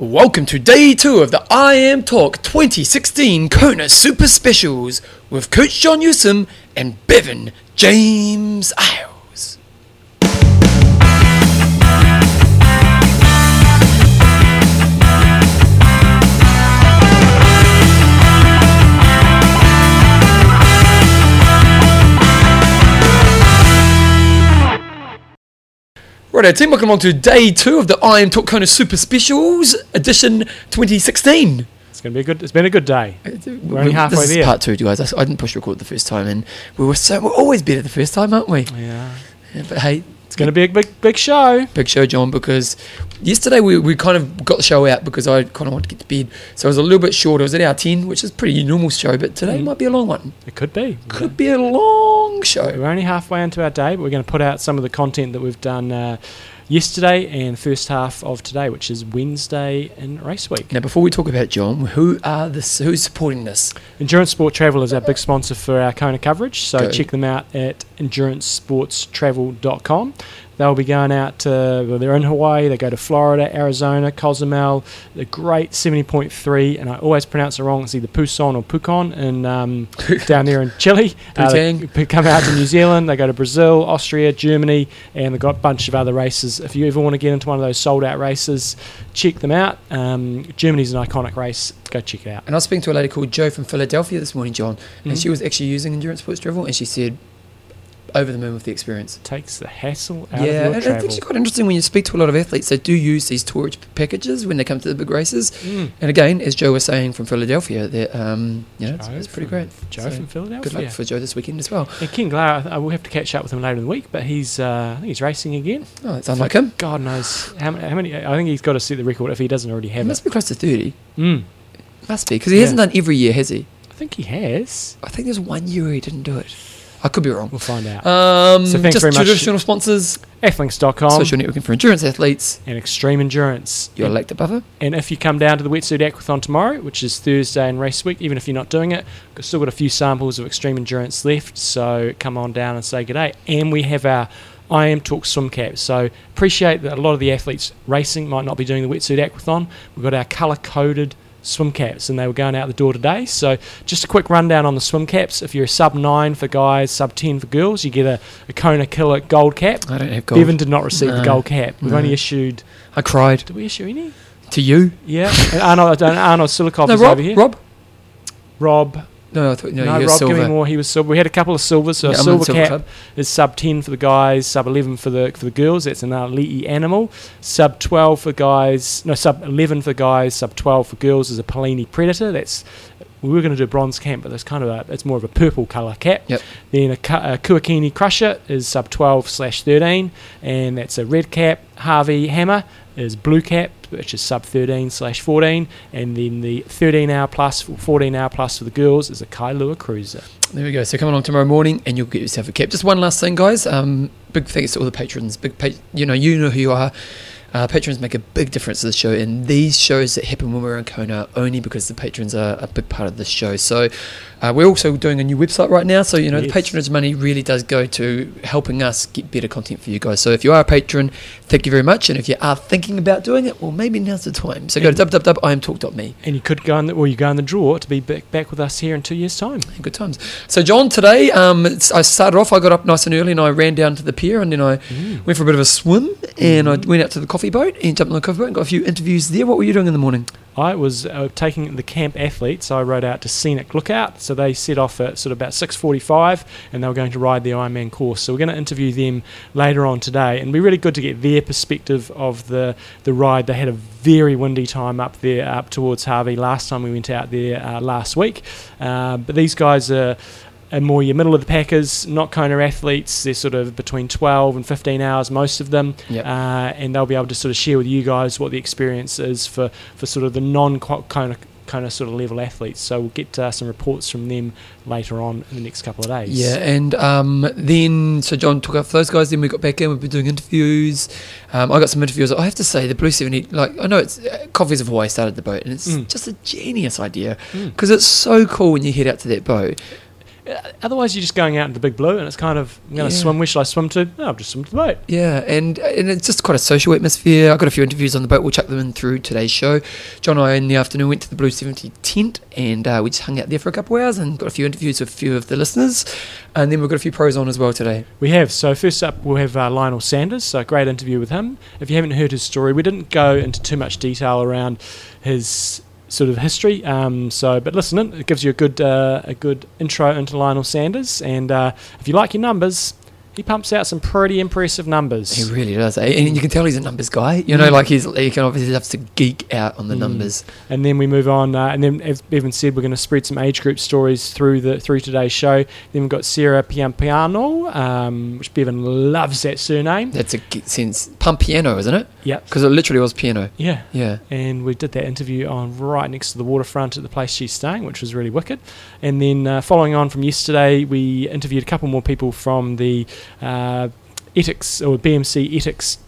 Welcome to day two of the I Am Talk 2016 Kona Super Specials with Coach John Newsom and Bevan James Eyles. Right, team, welcome along to day two of the I Am Talk Kona Super Specials edition 2016. It's gonna be a good. It's been a good day. We're only halfway this there. Is part two, guys. I, I didn't push record the first time, and we were so we're always better the first time, aren't we? Yeah, Yeah, but hey, it's gonna be a big, big show. big show, John, because yesterday we, we kind of got the show out because I kind of wanted to get to bed, so it was a little bit short. It was at hour ten, which is pretty normal show, but today Mm. might be a long one. It could be. Could be a long show. We're only halfway into our day, but we're going to put out some of the content that we've done uh, yesterday and first half of today, which is Wednesday in race week. Now, before we talk about John, who are this? Who's supporting this? Endurance Sport Travel is our big sponsor for our Kona coverage, so Go. check them out at endurancesportstravel.com. They'll be going out to, well, they're in Hawaii, they go to Florida, Arizona, Cozumel, the great 70.3, and I always pronounce it wrong, it's either Puson or Pucon, and um, down there in Chile. Uh, they come out to New Zealand, they go to Brazil, Austria, Germany, and they've got a bunch of other races. If you ever want to get into one of those sold out races, check them out. Um, Germany's an iconic race, go check it out. And I was speaking to a lady called Joe from Philadelphia this morning, John, and Mhm. she was actually using endurance sports travel, and she said over the moon with the experience. Takes the hassle out Yeah, of your and I travel. think it's quite interesting when you speak to a lot of athletes. They do use these tourage packages when they come to the big races. Mm. And again, as Joe was saying from Philadelphia, that um, you know, it's, it's pretty from- great. Joe So, from Philadelphia. Good luck for Joe this weekend as well. and Ken Glah, I, will have to catch up with him later in the week, but he's uh, I think he's racing again. Oh, it's unlike him. God knows how many, how many. I think he's got to set the record if he doesn't already have it. must be close to thirty. Mm. Must be because he Yeah. hasn't done every year, has he? I think he has. I think there's one year he didn't do it. I could be wrong. We'll find out. Um, So thanks just very much. traditional sponsors, Athlinks.com social networking for endurance athletes. and Extreme Endurance. Your lactate buffer. and if you come down to the Wetsuit Aquathon tomorrow, which is Thursday and race week, even if you're not doing it, we've still got a few samples of Extreme Endurance left. So come on down and say good day. And we have our I am Talk swim caps. So appreciate that a lot of the athletes racing might not be doing the Wetsuit Aquathon. We've got our colour coded swim caps and they were going out the door today. So just a quick rundown on the swim caps. If you're a sub 9 for guys, sub 10 for girls, you get a, a Kona Killer gold cap. I don't have gold. Bevan did not receive the gold cap. We've no. only issued. I cried Did we issue any? to you. Yeah. and Arnold, Arnold Silikov No, is Rob. over here. Rob. Rob. No, I thought no, No, Rob, silver. give me more. He was silver. We had a couple of silvers. So Yeah, a I'm in silver Silver cap Club. is sub 10 for the guys, sub 11 for the for the girls. That's an Ali'i animal. Sub 12 for guys. No, sub 11 for guys. Sub 12 for girls is a Palani Predator. That's we were going to do bronze cap, but that's kind of a it's more of a purple color cap. Yep. Then a, a Kuakini Crusher is sub 12 slash 13, and that's a red cap. Hawi Hammer is blue cap, which is sub 13 slash 14, and then the 13 hour plus, 14 hour plus for the girls is a Kailua Cruiser. There we go. So come along tomorrow morning, and you'll get yourself a cap. Just one last thing, guys. Um, big thanks to all the patrons. Big, pa- you know, you know who you are. Uh, patrons make a big difference to the show, and these shows that happen when we're in Kona only because the patrons are a big part of the show. So uh, we're also doing a new website right now. So you know, the patronage money really does go to helping us get better content for you guys. So if you are a patron, thank you very much. And if you are thinking about doing it, well, maybe now's the time. So go to www.imtalk.me. And you could go in the, well, you go in the draw to be back, back with us here in two years' time. Good times. So, John, today um, it's, I started off. I got up nice and early, and I ran down to the pier, and then I went for a bit of a swim, and I went out to the coffee boat and jumped on the coffee boat and got a few interviews there. What were you doing in the morning? I was uh, taking the camp athletes. I rode out to Scenic Lookout, so they set off at sort of about six forty-five, and they were going to ride the Ironman course. So we're going to interview them later on today, and it'd be really good to get their perspective of the the ride. They had a very windy time up there, up towards Hawi. Last time we went out there uh, last week, uh, but these guys are. are more your middle of the packers, not Kona athletes. They're sort of between 12 and 15 hours, most of them Yep. uh, and they'll be able to sort of share with you guys what the experience is for, for sort of the non Kona kind of sort of level athletes. So we'll get uh, some reports from them later on in the next couple of days. Yeah, and um, then so John took off those guys. Then we got back in. We've been doing interviews. Um, I got some interviews. I have to say, the Blue Seventy, like I know it's uh, Coffees of Hawaii started the boat, and it's Mm. just a genius idea Mm. because it's so cool when you head out to that boat. Uh, otherwise you're just going out into the big blue, and it's kind of I'm going to Yeah. swim. Where should I swim to? No, I'll just swim to the boat. Yeah, and and it's just quite a social atmosphere. I've got a few interviews on the boat. We'll chuck them in through today's show. John and I in the afternoon went to the Blue Seventy tent, and uh, we just hung out there for a couple of hours and got a few interviews with a few of the listeners, and then we've got a few pros on as well today. We have. So first up, we'll have uh, Lionel Sanders. So a great interview with him. If you haven't heard his story, we didn't go into too much detail around his sort of history. Um, so, but listen, it gives you a good uh, a good intro into Lionel Sanders. And uh, if you like your numbers, he pumps out some pretty impressive numbers. He really does, eh? and you can tell he's a numbers guy. You know, Mm. like he's he can obviously loves to geek out on the Mm. numbers. And then we move on, uh, and then as Bevan said, we're going to spread some age group stories through the through today's show. Then we've got Sarah Piampiano, um, which Bevan loves that surname. That's a sense. Pump piano, isn't it? Yep. Because it literally was piano. Yeah. Yeah. and we did that interview on right next to the waterfront at the place she's staying, which was really wicked. And then uh, following on from yesterday, we interviewed a couple more people from the uh, Etixx or BMC Etixx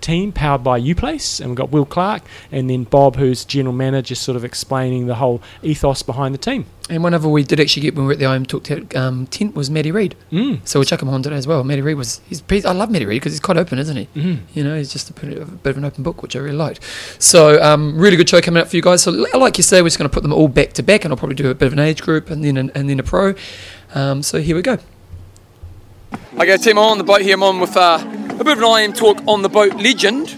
team powered by UPlace, and we've got Will Clarke and then Bob, who's general manager, sort of explaining the whole ethos behind the team. And one other we did actually get when we were at the IM Talk Tent, um, tent was Matty Reed. Mm. So we'll chuck him on today as well. Matty Reed was, he's, I love Matty Reed because he's quite open, isn't he? Mm. You know, he's just a bit, of a bit of an open book, which I really liked. So, um, really good show coming up for you guys. So, like you say, we're just going to put them all back to back, and I'll probably do a bit of an age group and then an, and then a pro. Um, so here we go. Okay, Tim, I'm on the boat here. I'm on with uh, a bit of an IM talk on the boat legend.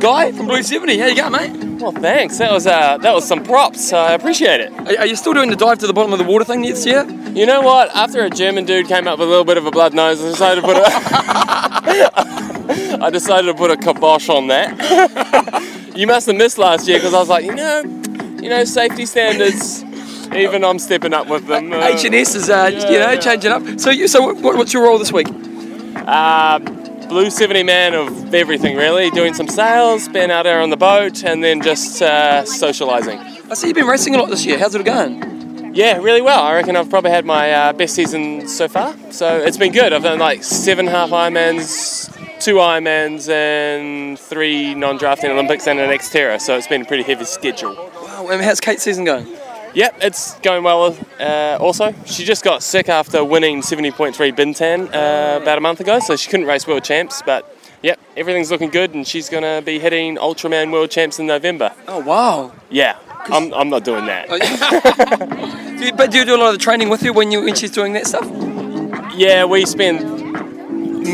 Guy from Blue 70. How you going, mate? Well, thanks. That was uh, that was some props. I appreciate it. Are, are you still doing the dive to the bottom of the water thing this year? You know what? After a German dude came up with a little bit of a blood nose, I decided to put a I decided to put a kibosh on that. you must have missed last year because I was like, you know, you know, safety standards. Even I'm stepping up with them. Uh, H&S is, uh, Yeah, you know, yeah. changing up. So, you, so what, what's your role this week? Uh, blue 70 man of everything, really. Doing some sales, being out there on the boat, and then just uh, socialising. I see you've been racing a lot this year. How's it going? Yeah, really well. I reckon I've probably had my uh, best season so far. So it's been good. I've done like seven half Ironmans, two Ironmans, and three non-drafting Olympics and an Xterra. So it's been a pretty heavy schedule. Wow, and how's Kate's season going? Yep, it's going well. Uh, also, she just got sick after winning 70.3 Bintan uh, about a month ago, so she couldn't race World Champs. But yep, everything's looking good, and she's going to be hitting Ultraman World Champs in November. Oh, wow. Yeah, I'm, I'm not doing that. Do you, but do you do a lot of the training with her when you when she's doing that stuff? Yeah, we spend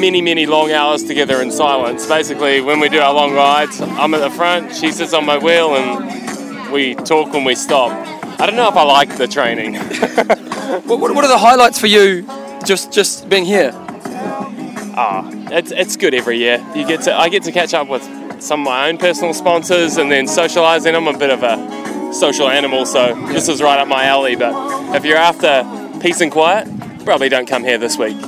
many, many long hours together in silence. Basically, when we do our long rides, I'm at the front, she sits on my wheel, and we talk when we stop. I don't know if I like the training. What, what, are the highlights for you just just being here? Ah, it's, it's good every year. You get to I get to catch up with some of my own personal sponsors and then socialising. I'm a bit of a social animal, so this is right up my alley. But if you're after peace and quiet, probably don't come here this week.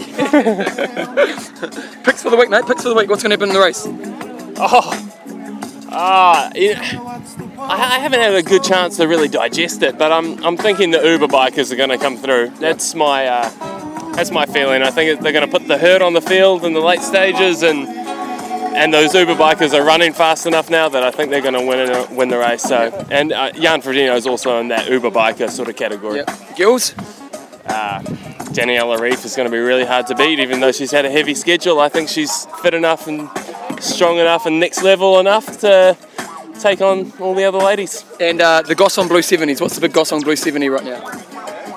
Picks for the week, mate. Picks for the week. What's going to happen in the race? Oh, ah, you I I haven't had a good chance to really digest it, but I'm, I'm thinking the Uber bikers are going to come through. That's my uh, that's my feeling. I think they're going to put the herd on the field in the late stages, and and those Uber bikers are running fast enough now that I think they're going to win win the race. So, and uh, Jan Frodeno is also in that Uber biker sort of category. Girls? Uh, Daniela Ryf is going to be really hard to beat, even though she's had a heavy schedule. I think she's fit enough and strong enough and next level enough to take on all the other ladies. And uh, the Goss on Blue 70s. What's the big Goss on Blue 70 right now?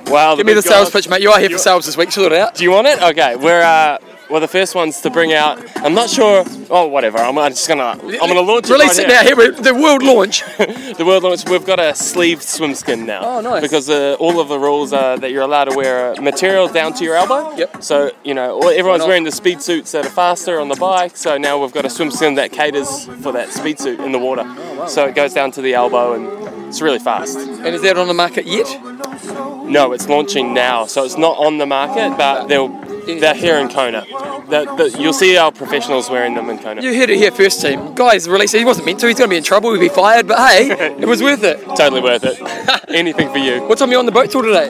Wow, Give me the sales pitch, mate. You are here for sales this week. Sort it out. Do you want it? Okay, we're uh, we're the first ones to bring out. I'm not sure. Oh, whatever. I'm just gonna I'm gonna launch Release it it right now. Here, the world launch. The world launch. We've got a sleeved swim skin now. Oh, nice. Because uh, all of the rules are that you're allowed to wear material down to your elbow. Yep. So you know everyone's wearing the speed suits that are faster on the bike. So now we've got a swim skin that caters for that speed suit in the water. Oh, So it goes down to the elbow and it's really fast. and is that on the market yet? No, it's launching now, so it's not on the market, but they'll they're here in Kona. The, the, you'll see our professionals wearing them in Kona. You heard it here first, team. Guys, release it. He wasn't meant to. He's going to be in trouble. He'd be fired. But hey, it was worth it. Totally worth it. Anything for you. What time are you on the boat till today?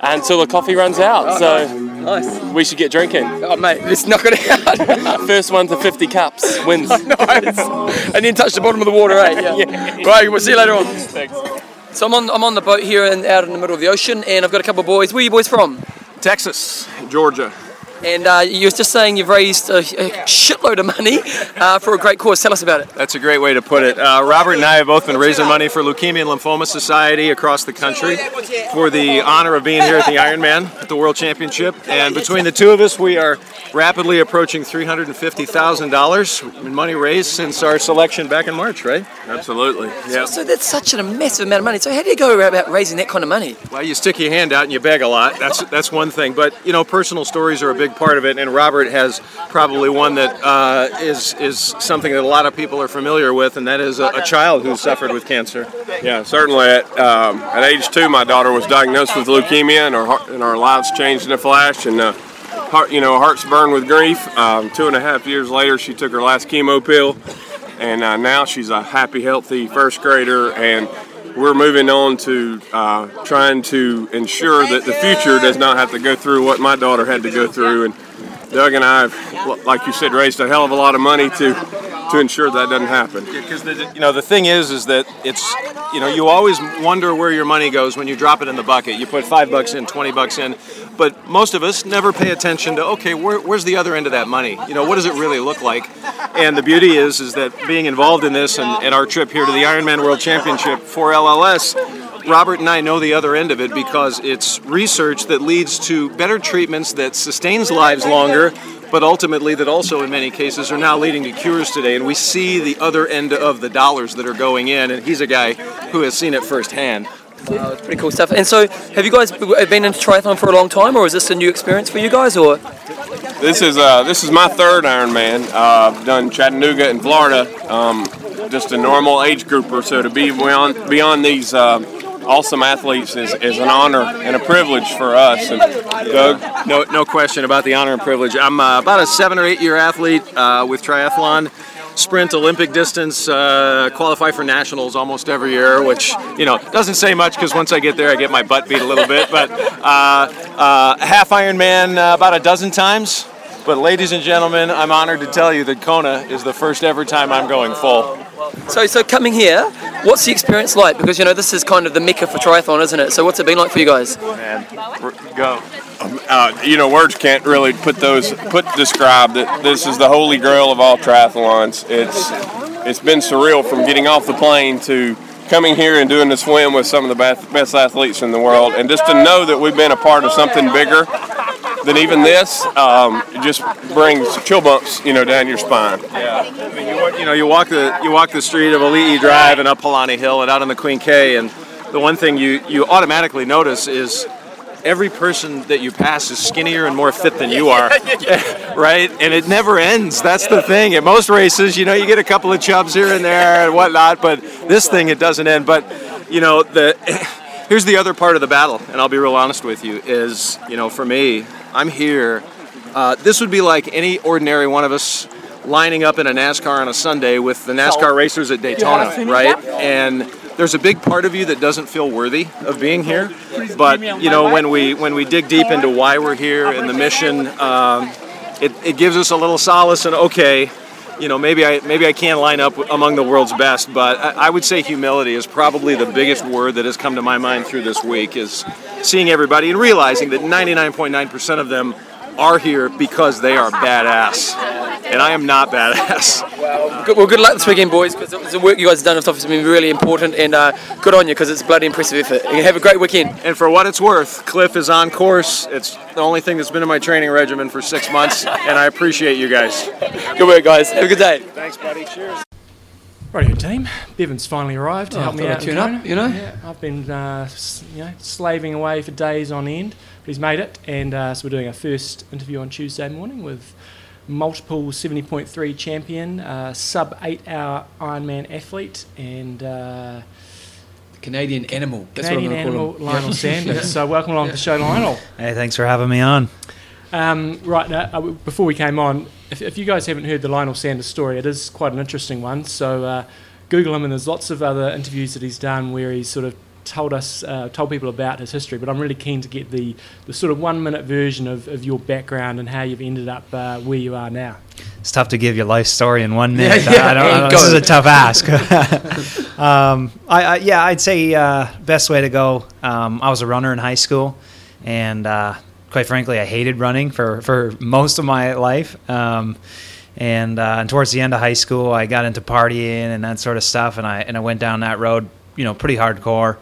Until the coffee runs out, so Nice. we should get drinking. Oh, mate, let's knock it out. First one to 50 cups wins. nice. And then touch the bottom of the water, eh? Yeah. Yeah. Right, we'll see you later on. Thanks. So I'm on I'm on the boat here and out in the middle of the ocean, and I've got a couple of boys. Where are you boys from? Texas, Georgia. And uh, you were just saying you've raised a, a shitload of money uh, for a great cause. Tell us about it. That's a great way to put it. Uh, Robert and I have both been raising money for Leukemia and Lymphoma Society across the country for the honor of being here at the Ironman at the World Championship. And between the two of us, we are rapidly approaching $350,000 in money raised since our selection back in March, right? Absolutely. So, so that's such a massive amount of money. So how do you go about raising that kind of money? Well, you stick your hand out and you beg a lot. That's that's one thing. But you know, personal stories are a big part of it. And Robert has probably one that uh, is is something that a lot of people are familiar with, and that is a, a child who suffered with cancer. Yeah, certainly. At, um, at age two, my daughter was diagnosed with leukemia, and our heart, and our lives changed in a flash. And uh, heart, you know, heart's burned with grief. Um, two and a half years later, she took her last chemo pill, and uh, now she's a happy, healthy first grader. And we're moving on to uh, trying to ensure that the future does not have to go through what my daughter had to go through. And Doug and I have, like you said, raised a hell of a lot of money to to ensure that doesn't happen. Because the, you know the thing is, is that it's you know you always wonder where your money goes when you drop it in the bucket. You put five bucks in, twenty bucks in, but most of us never pay attention to okay, where, where's the other end of that money? You know, what does it really look like? And the beauty is, is that being involved in this and, and our trip here to the Ironman World Championship for LLS. Robert and I know the other end of it because it's research that leads to better treatments that sustains lives longer, but ultimately that also in many cases are now leading to cures today. And we see the other end of the dollars that are going in, and he's a guy who has seen it firsthand. Wow, pretty cool stuff. And so, have you guys been into triathlon for a long time, or is this a new experience for you guys, or? This is uh, this is my third Ironman. Uh, I've done Chattanooga and Florida, um, just a normal age grouper. So to be beyond beyond these uh, awesome athletes is, is an honor and a privilege for us. And Doug, No, no question about the honor and privilege. I'm uh, about a seven or eight year athlete uh, with triathlon. Sprint, Olympic distance, uh, qualify for nationals almost every year, which you know doesn't say much because once I get there, I get my butt beat a little bit. But uh, uh, half Ironman uh, about a dozen times. But ladies and gentlemen, I'm honored to tell you that Kona is the first ever time I'm going full. So, so coming here, what's the experience like? Because you know this is kind of the mecca for triathlon, isn't it? So, what's it been like for you guys? Man, we're- go. uh, you know, words can't really put those put describe that this is the holy grail of all triathlons. It's it's been surreal from getting off the plane to coming here and doing the swim with some of the best, best athletes in the world, and just to know that we've been a part of something bigger than even this, um, it just brings chill bumps, you know, down your spine. Yeah, I mean, you, walk, you know, you walk the you walk the street of Ali'i Drive and up Palani Hill and out on the Queen K, and the one thing you you automatically notice is every person that you pass is skinnier and more fit than you are, right? And it never ends. That's the thing. At most races, you know, you get a couple of chubs here and there and whatnot, but this thing it doesn't end. But you know, the here's the other part of the battle, and I'll be real honest with you. Is you know, for me, I'm here. Uh, this would be like any ordinary one of us lining up in a NASCAR on a Sunday with the NASCAR racers at Daytona, right? And there's a big part of you that doesn't feel worthy of being here. But you know, when we when we dig deep into why we're here and the mission, um, it, it gives us a little solace and okay. You know, maybe I maybe I can't line up among the world's best, but I, I would say humility is probably the biggest word that has come to my mind through this week. Is seeing everybody and realizing that 99.9% of them are here because they are badass, and I am not badass. Good, well, good luck this weekend, boys, because the work you guys have done and stuff has been really important, and uh, good on you because it's a bloody impressive effort. You have a great weekend. And for what it's worth, Cliff is on course. It's the only thing that's been in my training regimen for six months, and I appreciate you guys. Good work, guys. Have a good day. Thanks, buddy. Cheers. Radio team, Bevan's finally arrived to Oh, help me out. in tune up, you know? Yeah, I've been uh, you know slaving away for days on end, but he's made it, and uh, so we're doing our first interview on Tuesday morning with multiple 70.3 champion, uh, sub eight hour Ironman athlete, and uh, Canadian animal. That's Canadian what I'm gonna animal call him. Lionel Sanders. So welcome along to the show, Lionel. Hey, thanks for having me on. Um, right now, uh, before we came on, if, if you guys haven't heard the Lionel Sanders story, it is quite an interesting one. So uh, Google him, and there's lots of other interviews that he's done where he's sort of told us, uh, told people about his history, but I'm really keen to get the, the sort of one minute version of, of your background and how you've ended up uh, where you are now. It's tough to give your life story in one minute. Yeah, yeah. I don't, I don't- this is a tough ask. um, I, I, yeah, I'd say uh, best way to go. Um, I was a runner in high school, and uh, quite frankly, I hated running for, for most of my life. Um, and, uh, and towards the end of high school, I got into partying and that sort of stuff, and I and I went down that road, you know, pretty hardcore,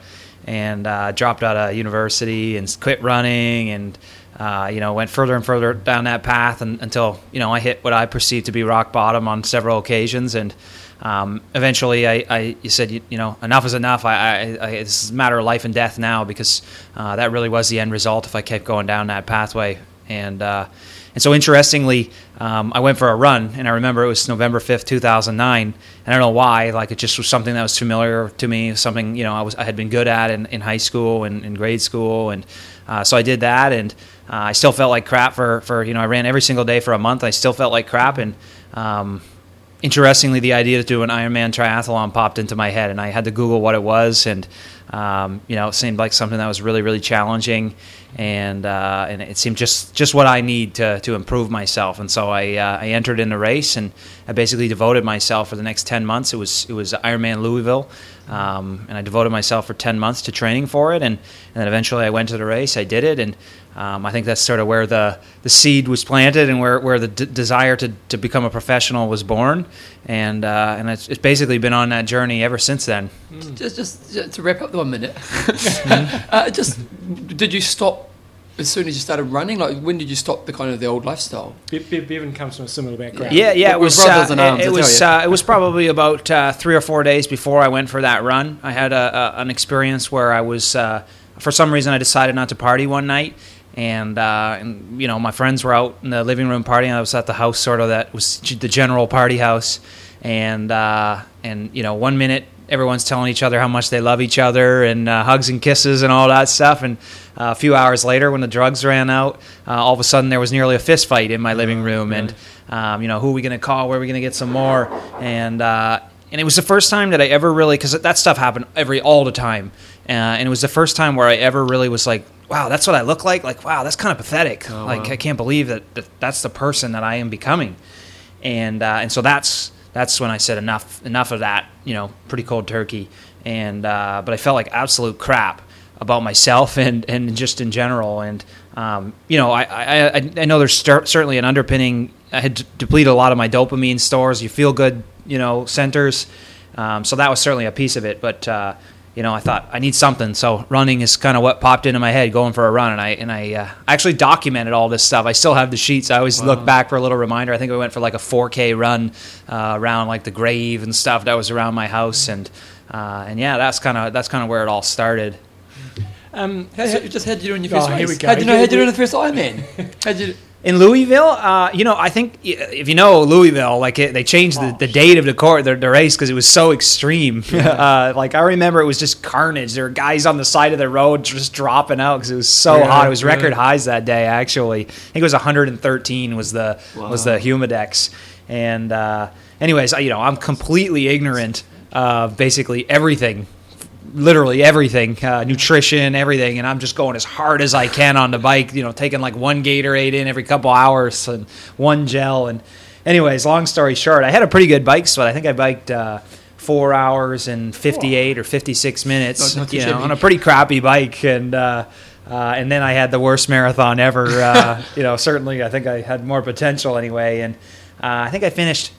and uh, dropped out of university and quit running and uh, you know, went further and further down that path and, until you know I hit what I perceived to be rock bottom on several occasions, and um, eventually I, I you said you, you know enough is enough. I, I, I it's a matter of life and death now because uh, that really was the end result if I kept going down that pathway, and uh, and so interestingly, um, I went for a run, and I remember it was November fifth, two thousand nine. And I don't know why, like it just was something that was familiar to me, something you know I was I had been good at in, in high school and in grade school, and uh, so I did that, and uh, I still felt like crap for, for you know I ran every single day for a month. I still felt like crap, and um, interestingly, the idea to do an Ironman triathlon popped into my head, and I had to Google what it was, and um, you know it seemed like something that was really really challenging, and uh, and it seemed just just what I need to to improve myself, and so I uh, I entered in the race, and I basically devoted myself for the next ten months. It was it was Ironman Louisville. Um, and I devoted myself for 10 months to training for it. And, and then eventually I went to the race. I did it. And um, I think that's sort of where the, the seed was planted and where, where the d- desire to, to become a professional was born. And, uh, and it's, it's basically been on that journey ever since then. Just, just, just to wrap up the one minute. uh, just, did you stop as soon as you started running? Like, when did you stop the kind of the old lifestyle? Be- Be- Bevan comes from a similar background. Yeah, yeah, But it we're was. brothers Uh, in arms, it, it was. Uh, it was probably about uh, three or four days before I went for that run. I had a, a, an experience where I was, uh, for some reason, I decided not to party one night, and, uh, and you know, my friends were out in the living room partying. I was at the house, sort of that was the general party house, and uh, and you know, one minute everyone's telling each other how much they love each other and uh, hugs and kisses and all that stuff. And uh, a few hours later, when the drugs ran out, uh, all of a sudden there was nearly a fist fight in my living room. And um, you know, who are we going to call? Where are we going to get some more? And uh, and it was the first time that I ever really because that stuff happened every all the time. Uh, and it was the first time where I ever really was like, wow, that's what I look like. Like, wow, that's kind of pathetic. like, I can't believe that, that that's the person that I am becoming. And uh, and so that's that's when I said enough enough of that you know pretty cold turkey. And uh, but I felt like absolute crap about myself and and just in general. And um, you know I I, I- I know there's cer- certainly an underpinning. I had d- depleted a lot of my dopamine stores. You feel good you know centers. Um, so that was certainly a piece of it. But uh, you know, I thought I need something. So running is kind of what popped into my head, going for a run, and I and I uh, actually documented all this stuff. I still have the sheets. I always look back for a little reminder. I think we went for like a 4K run uh, around like the grave and stuff that was around my house, and uh, and yeah, that's kind of that's kind of where it all started. Um, How, how, just how'd you do in your first Oh, here we go. How'd you know how'd you do in the first Ironman? How'd you? In Louisville, uh, you know, I think if you know Louisville, like it, they changed the, the date of the court, the, the race because it was so extreme. uh, like I remember, it was just carnage. There were guys on the side of the road just dropping out because it was so Yeah, hot. It was yeah. record highs that day. Actually, I think it was 113 was the was the humidex. And uh, anyways, I- you know, I'm completely ignorant of basically everything literally everything, uh, nutrition, everything, and I'm just going as hard as I can on the bike. You know, taking like one Gatorade in every couple hours and one gel. And anyways, long story short, I had a pretty good bike sweat. I think I biked. Uh, Four hours and fifty-eight or fifty-six minutes, Not- not you know, on a pretty crappy bike, and uh, uh, and then I had the worst marathon ever. Uh, you know, certainly, I think I had more potential anyway, and uh, I think I finished.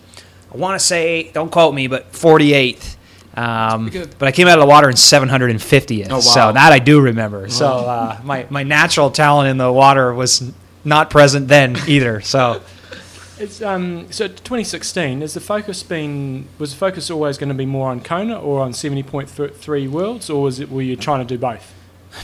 I want to say, don't quote me, but 48th. Um, but I came out of the water in 750th. Oh, wow. So that I do remember. So uh, my, my natural talent in the water was not present then either. So It's um, so 2016. Is the focus been was the focus always going to be more on Kona or on 70.3 worlds, or was it were you trying to do both?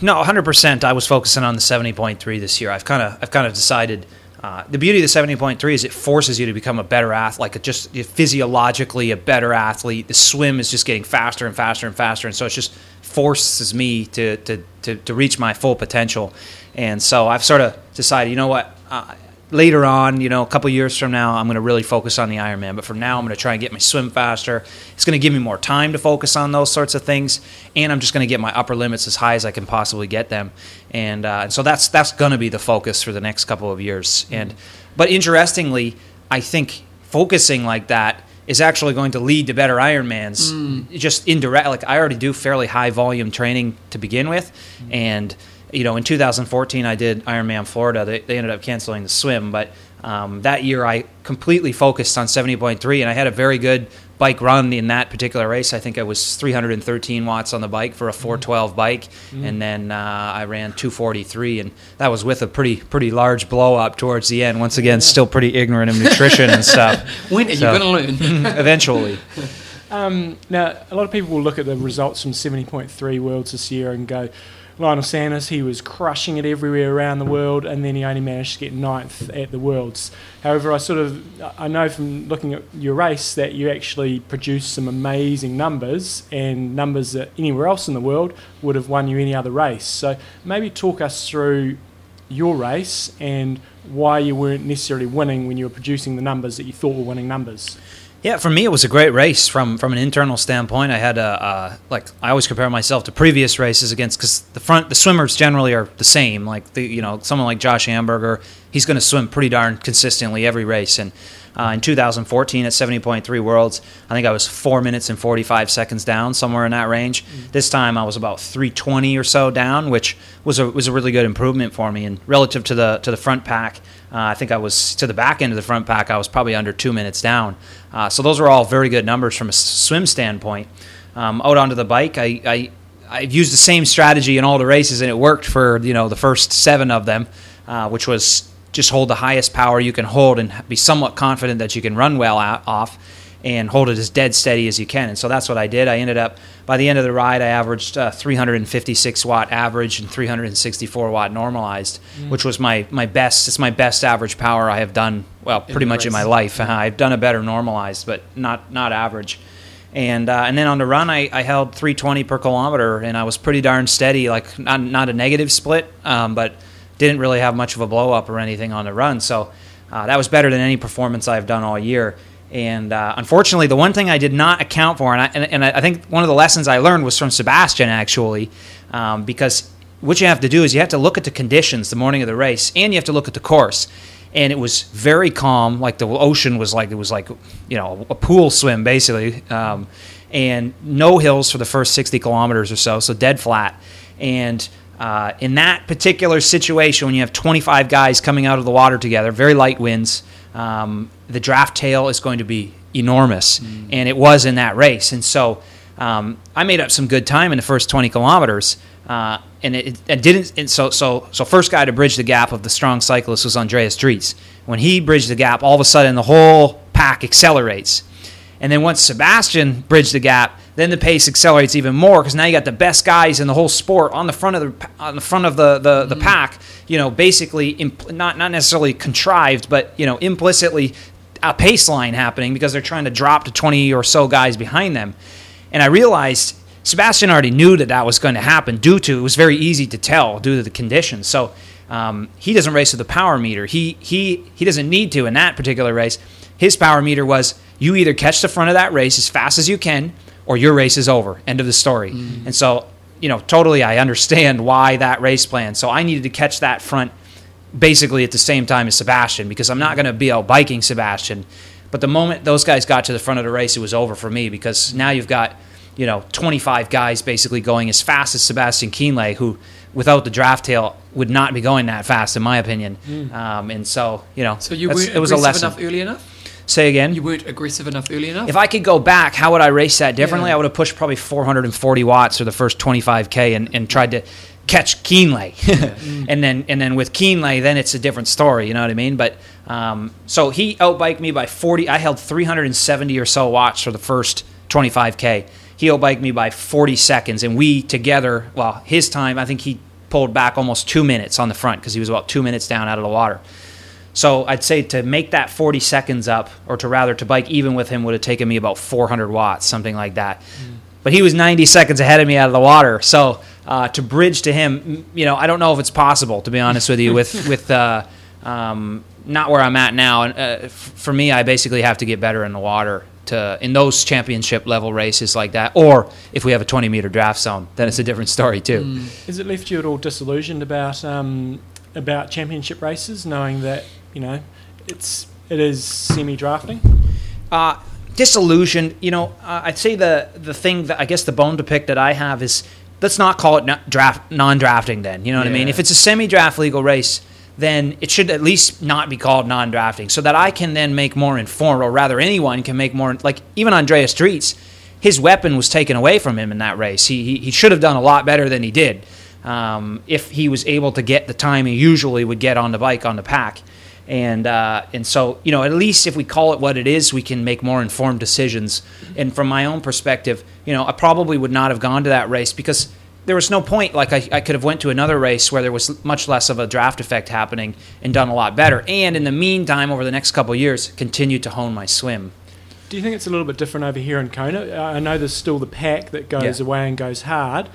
no, 100%. I was focusing on the 70.3 this year. I've kind of I've kind of decided. Uh, the beauty of the 70.3 is it forces you to become a better athlete, like just physiologically a better athlete. The swim is just getting faster and faster and faster, and so it just forces me to to, to, to reach my full potential. And so I've sort of decided, you know what, uh, later on, you know, a couple years from now, I'm going to really focus on the Ironman. But for now, I'm going to try and get my swim faster. It's going to give me more time to focus on those sorts of things, and I'm just going to get my upper limits as high as I can possibly get them. And, uh, and so that's that's going to be the focus for the next couple of years. And but interestingly, I think focusing like that is actually going to lead to better Ironmans. Just indirect, like I already do fairly high volume training to begin with, and you know, in 2014 I did Ironman Florida. They, they ended up canceling the swim, but um, that year I completely focused on 70.3, and I had a very good bike run in that particular race. I think I was 313 watts on the bike for a 412 bike, and then uh, I ran 243, and that was with a pretty pretty large blow up towards the end. Once again, still pretty ignorant of nutrition and stuff. When are you going to learn? Eventually, Um, now, a lot of people will look at the results from 70.3 Worlds this year and go, Lionel Sanders, he was crushing it everywhere around the world, and then he only managed to get ninth at the Worlds. However, I sort of I know from looking at your race that you actually produced some amazing numbers and numbers that anywhere else in the world would have won you any other race. So maybe talk us through your race and why you weren't necessarily winning when you were producing the numbers that you thought were winning numbers. Yeah, for me it was a great race from from an internal standpoint. I had a uh, like I always compare myself to previous races against because the front the swimmers generally are the same. Like the you know someone like Josh Amberger, he's going to swim pretty darn consistently every race. And uh, in 2014 at 70.3 Worlds, I think I was four minutes and 45 seconds down somewhere in that range. This time I was about 320 or so down, which was a was a really good improvement for me. And relative to the to the front pack. Uh, I think I was to the back end of the front pack. I was probably under two minutes down. Uh, so those are all very good numbers from a swim standpoint. Um, out onto the bike, I, I I've used the same strategy in all the races, and it worked for you know the first seven of them, uh, which was just hold the highest power you can hold and be somewhat confident that you can run well out, off and hold it as dead steady as you can. And so that's what I did. I ended up by the end of the ride, I averaged uh, 356 watt average and 364 watt normalized, which was my my best. It's my best average power I have done. Well, pretty the much in my life. Uh, I've done a better normalized, but not not average. And uh, and then on the run, I, I held 320 per kilometer, and I was pretty darn steady. Like not not a negative split, um, but didn't really have much of a blow up or anything on the run. So uh, that was better than any performance I've done all year. And uh, unfortunately, the one thing I did not account for, and I, and, and I think one of the lessons I learned was from Sebastian actually, um, because what you have to do is you have to look at the conditions the morning of the race, and you have to look at the course. And it was very calm, like the ocean was like it was like you know a pool swim basically, um, and no hills for the first sixty kilometers or so, so dead flat. And uh, in that particular situation, when you have 25 guys coming out of the water together, very light winds, um, the draft tail is going to be enormous, and it was in that race. And so um, I made up some good time in the first 20 kilometers, uh, and it, it didn't. And so so so first guy to bridge the gap of the strong cyclist was Andreas Dreitz. When he bridged the gap, all of a sudden the whole pack accelerates. And then once Sebastian bridged the gap, then the pace accelerates even more because now you got the best guys in the whole sport on the front of the on the front of the the, the pack. You know, basically imp- not not necessarily contrived, but you know implicitly a pace line happening because they're trying to drop to 20 or so guys behind them. And I realized Sebastian already knew that that was going to happen due to it was very easy to tell due to the conditions. So um, he doesn't race with a power meter. He he he doesn't need to in that particular race. His power meter was you either catch the front of that race as fast as you can, or your race is over. End of the story. And so you know totally I understand why that race plan. So I needed to catch that front basically at the same time as Sebastian because I'm not going to be out biking Sebastian. But the moment those guys got to the front of the race, it was over for me because now you've got, you know, 25 guys basically going as fast as Sebastian Kienle, who without the draft tail would not be going that fast, in my opinion. Um, and so, you know, So you weren't it was a lesson. enough early enough. Say again. You weren't aggressive enough early enough. If I could go back, how would I race that differently? Yeah. I would have pushed probably 440 watts for the first 25k and, and tried to catch Kienle, and then and then with Kienle, then it's a different story. You know what I mean? But um, so he outbiked me by 40. I held 370 or so watts for the first 25k. He outbiked me by 40 seconds, and we together, well, his time, I think he pulled back almost two minutes on the front because he was about two minutes down out of the water. So I'd say to make that 40 seconds up, or to rather to bike even with him, would have taken me about 400 watts, something like that. But he was 90 seconds ahead of me out of the water. So uh, to bridge to him, you know, I don't know if it's possible, to be honest with you, with with uh, um, not where I'm at now. And uh, f- for me, I basically have to get better in the water to in those championship level races like that. Or if we have a 20 meter draft zone, then it's a different story too. Mm. Has it left you at all disillusioned about um, about championship races, knowing that you know it's it is semi drafting? Uh, disillusioned. You know, uh, I'd say the the thing that I guess the bone to pick that I have is let's not call it no- draft non-drafting. Then you know what I mean. If it's a semi-draft legal race, then it should at least not be called non-drafting, so that I can then make more informed, or rather, anyone can make more. Like even Andreas Dreitz, his weapon was taken away from him in that race. He he, he should have done a lot better than he did. Um, if he was able to get the time he usually would get on the bike on the pack and uh, and so you know at least if we call it what it is we can make more informed decisions. And from my own perspective you know i probably would not have gone to that race because there was no point. Like I, I could have went to another race where there was much less of a draft effect happening and done a lot better. And in the meantime over the next couple of years continued to hone my swim. Do you think it's a little bit different over here in Kona? I know there's still the pack that goes Yeah. away and goes hard,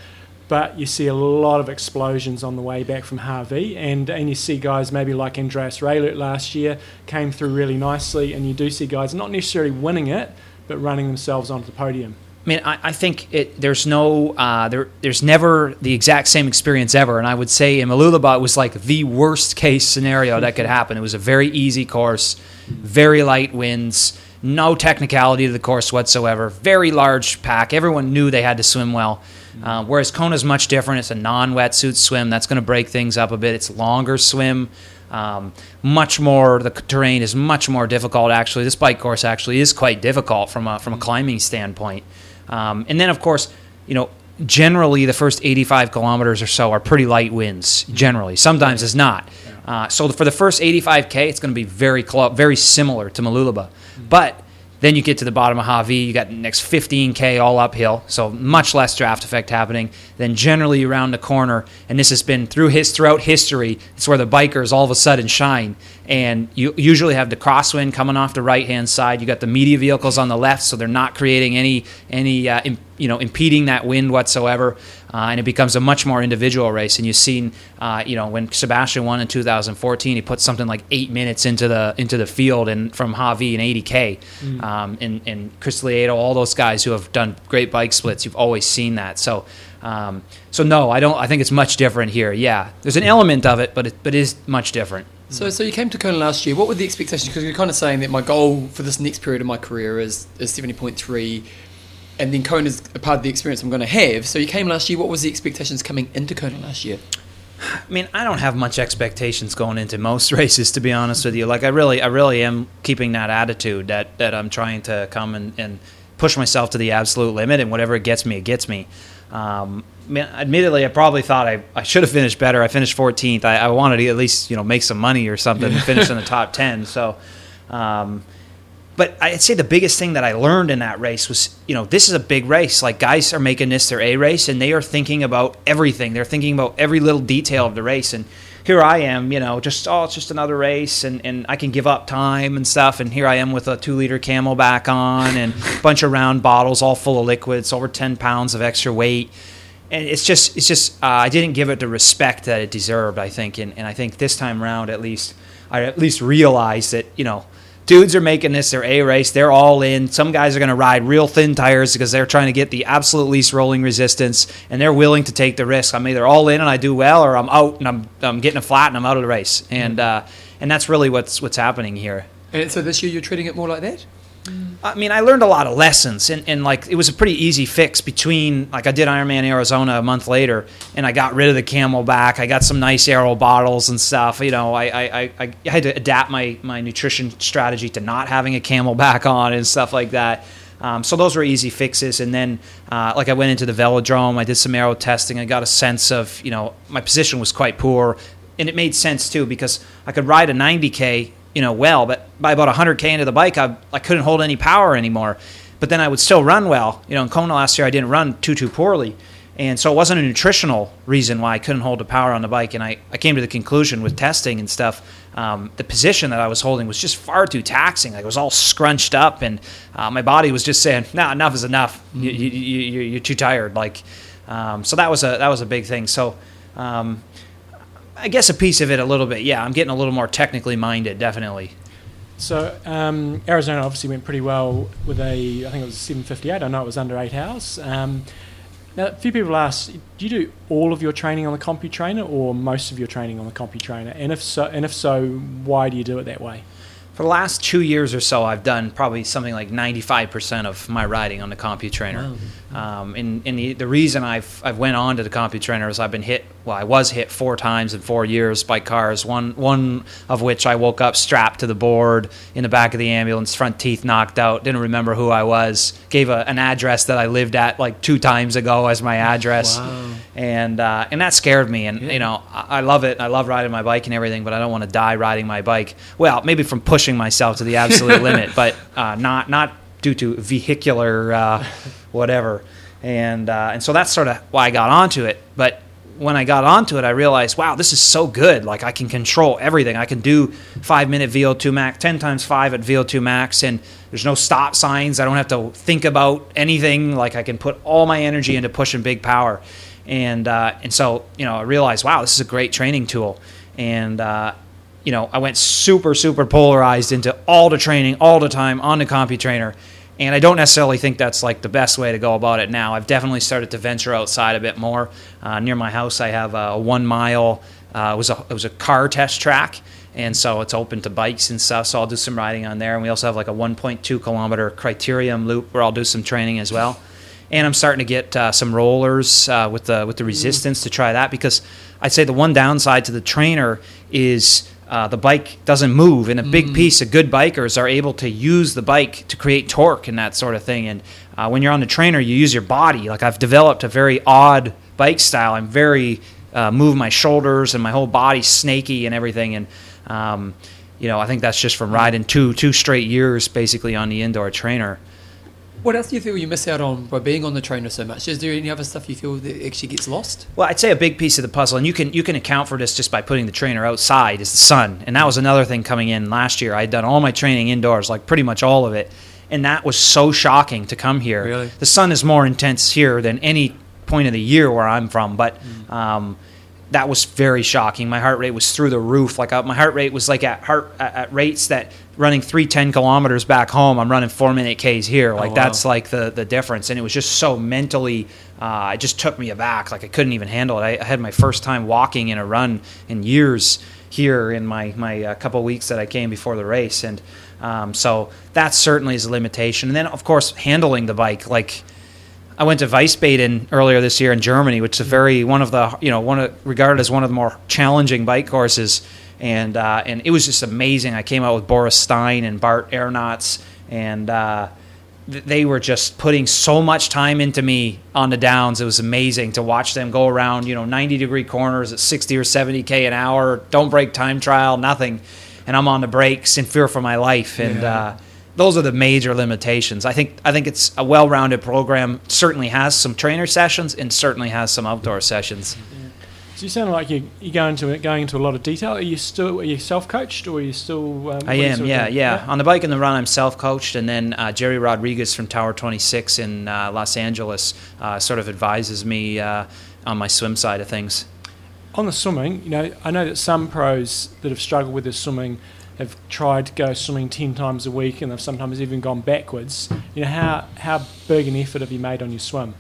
but you see a lot of explosions on the way back from Hawi, and, and you see guys maybe like Andreas Raelert last year came through really nicely, and you do see guys not necessarily winning it, but running themselves onto the podium. I mean, I, I think it, there's no, uh, there, there's never the exact same experience ever. And I would say in Mooloolaba, it was like the worst case scenario that could happen. It was a very easy course, very light winds, no technicality to the course whatsoever, very large pack. Everyone knew they had to swim well. Uh, whereas is much different. It's a non-wetsuit swim. That's going to break things up a bit. It's longer swim. Um, much more. The terrain is much more difficult. Actually, this bike course actually is quite difficult from a from a climbing standpoint. Um, and then, of course, you know, generally the first 85 kilometers or so are pretty light winds. Generally, sometimes it's not. Uh, so for the first 85k, it's going to be very close, very similar to Mooloolaba, but then you get to the bottom of Hawi, you got the next 15K all uphill, so much less draft effect happening. Then generally around the corner, and this has been through his throughout history, it's where the bikers all of a sudden shine. And you usually have the crosswind coming off the right hand side. You got the media vehicles on the left, so they're not creating any any uh, im- you know impeding that wind whatsoever. Uh, and it becomes a much more individual race. And you've seen, uh, you know, when Sebastian won in 2014, he put something like eight minutes into the into the field and from Hawi and 80k, um, and and Chris Lieto, all those guys who have done great bike splits. You've always seen that. So, um, so no, I don't. I think it's much different here. Yeah, there's an element of it, but it but it is much different. So, so you came to Kona last year. What were the expectations? Because you're kind of saying that my goal for this next period of my career is is seventy point three, and then Kona's a part of the experience I'm going to have. So you came last year. What was the expectations coming into Kona last year? I mean, I don't have much expectations going into most races, to be honest with you. Like, I really, I really am keeping that attitude that that I'm trying to come and, and push myself to the absolute limit, and whatever it gets me, it gets me. Um, I mean, admittedly, I probably thought I, I should have finished better. I finished 14th. I, I wanted to at least you know make some money or something and finish in the top 10. So, um, but I'd say the biggest thing that I learned in that race was, you know, this is a big race. Like guys are making this their A race, and they are thinking about everything. They're thinking about every little detail of the race. And here I am, you know, just oh, it's just another race, and and I can give up time and stuff. And here I am with a two liter CamelBak on, and a bunch of round bottles, all full of liquids, over ten pounds of extra weight. And it's just, it's just, uh, I didn't give it the respect that it deserved. I think, and, and I think this time around, at least, I at least realized that, you know, dudes are making this their A race. They're all in. Some guys are going to ride real thin tires because they're trying to get the absolute least rolling resistance, and they're willing to take the risk. I'm either all in and I do well, or I'm out and I'm, I'm getting a flat and I'm out of the race. And uh, and that's really what's what's happening here. And so this year you're treating it more like that. I mean, I learned a lot of lessons, and, and like it was a pretty easy fix between like I did Ironman Arizona a month later, and I got rid of the CamelBak. I got some nice Aero bottles and stuff. You know, I I, I, I had to adapt my my nutrition strategy to not having a CamelBak on and stuff like that. Um, so those were easy fixes, and then uh, like I went into the velodrome, I did some aero testing. I got a sense of you know my position was quite poor, and it made sense too because I could ride a 90k you know well, but by about 100k into the bike, I, I couldn't hold any power anymore. But then I would still run well. You know, in Kona last year, I didn't run too too poorly, and so it wasn't a nutritional reason why I couldn't hold the power on the bike. And I, I came to the conclusion with testing and stuff, um, the position that I was holding was just far too taxing. Like it was all scrunched up, and uh, my body was just saying, "Nah, enough is enough. You, you, you, you're too tired." Like, um, so that was a that was a big thing. So. Um, I guess a piece of it a little bit. Yeah, I'm getting a little more technically minded, definitely. So um, Arizona obviously went pretty well with a, I think it was 758. I know it was under eight hours. Um, now, a few people ask, do you do all of your training on the CompuTrainer or most of your training on the CompuTrainer? And if so, and if so, why do you do it that way? For the last two years or so, I've done probably something like 95% of my riding on the CompuTrainer. Wow. Um, and and the, the reason I've, I've went on to the CompuTrainer is I've been hit, well, I was hit four times in four years by cars, one, one of which I woke up strapped to the board in the back of the ambulance, front teeth knocked out, didn't remember who I was, gave a, an address that I lived at like two times ago as my address. Wow. And, uh, and that scared me. And, you know, I, I love it. I love riding my bike and everything, but I don't want to die riding my bike. Well, maybe from pushing myself to the absolute limit, but uh, not, not due to vehicular uh, whatever. And, uh, and so that's sort of why I got onto it. But when I got onto it, I realized, wow, this is so good. Like I can control everything. I can do five minute VO2 max, 10 times five at VO2 max, and there's no stop signs. I don't have to think about anything. Like I can put all my energy into pushing big power. And, uh, and so, you know, I realized, wow, this is a great training tool. And, uh, you know, I went super, super polarized into all the training all the time on the CompuTrainer. And I don't necessarily think that's like the best way to go about it now. I've definitely started to venture outside a bit more. Uh, near my house, I have a one mile. Uh, it was a it was a car test track, and so it's open to bikes and stuff. So I'll do some riding on there. And we also have like a 1.2 kilometer criterium loop where I'll do some training as well. And I'm starting to get uh, some rollers uh, with the with the resistance to try that because I'd say the one downside to the trainer is uh, the bike doesn't move. And a big piece of good bikers are able to use the bike to create torque and that sort of thing. And uh, when you're on the trainer, you use your body. Like I've developed a very odd bike style. I'm very uh, move my shoulders and my whole body snaky and everything. And um, you know, I think that's just from riding two two straight years basically on the indoor trainer. What else do you feel you miss out on by being on the trainer so much? Is there any other stuff you feel that actually gets lost? Well, I'd say a big piece of the puzzle, and you can you can account for this just by putting the trainer outside, is the sun. And that was another thing coming in last year. I had done all my training indoors, like pretty much all of it, and that was so shocking to come here. Really? The sun is more intense here than any point of the year where I'm from, but. Um, that was very shocking. My heart rate was through the roof. Like uh, my heart rate was like at heart at, at rates that running three ten kilometers back home. I'm running four minute Ks here. Like wow. that's like the the difference. And it was just so mentally. Uh, it just took me aback. Like I couldn't even handle it. I, I had my first time walking in a run in years here in my my uh, couple weeks that I came before the race, and um, so that certainly is a limitation. And then of course handling the bike like. I went to Wiesbaden earlier this year in Germany, which is a very one of the you know one of, regarded as one of the more challenging bike courses, and uh, and it was just amazing. I came out with Boris Stein and Bart Aernouts, and uh, th- they were just putting so much time into me on the downs. It was amazing to watch them go around you know 90 degree corners at 60 or 70 k an hour, don't break time trial, nothing, and I'm on the brakes in fear for my life, and. Yeah. Uh, those are the major limitations. I think I think it's a well-rounded program. Certainly has some trainer sessions and certainly has some outdoor sessions. So you sound like you you go into going into a lot of detail. Are you still are you self-coached or are you still? Um, I am, of yeah, yeah. On the bike and the run, I'm self-coached, and then uh, Gerry Rodrigues from Tower 26 in uh, Los Angeles uh, sort of advises me uh, on my swim side of things. On the swimming, you know, I know that some pros that have struggled with their swimming have tried to go swimming ten times a week, and they've sometimes even gone backwards. You know, how how big an effort have you made on your swim?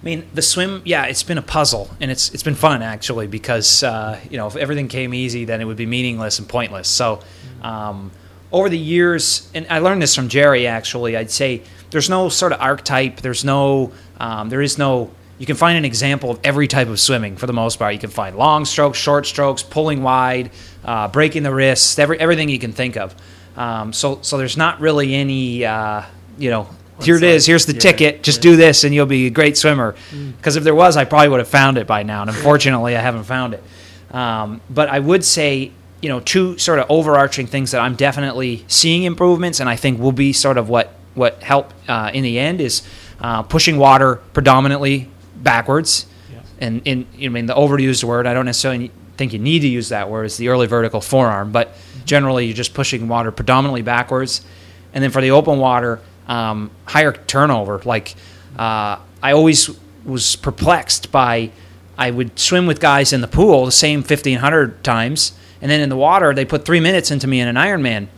I mean, the swim, yeah, it's been a puzzle, and it's it's been fun actually because uh, you know if everything came easy, then it would be meaningless and pointless. So, um, over the years, and I learned this from Gerry actually, I'd say there's no sort of archetype. There's no, um, there is no. You can find an example of every type of swimming for the most part. You can find long strokes, short strokes, pulling wide, uh, breaking the wrists, every everything you can think of. Um, so so there's not really any, uh, you know. Here it is. Here's the yeah, ticket. Just do this, and you'll be a great swimmer. Because if there was, I probably would have found it by now. And unfortunately, I haven't found it. Um, but I would say, you know, two sort of overarching things that I'm definitely seeing improvements, and I think will be sort of what what help uh, in the end is uh, pushing water predominantly backwards. Yeah. And in I mean the overused word, I don't necessarily think you need to use that word. It's the early vertical forearm, but generally you're just pushing water predominantly backwards. And then for the open water, um, higher turnover. Like uh, I always was perplexed by I would swim with guys in the pool the same 1500 times, and then in the water they put three minutes into me in an Ironman.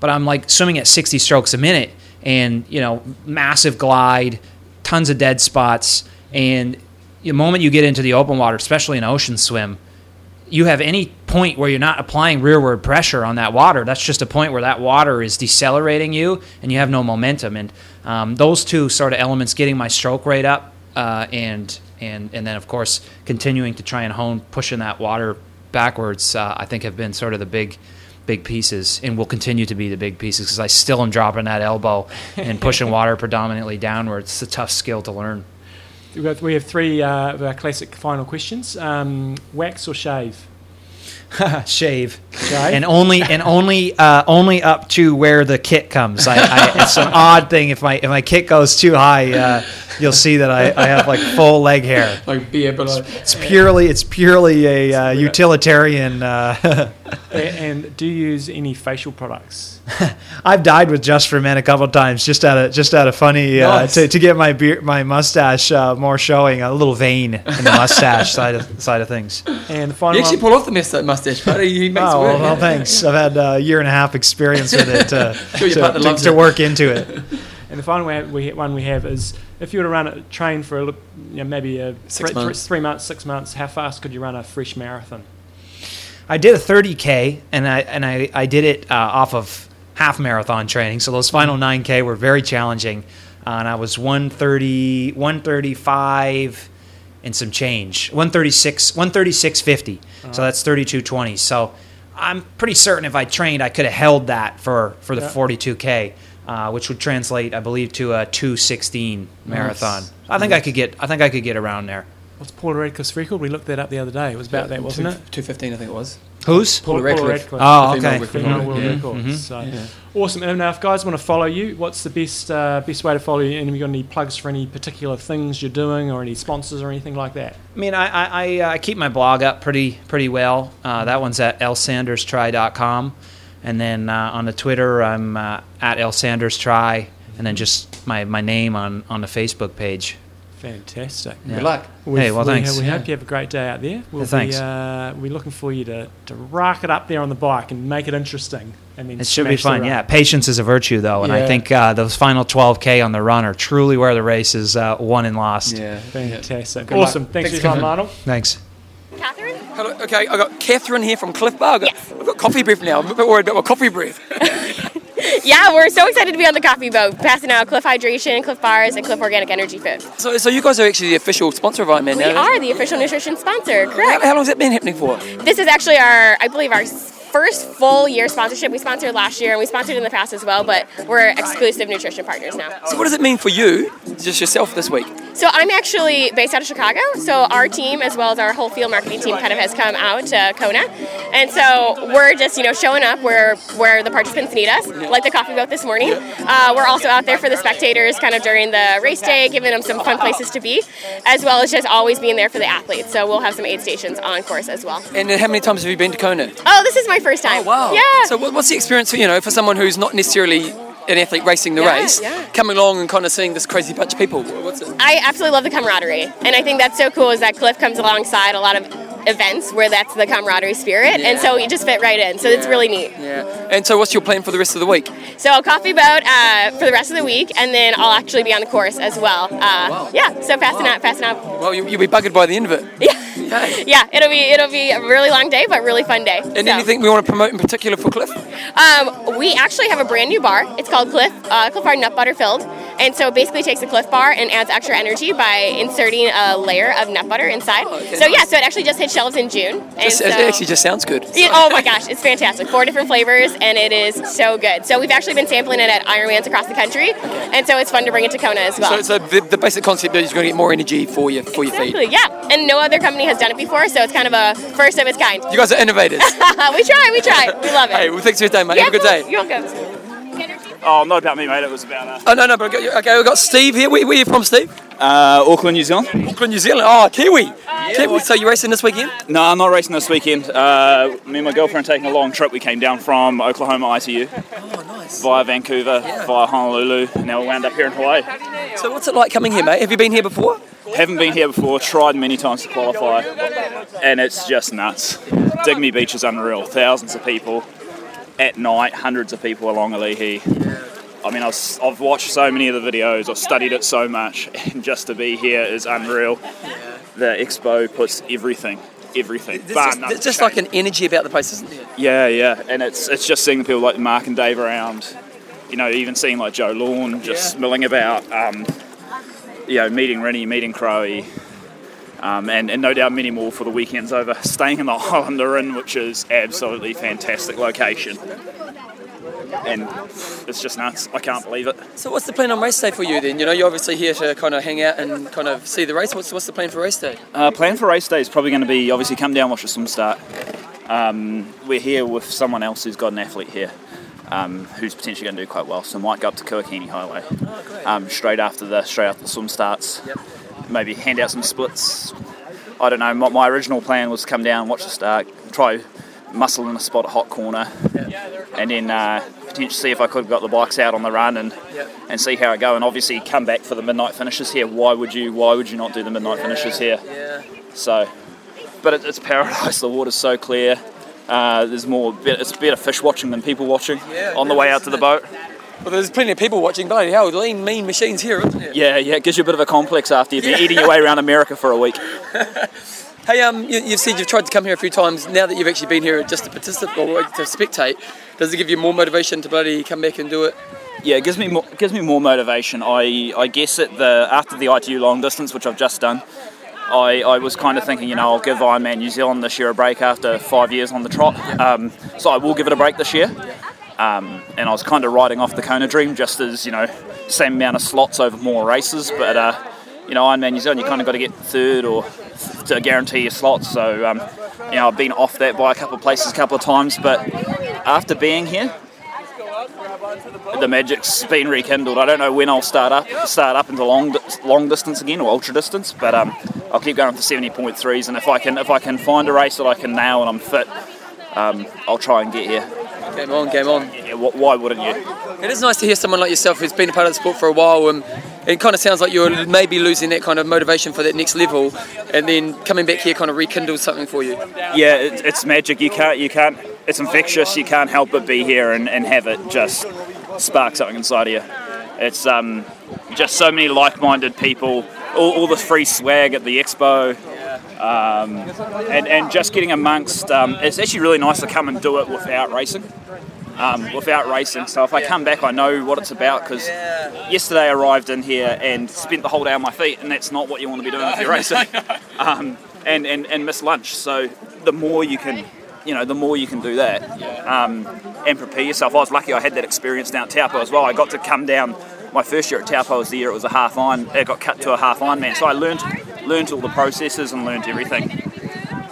But I'm like swimming at 60 strokes a minute, and you know, massive glide, tons of dead spots, and the moment you get into the open water, especially an ocean swim, you have any point where you're not applying rearward pressure on that water. That's just a point where that water is decelerating you and you have no momentum. And um, those two sort of elements, getting my stroke rate up, uh, and and and then of course continuing to try and hone pushing that water backwards, uh, I think have been sort of the big. Big pieces, and will continue to be the big pieces because I still am dropping that elbow and pushing water predominantly downwards. It's a tough skill to learn. We have three uh, of our classic final questions. Um, wax or shave? shave. Shave. and only and only uh, only up to where the kit comes. I, I, it's an odd thing if my if my kit goes too high, uh, you'll see that I, I have like full leg hair. Like beer below. It's purely it's purely a uh, utilitarian. Uh, A- and do you use any facial products? I've died with Just for Men a couple times, just out of just out of funny uh, Nice. to, to get my beard, my mustache uh, more showing, a little vein in the mustache side of side of things. And the You actually one, pull off the mess- mustache, buddy. He makes Oh work. well, well, thanks. I've had a year and a half experience with it uh, Sure your to, partner to, loves to it. work into it. and the final one we, one we have is if you were to run a train for a, you know, maybe a Six three, months. three months, six months, how fast could you run a fresh marathon? I did a 30k, and I and I, I did it uh, off of half marathon training. So those final 9k were very challenging, uh, and I was 130, 135, and some change. 136, 136.50. So that's 32.20. So I'm pretty certain if I trained, I could have held that for for the Yeah. 42k. Uh, which would translate, I believe, to a 216 marathon. I think I could get. I think I could get around there. What's Paula Radcliffe's record? We looked that up the other day. It was about that, wasn't it? Two fifteen, I think it was. Who's? Paula Radcliffe. Oh, The female okay. record Female holder. world Yeah. records. So Yeah. awesome. And now, if guys want to follow you, what's the best uh, best way to follow you? And have you got any plugs for any particular things you're doing, or any sponsors or anything like that? I mean, I, I, I, uh, keep my blog up pretty pretty well. Uh, that one's at lsanderstry.com. And then uh, on the Twitter, I'm uh, at lsanderstry. And then just my, my name on, on the Facebook page. Fantastic. Yeah. Good luck. Hey, well, we, thanks. We Yeah. hope you have a great day out there. We'll Yeah, thanks. Be, uh, we're looking for you to, to rock it up there on the bike and make it interesting. And then It should be smash fun. Yeah, patience is a virtue, though. And I think uh, those final 12K on the run are truly where the race is uh, won and lost. Yeah. Fantastic. Good luck. awesome. Thanks, Thanks for your time. Arnold. Thanks. Catherine? Hello. Okay, I got Catherine here from Clif Bar. I've got, Yes. I've got coffee breath now. I'm a bit worried about my coffee breath. Yeah, we're so excited to be on the coffee boat, passing out Clif Hydration, Clif Bars, and Clif Organic Energy Food. So, so you guys are actually the official sponsor of Ironman We now. We are the official nutrition sponsor, How, correct? how long has that been happening for? This is actually our, I believe, our first full year sponsorship. We sponsored last year and we sponsored in the past as well, but we're exclusive nutrition partners now. So, what does it mean for you, just yourself, this week? So I'm actually based out of Chicago. So our team, as well as our whole field marketing team, kind of has come out to Kona, and so we're just you know showing up where where the participants need us, like the coffee boat this morning. Uh, we're also out there for the spectators, kind of during the race day, giving them some fun places to be, as well as just always being there for the athletes. So we'll have some aid stations on course as well. And how many times have you been to Kona? Oh, this is my first time. Oh wow! Yeah. So, what's the experience for you know for someone who's not necessarily an athlete racing the Yeah, race, yeah. coming along and kind of seeing this crazy bunch of people? What's it? I absolutely love the camaraderie, and I think that's so cool. Is that Clif comes alongside a lot of events where that's the camaraderie spirit, and so we just fit right in. So it's really neat. Yeah. And so, what's your plan for the rest of the week? So I'll coffee boat uh, for the rest of the week, and then I'll actually be on the course as well. Uh, Yeah, so passing out, passing out. Well, you, you'll be buggered by the end of it. Yeah, Okay. yeah. It'll be it'll be a really long day, but really fun day. And So, anything we want to promote in particular for Clif? Um, we actually have a brand new bar. It's called Clif uh, Clif Bar Nut Butter Filled, and so it basically takes a Clif Bar and adds extra energy by inserting a layer of nut butter inside. Oh, okay, so yeah, so it actually just hit shelves in June. And Just, so, it actually just sounds good. Yeah, oh my gosh, it's fantastic. Four different flavors, and it is so good. So we've actually been sampling it at Ironmans across the country, and so it's fun to bring it to Kona as well. So, so the, the basic concept is you're going to get more energy for your for your feet. Exactly, yeah. And no other company has done it before, so it's kind of a first of its kind. You guys are innovators. we try, we try. We love it. hey, well, thanks for your time, mate. Yeah, Have a good day. You're welcome. Oh, not about me, mate. It was about uh, Oh no, no, but got- okay, we've got Steve here. Where, where are you from, Steve? uh, Auckland, New Zealand. Auckland, New Zealand. Oh, Kiwi. Kiwi. So you're racing this weekend? No, I'm not racing this weekend. Uh, me and my girlfriend are taking a long trip. We came down from Oklahoma ITU Oh, nice. via Vancouver, via Honolulu, and now we wound up here in Hawaii. So what's it like coming here, mate? Have you been here before? Haven't been here before. Tried many times to qualify, and it's just nuts. Dig Me Beach is unreal. Thousands of people at night. Hundreds of people along Ali'i. I mean, I've, I've watched so many of the videos. I've studied it so much, and just to be here is unreal. The expo puts everything, everything. There's just, there's just like an energy about the place, isn't there? Yeah, yeah, and it's it's just seeing the people like Mark and Dave around. You know, even seeing like Jo Lawn just milling about. Um, you know, meeting Rinny, meeting Crowe, um, and, and no doubt many more for the weekends over. Staying in the Highlander Inn, which is absolutely fantastic location, and it's just nuts. I can't believe it. So what's the plan on race day for you then? You know, you're obviously here to kind of hang out and kind of see the race. What's what's the plan for race day? Uh, plan for race day is probably going to be obviously come down, watch the swim start. Um, we're here with someone else who's got an athlete here. Um, who's potentially going to do quite well, so might go up to Kuakini Highway um, straight after the straight after the swim starts. Yep. Maybe hand out some splits. I don't know. My, my original plan was to come down, watch the start, try muscle in a spot at hot corner, and then uh, potentially see if I could have got the bikes out on the run and and see how it go. And obviously come back for the midnight finishes here. Why would you? Why would you not do the midnight finishes here? Yeah. So, but it, it's paradise. The water's so clear. Uh, there's more. It's better fish watching than people watching Yeah, on the way out to the boat. Well, there's plenty of people watching. Bloody hell, lean, mean machines here, isn't it? Yeah, yeah. It gives you a bit of a complex after you've been eating your way around America for a week. Hey, um, you, you've said you've tried to come here a few times. Now that you've actually been here just to participate or to spectate, does it give you more motivation to bloody come back and do it? Yeah, it gives me more, it gives me more motivation. I, I guess at the after the ITU long distance, which I've just done, I, I was kind of thinking, you know, I'll give Ironman New Zealand this year a break after five years on the trot. Um, so I will give it a break this year. Um, and I was kind of riding off the Kona dream, just as you know, same amount of slots over more races. But uh, you know, Ironman New Zealand, you kind of got to get third or to guarantee your slots. So um, you know, I've been off that by a couple of places, a couple of times. But after being here, the magic's been rekindled. I don't know when I'll start up start up into long long distance again or ultra distance, but um, I'll keep going the 70.3s. And if I can if I can find a race that I can nail and I'm fit, um, I'll try and get here. Game on, game on. Yeah, wh- why wouldn't you? It is nice to hear someone like yourself who's been a part of the sport for a while and it kind of sounds like you're maybe losing that kind of motivation for that next level and then coming back here kind of rekindles something for you. Yeah, it, it's magic. You can't you can't. It's infectious. You can't help but be here and, and have it just spark something inside of you. It's um, just so many like-minded people. All, all the free swag at the expo. Um, and, and just getting amongst um, it's actually really nice to come and do it without racing. Um, without racing. So if I come back I know what it's about because yesterday I arrived in here and spent the whole day on my feet and that's not what you want to be doing if you're racing. Um, and, and, and miss lunch. So the more you can you know the more you can do that um, and prepare yourself. I was lucky I had that experience down at Taupo as well. I got to come down my first year at Taupo was the year it was a half iron it got cut to a half iron man. so I learned learned all the processes and learned everything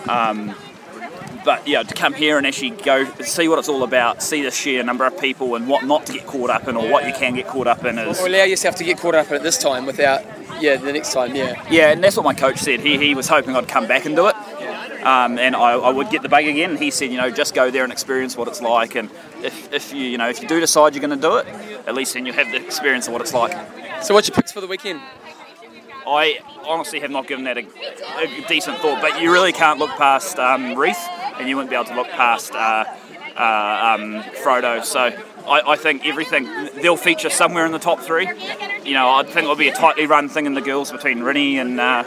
um, but yeah, to come here and actually go see what it's all about, see the sheer number of people and what not to get caught up in or what you can get caught up in is Or allow yourself to get caught up in it this time without, yeah, the next time, yeah. yeah, and that's what my coach said. He, he was hoping I'd come back and do it, um, and I, I would get the bug again. He said, you know, just go there and experience what it's like, and if, if you you know if you do decide you're going to do it, at least then you have the experience of what it's like. So what's your picks for the weekend? I honestly have not given that a, a decent thought, but you really can't look past um, Ryf, and you wouldn't be able to look past uh, uh, um, Frodo. So I, I think everything they'll feature somewhere in the top three. You know, I think it'll be a tightly run thing in the girls between Rinny and uh,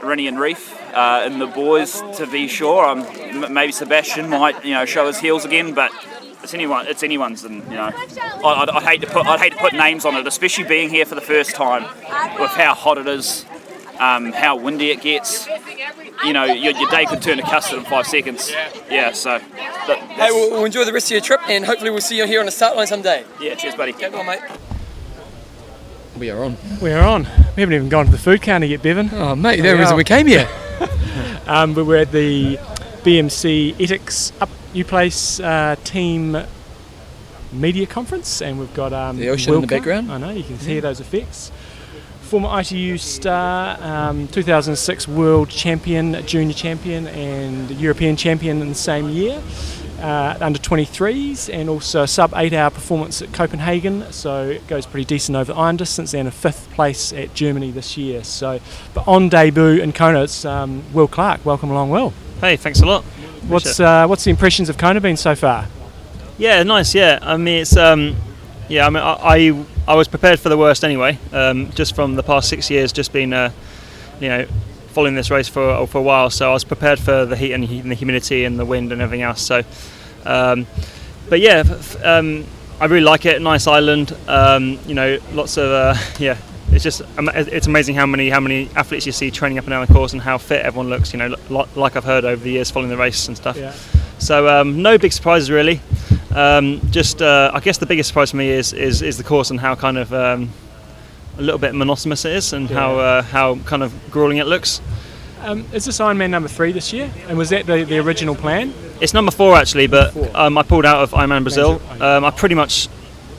Rinny and Ryf. Uh, and the boys, to be sure, um, maybe Sebastian might, you know, show his heels again, but it's anyone, it's anyone's, and you know, I, I'd, I'd hate to put, I'd hate to put names on it, especially being here for the first time, with how hot it is, um, how windy it gets. You know, your, your day could turn to custard in five seconds. Yeah, so, that, Hey, we'll, we'll enjoy the rest of your trip and hopefully we'll see you here on the start line someday. yeah, cheers, buddy. Come on, mate. We are on. We're on. We haven't even gone to the food counter yet, Bevan. Oh, mate, There the we reason are. we came here. Um, but we're at the BMC Etixx Up New Place uh, Team Media Conference, and we've got um, The ocean in the background. I know you can hear those effects. Former ITU star, um, 2006 World Champion, Junior Champion, and European Champion in the same year. uh, under 23s and also a sub 8 hour performance at Copenhagen. So it goes pretty decent over iron distance and a fifth place at Germany this year. So, but on debut in Kona, it's um, Will Clarke. Welcome along, Will. Hey, thanks a lot. What's uh, what's the impressions of Kona been so far? Yeah, nice. Yeah, I mean it's um, yeah. I mean I, I, I was prepared for the worst anyway. Um, just from the past six years, just been uh, you know following this race for for a while, so I was prepared for the heat and the humidity and the wind and everything else. So, um, but yeah, f- um, I really like it. Nice island. Um, you know, lots of uh, yeah. It's just it's amazing how many how many athletes you see training up and down the course and how fit everyone looks. You know, like I've heard over the years following the race and stuff. Yeah. So um, no big surprises really. Um, just uh, I guess the biggest surprise for me is is, is the course and how kind of um, a little bit monotonous it is and Yeah. how uh, how kind of grueling it looks. Um, is this Ironman number three this year? And was that the, the original plan? It's number four actually, but um, I pulled out of Ironman Brazil. Brazil, Um, I pretty much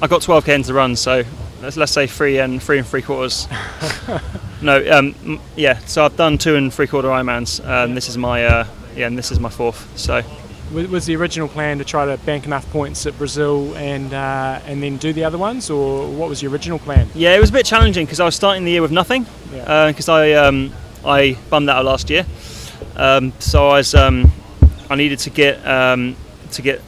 I got 12 k into the run, so let's, let's say three and three and three quarters. no, um, yeah. So I've done two and three quarter Ironmans. Um, this is my uh, yeah, and this is my fourth. So Was, was the original plan to try to bank enough points at Brazil and uh, and then do the other ones, or what was your original plan? yeah, it was a bit challenging because I was starting the year with nothing. Yeah. because I um, I bummed out last year. Um, so I was um, I needed to get um, to get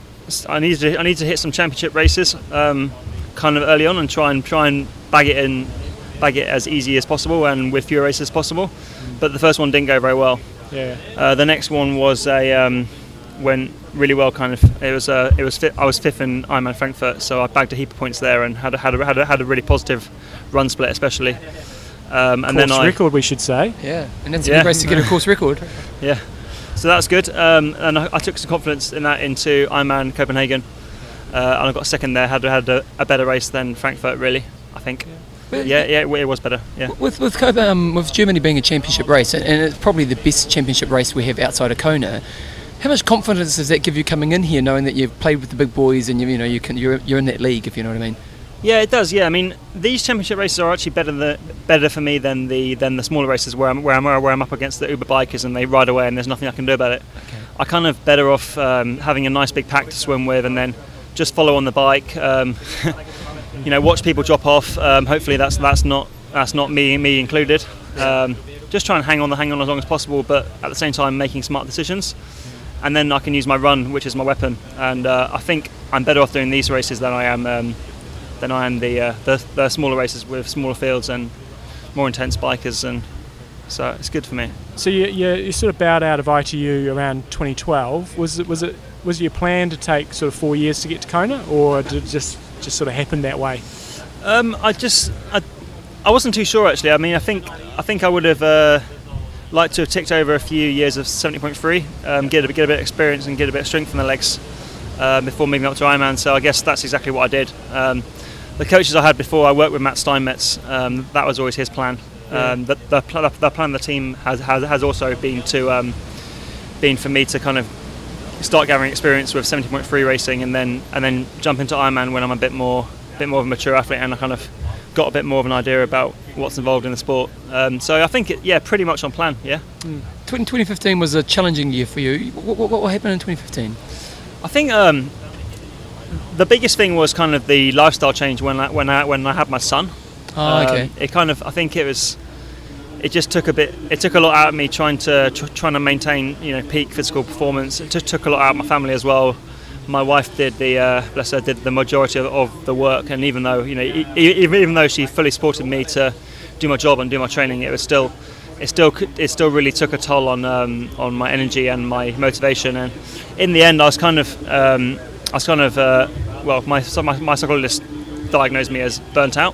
I needed to, I needed to hit some championship races um, kind of early on and try and try and bag it in bag it as easy as possible and with fewer races as possible. But the first one didn't go very well. Yeah. Uh, the next one was a um, went really well. Kind of it was uh, it was fi- I was fifth in Ironman Frankfurt, so I bagged a heap of points there and had a, had a, had a, had a really positive run split, especially. Um, and Course then I record, we should say. Yeah, and then it's a Yeah. good race to get a course record. yeah, so that's good. Um, and I, I took some confidence in that into Ironman Copenhagen, uh, and I got second there. Had had a, a better race than Frankfurt, really. I think. But- Yeah, yeah, it, it was better. Yeah. With with um, with Germany being a championship race, and, and it's probably the best championship race we have outside of Kona. How much confidence does that give you coming in here, knowing that you've played with the big boys and you, you know you can you're, you're in that league, if you know what I mean? Yeah, it does. Yeah, I mean, these championship races are actually better the, better for me than the than the smaller races where I'm where I'm where I'm up against the Uber bikers and they ride away and there's nothing I can do about it. I kind of better off um, having a nice big pack to swim with and then just follow on the bike. Um, you know, watch people drop off. Um, hopefully, that's that's not that's not me me included. Um, just try and hang on the hang on as long as possible, but at the same time making smart decisions. And then I can use my run, which is my weapon. And uh, I think I'm better off doing these races than I am um, than I am the, uh, the the smaller races with smaller fields and more intense bikers, and so it's good for me. So you, you, you sort of bowed out of ITU around 2012. Was it was it was your plan to take sort of four years to get to Kona, or did it just just sort of happen that way? Um, I just I, I wasn't too sure actually. I mean, I think I think I would have uh, liked to have ticked over a few years of 70.3, um, get a get a bit of experience and get a bit of strength in the legs um, before moving up to Ironman. So I guess that's exactly what I did. Um, the coaches I had before, I worked with Matt Steinmetz. Um, that was always his plan. Um, the, the, the plan of the team has, has, has also been to um, been for me to kind of start gathering experience with 70.3 racing and then and then jump into Ironman when I'm a bit more bit more of a mature athlete and I kind of got a bit more of an idea about what's involved in the sport. Um, so I think it, yeah, pretty much on plan. Yeah, 20, 2015 was a challenging year for you. What, what, what happened in 2015? I think um, the biggest thing was kind of the lifestyle change when I, when I when I had my son. Oh, Um, okay. it kind of I think it was it just took a bit it took a lot out of me trying to tr- trying to maintain you know peak physical performance. It just took a lot out of my family as well. My wife did the uh, bless her did the majority of, of the work and even though you know e- e- even, though she fully supported me to do my job and do my training it was still it still it still really took a toll on um, on my energy and my motivation. And in the end I was kind of um, I was kind of uh, well my, my my psychologist diagnosed me as burnt out.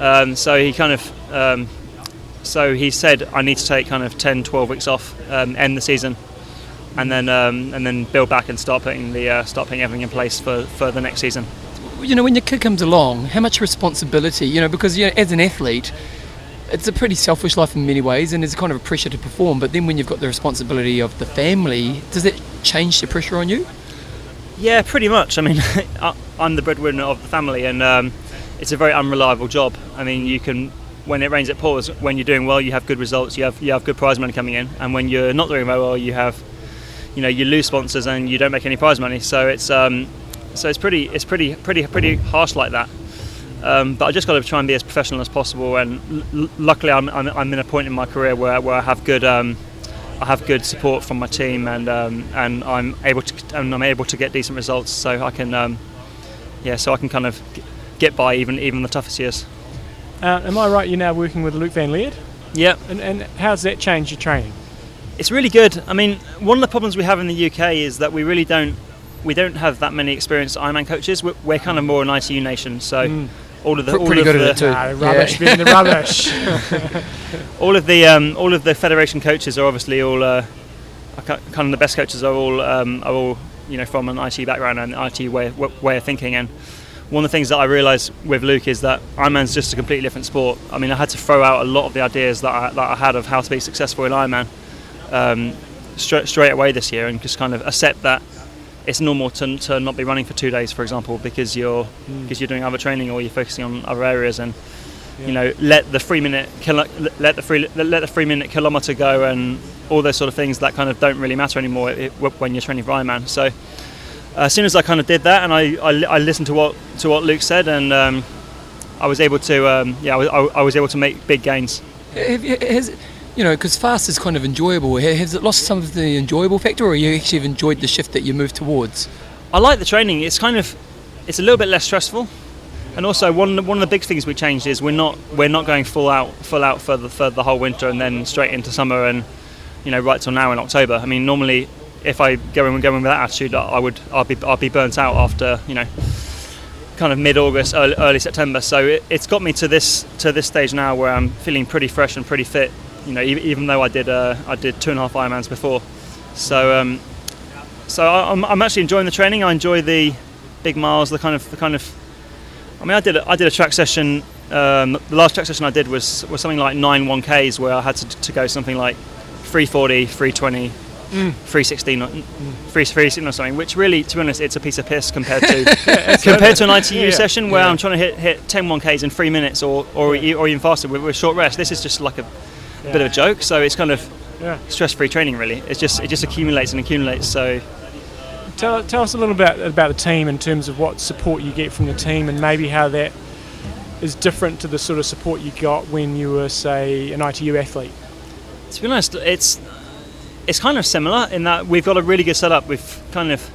Um, so he kind of, um, so he said I need to take kind of 10, 12 weeks off, um, end the season, and then um, and then build back and start putting the uh, start putting everything in place for, for the next season. You know, when your kid comes along, how much responsibility? You know, because you know, as an athlete, it's a pretty selfish life in many ways, and there's kind of a pressure to perform. But then when you've got the responsibility of the family, does it change the pressure on you? Yeah, pretty much. I mean, I'm the breadwinner of the family, and um, it's a very unreliable job. I mean, you can when it rains it pours. When you're doing well, you have good results. You have you have good prize money coming in, and when you're not doing very well, you have you know you lose sponsors and you don't make any prize money. So it's um, so it's pretty it's pretty pretty pretty harsh like that. Um, but I just got to try and be as professional as possible. And l- luckily, I'm, I'm, I'm in a point in my career where, where I have good um, I have good support from my team, and um, and I'm able to and I'm able to get decent results. So I can um, yeah, so I can kind of get by even even the toughest years. Uh, am I right? You're now working with Luc Van Lierde, Yeah, and, and how's that changed your training? it's really good. I mean, one of the problems we have in the UK is that we really don't we don't have that many experienced Ironman coaches. We're, we're kind of more an ITU nation, so all of the all pretty of good the, at it too. Ah, rubbish, being the rubbish. all of the um, all of the federation coaches are obviously all uh, kind of the best coaches are all um, are all you know from an IT background and IT way way of thinking. And one of the things that I realised with Luc is that Ironman's just a completely different sport. I mean, I had to throw out a lot of the ideas that I, that I had of how to be successful in Ironman um, straight straight away this year, and just kind of accept that. It's normal to, to not be running for two days, for example, because you're because you're doing other training or you're focusing on other areas, and you know let the three minute kilo, let the three let the three minute kilometer go and all those sort of things that kind of don't really matter anymore when you're training for Ironman. So as soon as I kind of did that and I, I, I listened to what to what Luc said and um, I was able to um, yeah I was, I, I was able to make big gains. Has, you know, because fast is kind of enjoyable. Has it lost some of the enjoyable factor, or you actually have enjoyed the shift that you moved towards? I like the training. It's kind of it's a little bit less stressful. And also one of the- one of the big things we changed is we're not we're not going full out full out for the for the whole winter and then straight into summer and you know right till now in October. I mean normally if I go in, and go in with that attitude I would I'll be I'll be burnt out after you know kind of mid August early, early September. So it, it's got me to this to this stage now where I'm feeling pretty fresh and pretty fit. You know e- even though I did uh, I did two and a half Ironmans before. So um, so I- I'm, I'm actually enjoying the training. I enjoy the big miles, the kind of the kind of. I mean, I did a, I did a track session. Um, the last track session I did was was something like nine 1Ks where I had to, to go something like 340, 320, 316, or, 316 or something. Which really, to be honest, it's a piece of piss compared to compared to an ITU Yeah. session where. I'm trying to hit hit 10 1Ks in three minutes or or, or even faster with, with short rest. This is just like a bit of a joke. So it's kind of Yeah. stress-free training really. It's just it just accumulates and accumulates. So. tell, tell us a little bit about the team in terms of what support you get from the team and maybe how that is different to the sort of support you got when you were, say, an ITU athlete. To be honest, it's it's kind of similar in that we've got a really good setup. We've kind of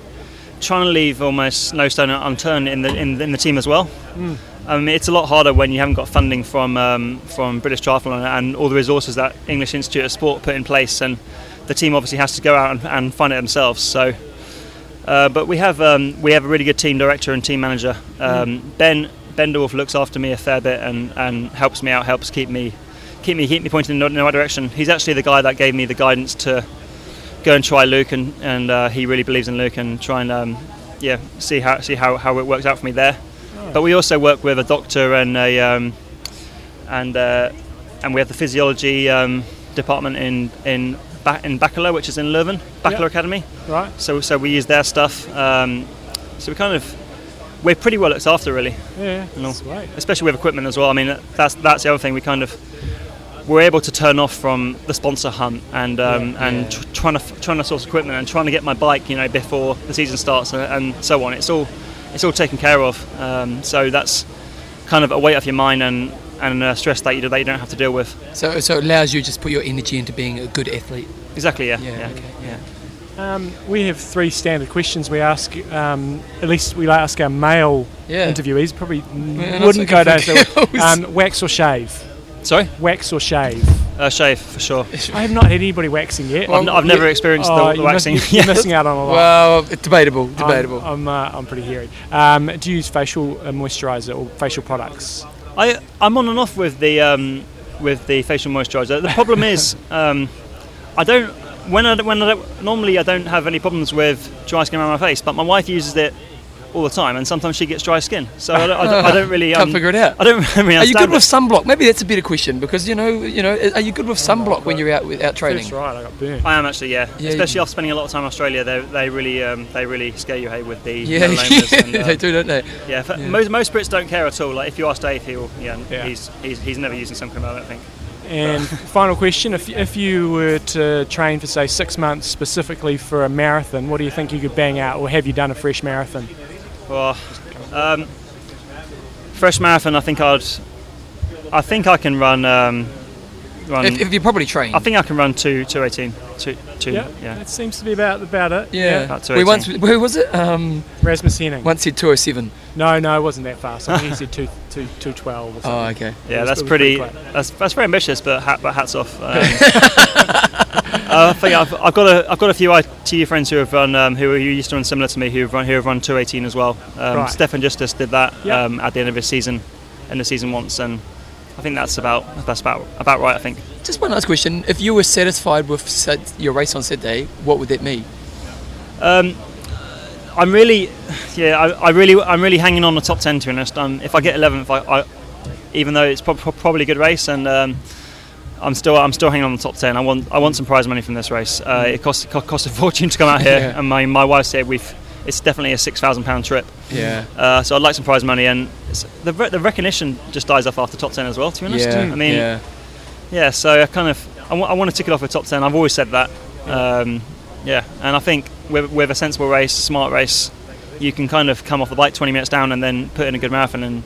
trying to leave almost no stone unturned in the in, in the team as well. Um, it's a lot harder when you haven't got funding from um, from British Triathlon and all the resources that English Institute of Sport put in place, and the team obviously has to go out and, and find it themselves. So, uh, but we have um, we have a really good team director and team manager. Um, Ben Bendorf looks after me a fair bit and, and helps me out, helps keep me keep me keep me pointing in the right direction. He's actually the guy that gave me the guidance to go and try Luc, and, and uh, he really believes in Luc and try and um, yeah see how see how, how it works out for me there. But we also work with a doctor and a um, and uh, and we have the physiology um, department in in ba- in Bakala, which is in Leuven, Bakala Yeah. Academy. Right? So so we use their stuff. Um, so we kind of we're pretty well looked after really Yeah, No. sweet. especially with equipment as well. I mean, that's that's the other thing. We kind of we're able to turn off from the sponsor hunt and um, Yeah, and yeah. Tr- trying to trying to source equipment and trying to get my bike, you know, before the season starts and, and so on. It's all it's all taken care of. Um, so that's kind of a weight off your mind and and uh, stress that you that you don't have to deal with. So, so it allows you to just put your energy into being a good athlete. Exactly. Yeah. Yeah, yeah. okay. yeah. Um, we have three standard questions we ask. Um, at least we ask our male Yeah. interviewees. Probably not wouldn't go good down. for So, um, wax or shave? Sorry. Wax or shave? Uh, shave for sure. I have not had anybody waxing yet. I've, I've never experienced Oh, the, the you're, miss- waxing. you're missing out on a lot. Well, debatable, debatable. I'm, I'm, uh, I'm pretty hairy. Um, do you use facial uh, moisturizer or facial products? I I'm on and off with the um, with the facial moisturizer. The problem is um, I don't when I when I don't, normally I don't have any problems with dry skin around my face, but my wife uses it all the time, and sometimes she gets dry skin. So I don't, I don't, I don't really Can't um, figure it out. I don't really Are you good understand with sunblock? Maybe that's a better question because you know, you know, are you good with sunblock when you're out with out training? That's right. I got burnt. I am actually, yeah. Yeah, Especially you- after spending a lot of time in Australia, they, they really um, they really scare you hey with the Yeah, melanomas and, uh, they do, don't they? Yeah, Yeah. most most Brits don't care at all. Like if you ask Dave, he'll yeah, Yeah. he's, he's he's never using sun cream. I don't think. And final question: If if you were to train for say six months specifically for a marathon, what do you think you could bang out, or have you done a fresh marathon? Well, um, fresh marathon. I think I'd. I think I can run. Um, run. If, if you probably train. I think I can run two two eighteen. Two two. Yeah, Yeah. that seems to be about about it. yeah. About we once, who was it? Um, Rasmus Henning. once said 207. No, no, it wasn't that fast. I think he said two, two, two twelve or something. Oh, okay. Yeah, was- that's pretty. pretty that's, that's very ambitious, but, hat, but hats off. Um, uh, I think I've, I've got a I've got a few ITU friends who have run um, who, who used to run similar to me who have run who have run 218 as well. Um, Right. Steffen Justus did that Yep. um, at the end of his season, in the season once, and I think that's about that's about about right. I think. Just one last question. If you were satisfied with Sat- your race on Saturday, what would that mean? Um, I'm really, yeah, I, I really, I'm really hanging on the top ten. To be honest, um, if I get 11th, I, I even though it's prob- prob- probably a good race, and um, I'm still, I'm still hanging on the top ten. I want, I want some prize money from this race. Uh, it cost, co- cost a fortune to come out here, Yeah. and my, my wife said we've, it's definitely a six thousand pound trip. Yeah. Uh, so I'd like some prize money, and it's, the, re- the recognition just dies off after top ten as well. To be honest, Yeah. I mean, yeah. yeah, so I kind of I want to tick it off with top ten. I've always said that. Um, yeah, and I think with, with a sensible race, smart race, you can kind of come off the bike 20 minutes down and then put in a good marathon, and.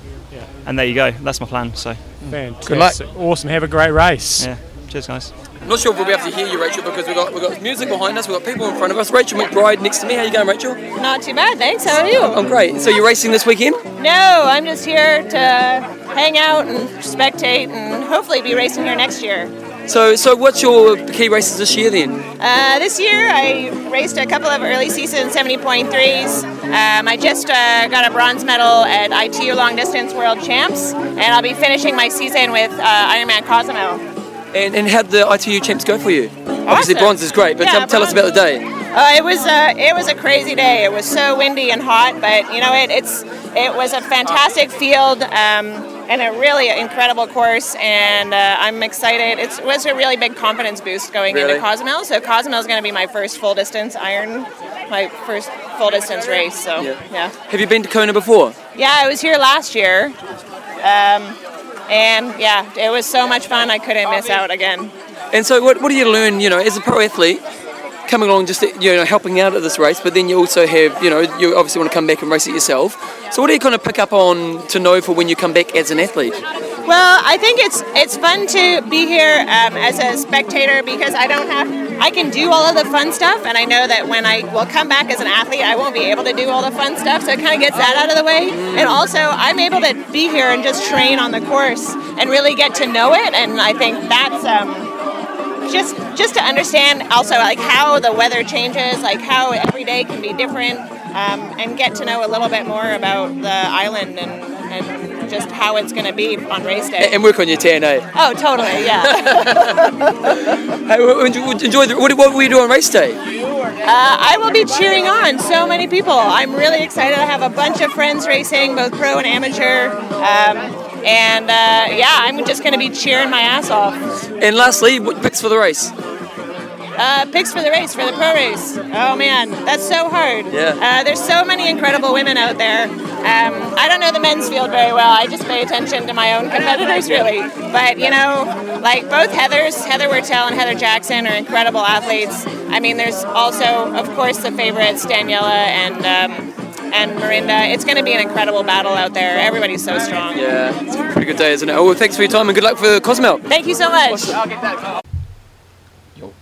And there you go. That's my plan. So Fantastic. Good luck. Awesome. Have a great race. yeah, cheers guys. I'm not sure if we'll be able to hear you, Rachel, because we've got, we've got music behind us, we've got people in front of us. Rachel McBride next to me. How you going, Rachel? Not too bad, thanks. How are you? I'm great. So you're racing this weekend? No, I'm just here to hang out and spectate and hopefully be racing here next year. So, so what's your key races this year then? Uh, this year I raced a couple of early season 70.3s. Um, I just uh, got a bronze medal at ITU Long Distance World Champs, and I'll be finishing my season with uh, Ironman Cozumel. And, and how did the ITU champs go for you? Obviously, bronze is great, but Yeah, tell, tell us about the day. Uh, it was uh, it was a crazy day. It was so windy and hot, but you know it, it's it was a fantastic field um, and a really incredible course. And uh, I'm excited. It's, it was a really big confidence boost going Really? into Cozumel. So Cozumel is going to be my first full distance iron, my first full distance race. So Yeah. yeah, Have you been to Kona before? yeah, I was here last year. Um, and yeah, it was so much fun. I couldn't miss out again. And so, what, what do you learn, you know, as a pro athlete, coming along just, you know, helping out at this race, but then you also have, you know, you obviously want to come back and race it yourself. So, what do you kind of pick up on to know for when you come back as an athlete? Well, I think it's it's fun to be here um, as a spectator because I don't have I can do all of the fun stuff, and I know that when I will come back as an athlete, I won't be able to do all the fun stuff. So it kind of gets that out of the way, and also I'm able to be here and just train on the course and really get to know it, and I think that's. Um, just, just to understand also like how the weather changes, like how every day can be different, um, and get to know a little bit more about the island and, and just how it's going to be on race day. And work on your TNA. Oh, totally, yeah. Hey, enjoy the, what, what will you do on race day? uh, I will be cheering on so many people. I'm really excited. I have a bunch of friends racing, both pro and amateur. Um, and uh, yeah, I'm just going to be cheering my ass off. And lastly, what picks for the race? Uh, picks for the race, for the pro race. Oh man, that's so hard. Yeah. Uh, there's so many incredible women out there. Um, I don't know the men's field very well. I just pay attention to my own competitors, really. But you know, like both Heather's, Heather Wurtele and Heather Jackson are incredible athletes. I mean, there's also, of course, the favorites, Daniela and. Um, and Mirinda, it's going to be an incredible battle out there. Everybody's so strong. Yeah, it's a pretty good day, isn't it? Oh, well, thanks for your time and good luck for Cozumel. Thank you so much. I'll get back. Yup.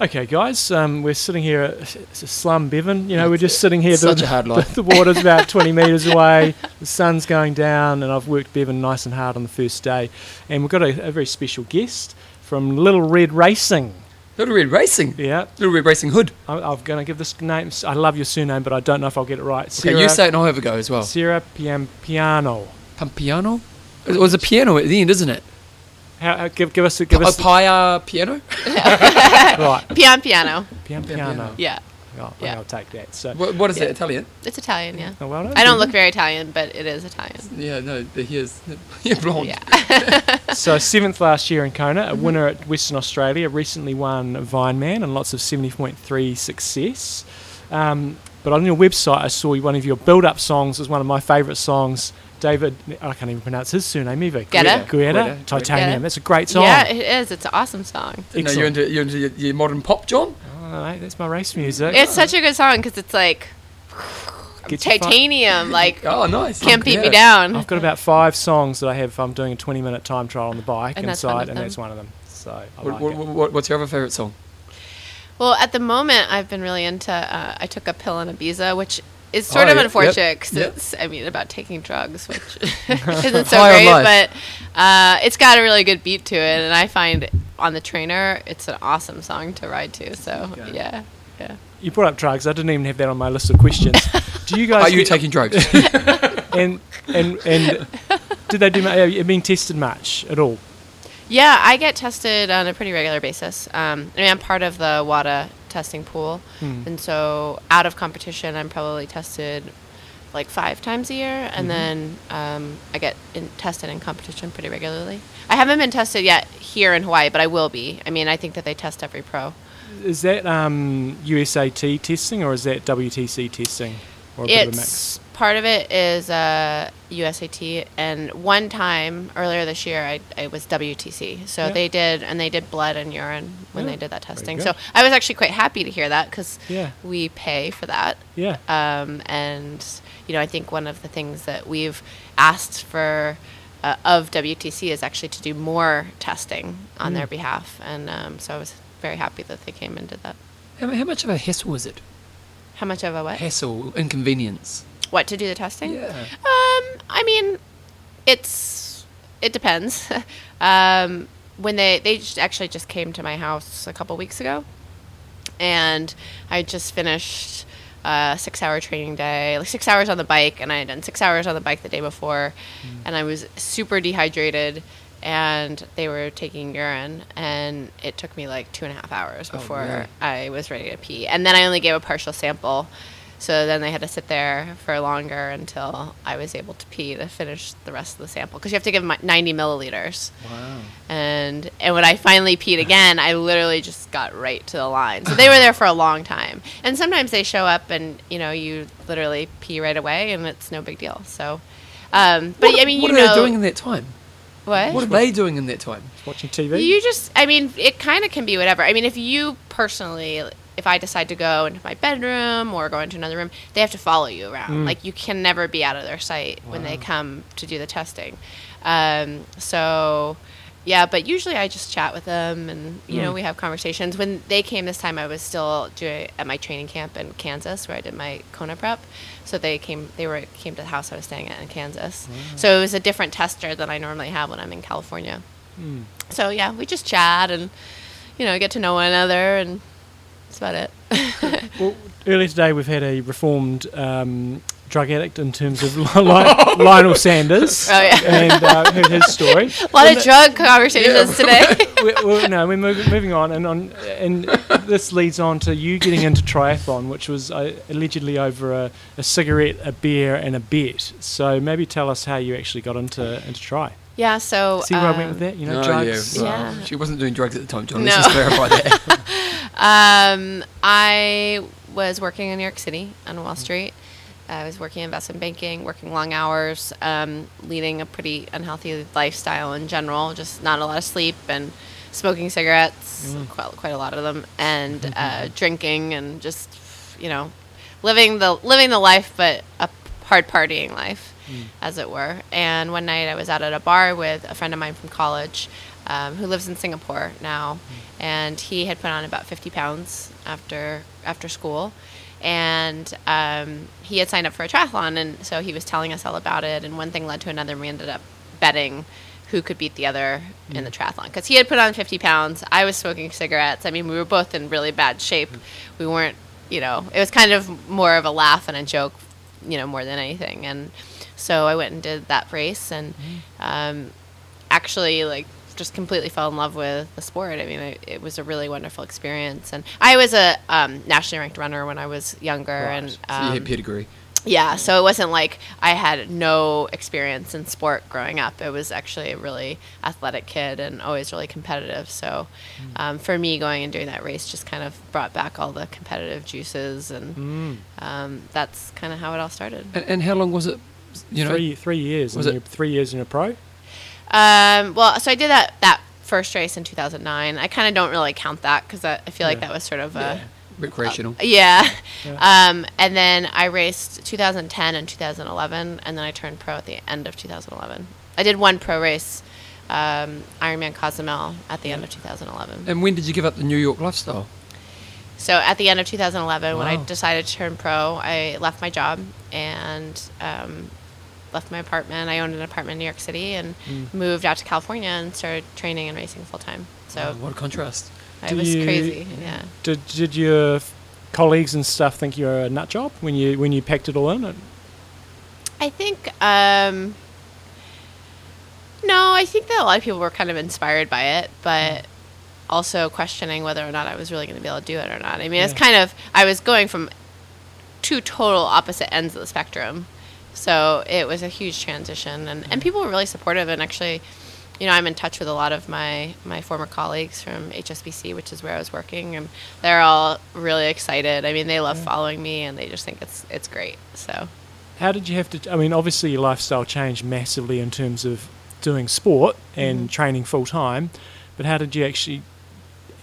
Okay, guys, um, we're sitting here at it's a slum Bevan. You know, we're just sitting here. Such the, a hard life. The, water's about 20 metres away. The sun's going down, and I've worked Bevan nice and hard on the first day. And we've got a, a very special guest from Little Red Racing. Little Red Racing. Yeah, Little Red Racing Hood. I, I'm going to give this name. I love your surname, but I don't know if I'll get it right. Okay, you say it and I'll have a go as well. Sarah Pian Piano. Pampiano? It was a piano at the end, isn't it? How, uh, give, give us a give A us pia piano? right. Pian piano. Pian Piano. Yeah, Oh, Yeah. I'll take that. So, What, what is Yeah. it? Italian? it's Italian. Yeah. oh, well done, I don't look very Italian, but it is Italian. Yeah, no, but here's you're blonde. Yeah. So seventh last year in Kona, a winner at Western Australia, recently won Vineman and lots of 70.3 success. Um, but on your website, I saw one of your build-up songs was one of my favourite songs, David, I can't even pronounce his surname either. Guetta. Guetta. Guetta. Titanium. Guetta. That's a great song. Yeah, it is. It's an awesome song. No, you're into you're into your, your modern pop, John. Oh, mate, that's my race music. It's such a good song because it's like Get you fi- titanium. Like Oh, nice. can't beat me down. I've got about five songs that I have. I'm doing a 20 minute time trial on the bike And that's inside, of and that's one of them. So I What, like what, what, what's your other favorite song? Well, at the moment, I've been really into. Uh, I took a pill in Ibiza, which is sort Oh, of unfortunate yep, 'cause yep. it's. I mean, about taking drugs, which isn't so High great, but uh, it's got a really good beat to it, and I find on the trainer, it's an awesome song to ride to. So yeah, yeah. You brought up drugs. I didn't even have that on my list of questions. Do you guys? Are you get- taking drugs? and and and did they do? mu- Have you been tested much at all? Yeah, I get tested on a pretty regular basis. Um, I mean, I'm part of the WADA testing pool, Hmm. and so out of competition, I'm probably tested like five times a year, and Mhm. then um, I get in, tested in competition pretty regularly. I haven't been tested yet here in Hawaii, but I will be. I mean, I think that they test every pro. Is that um, USAT testing or is that WTC testing? Or a bit of a mix? It's part of it is uh, USAT, and one time earlier this year, I, I was WTC. So Yeah. they did, and they did blood and urine when Yeah, they did that testing. So I was actually quite happy to hear that because Yeah. we pay for that. Yeah. Um, and you know, I think one of the things that we've asked for. Uh, of WTC is actually to do more testing on Mm. their behalf, and um, so I was very happy that they came and did that. how, how much of a hassle was it? How much of a what? Hassle, inconvenience. What to do the testing? Yeah. Um, I mean, it's it depends. um, when they they just actually just came to my house a couple weeks ago, and I just finished a six-hour training day, like six hours on the bike, and I had done six hours on the bike the day before, and I was super dehydrated. And they were taking urine, and it took me like two and a half hours Oh, before really? I was ready to pee. And then I only gave a partial sample. So then they had to sit there for longer until I was able to pee to finish the rest of the sample because you have to give 'em 90 milliliters. Wow. And and when I finally peed again, I literally just got right to the line. So they were there for a long time. And sometimes they show up and you know you literally pee right away and it's no big deal. So, um, but what, I mean what you are know they doing in that time? what What are they doing in that time? Watching TV? you just, I mean, it kind of can be whatever. I mean, if you personally, if I decide to go into my bedroom or go into another room, they have to follow you around. Mm. Like, you can never be out of their sight when they come to do the testing. Um, so, yeah, but usually I just chat with them and, you know, Mm. we have conversations. When they came this time, I was still doing at my training camp in Kansas where I did my Kona prep. So they came, they were, came to the house I was staying at in Kansas. So it was a different tester than I normally have when I'm in California. Mm. So yeah, we just chat and you know get to know one another, and that's about it. Well, earlier today we've had a reformed um, drug addict in terms of Li- Lionel Sanders. Oh, yeah. And uh, heard his story. A lot of drug conversations today. we, we, no, we're moving, moving on, and on, and this leads on to you getting into triathlon, which was uh, allegedly over a, a cigarette, a beer, and a bet. So maybe tell us how you actually got into into tri. yeah. So See where I went um, with that? You know, Oh, drugs. Yeah, well, Yeah. She wasn't doing drugs at the time, John. No. Let's just clarify that. Um, I was working in New York City on Wall Street. I was working in investment banking, working long hours, um, leading a pretty unhealthy lifestyle in general, just not a lot of sleep and smoking cigarettes, Mm. quite, quite a lot of them, and uh, drinking and just, you know, living the living the life, but a hard partying life, Mm. as it were. And one night I was out at a bar with a friend of mine from college, um, who lives in Singapore now, and he had put on about 50 pounds after after school, and um, he had signed up for a triathlon, and so he was telling us all about it, and one thing led to another, and we ended up betting who could beat the other in the triathlon. Because he had put on 50 pounds. I was smoking cigarettes. I mean we were both in really bad shape. We weren't you know it was kind of more of a laugh and a joke you know more than anything. And so i went and did that race and um, actually like just completely fell in love with the sport i mean it, it was a really wonderful experience and i was a um, nationally ranked runner when i was younger and so you um, pedigree. yeah, so it wasn't like I had no experience in sport growing up. It was actually a really athletic kid and always really competitive. So um, for me, going and doing that race just kind of brought back all the competitive juices, and Mm. um, that's kind of how it all started. And, and how long was it You know, three three years. Was and it- you're three years in a pro? Um, well, so I did that that first race in 2009. I kind of don't really count that because I, I feel like that was sort of yeah, a recreational. yeah. Yeah. Um, and then I raced 2010 and 2011, and then I turned pro at the end of 2011. I did one pro race, um, Ironman Cozumel, at the end of 2011. and when did you give up the New York lifestyle? So at the end of 2011, when I decided to turn pro, I left my job and um, left my apartment. I owned an apartment in New York City and Mm. moved out to California and started training and racing full time. So what a contrast. it Do was crazy. Yeah. Did did your colleagues and stuff think you were a nut job when you when you packed it all in? I think um, no, I think that a lot of people were kind of inspired by it, but also questioning whether or not I was really going to be able to do it or not. I mean, it's Yeah. kind of I was going from two total opposite ends of the spectrum, so it was a huge transition, and and people were really supportive and actually. You know, I'm in touch with a lot of my, my former colleagues from HSBC, which is where I was working, and they're all really excited. I mean, they love following me, and they just think it's it's great. So, How did you have to? I mean, obviously your lifestyle changed massively in terms of doing sport and Mm-hmm. training full time, but how did you actually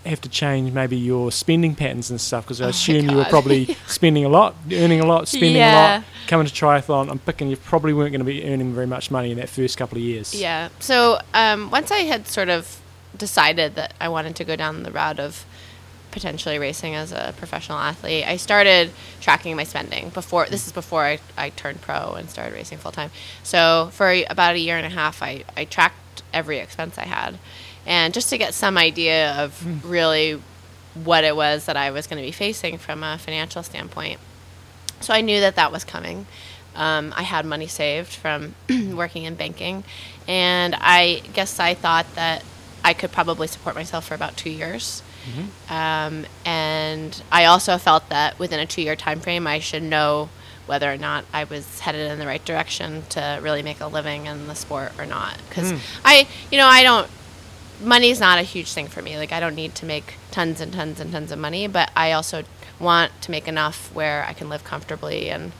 have to change maybe your spending patterns and stuff? Because I Oh assume you were probably spending a lot, earning a lot, spending a lot. Coming to triathlon, I'm picking you probably weren't going to be earning very much money in that first couple of years. Yeah. So um, once I had sort of decided that I wanted to go down the route of potentially racing as a professional athlete, I started tracking my spending before. This is before I, I turned pro and started racing full time. So for about a year and a half, I, I tracked every expense I had, and just to get some idea of really what it was that I was going to be facing from a financial standpoint. So I knew that that was coming. Um, I had money saved from working in banking, and I guess I thought that I could probably support myself for about two years. Um, and I also felt that within a two-year time frame, I should know whether or not I was headed in the right direction to really make a living in the sport or not. Because I, you know, I don't money's not a huge thing for me. Like I don't need to make tons and tons and tons of money, but I also want to make enough where I can live comfortably and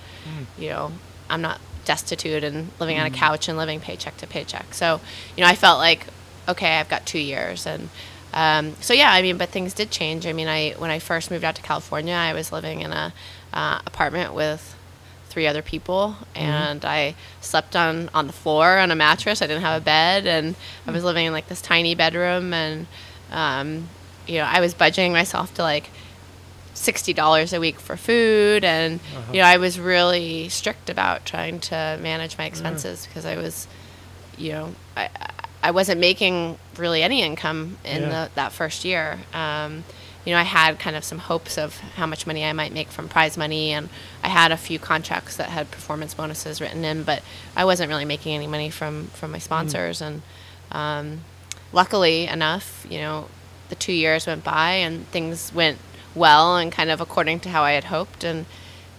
you know, I'm not destitute and living on a couch and living paycheck to paycheck. So, you know, I felt like okay, I've got 2 years and um, so yeah, I mean, but things did change. I mean, I when I first moved out to California, I was living in a uh, apartment with three other people and I slept on on the floor on a mattress. I didn't have a bed and I was living in like this tiny bedroom and um, you know, I was budgeting myself to like sixty dollars a week for food and you know, I was really strict about trying to manage my expenses because I was you know, I I wasn't making really any income in Yeah. the, that first year. Um, you know, I had kind of some hopes of how much money I might make from prize money, and I had a few contracts that had performance bonuses written in, but I wasn't really making any money from from my sponsors. And um, luckily enough, you know, the two years went by and things went well and kind of according to how I had hoped. And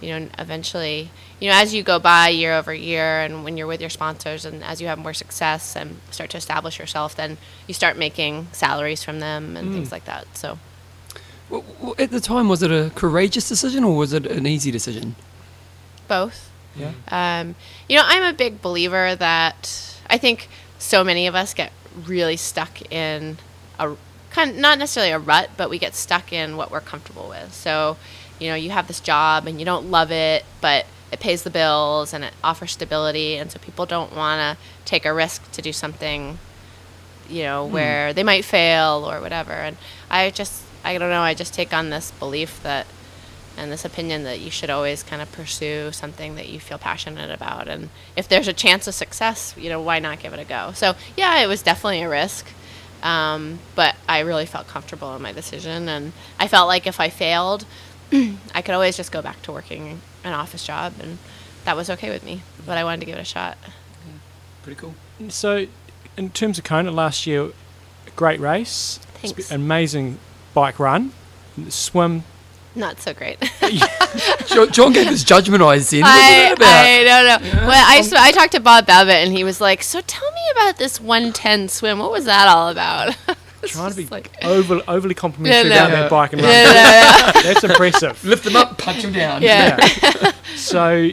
you know, eventually, you know, as you go by year over year, and when you're with your sponsors, and as you have more success and start to establish yourself, then you start making salaries from them and things like that. So. At the time, was it a courageous decision or was it an easy decision? both. Yeah. Um, you know, I'm a big believer that I think so many of us get really stuck in a kind of, not necessarily a rut, but we get stuck in what we're comfortable with. So, you know, you have this job and you don't love it, but it pays the bills and it offers stability, and so people don't want to take a risk to do something, you know, where they might fail or whatever. And I just, I don't know, I just take on this belief that and this opinion that you should always kind of pursue something that you feel passionate about and if there's a chance of success you know why not give it a go so yeah it was definitely a risk um, but i really felt comfortable in my decision and i felt like if i failed i could always just go back to working an office job and that was okay with me but i wanted to give it a shot Pretty cool. So, in terms of Kona last year, great race, Thanks. Sp- amazing bike run, swim. not so great John, John gave his judgment eyes then. What's I. I don't know. Well, I, sp- I talked to Bob Babbitt, and he was like, "So tell me about this 110 swim. What was that all about?" Trying to be just like, over, overly complimentary Yeah, no. about that bike and run. no, no. That's impressive. Lift them up, punch them down. yeah. So,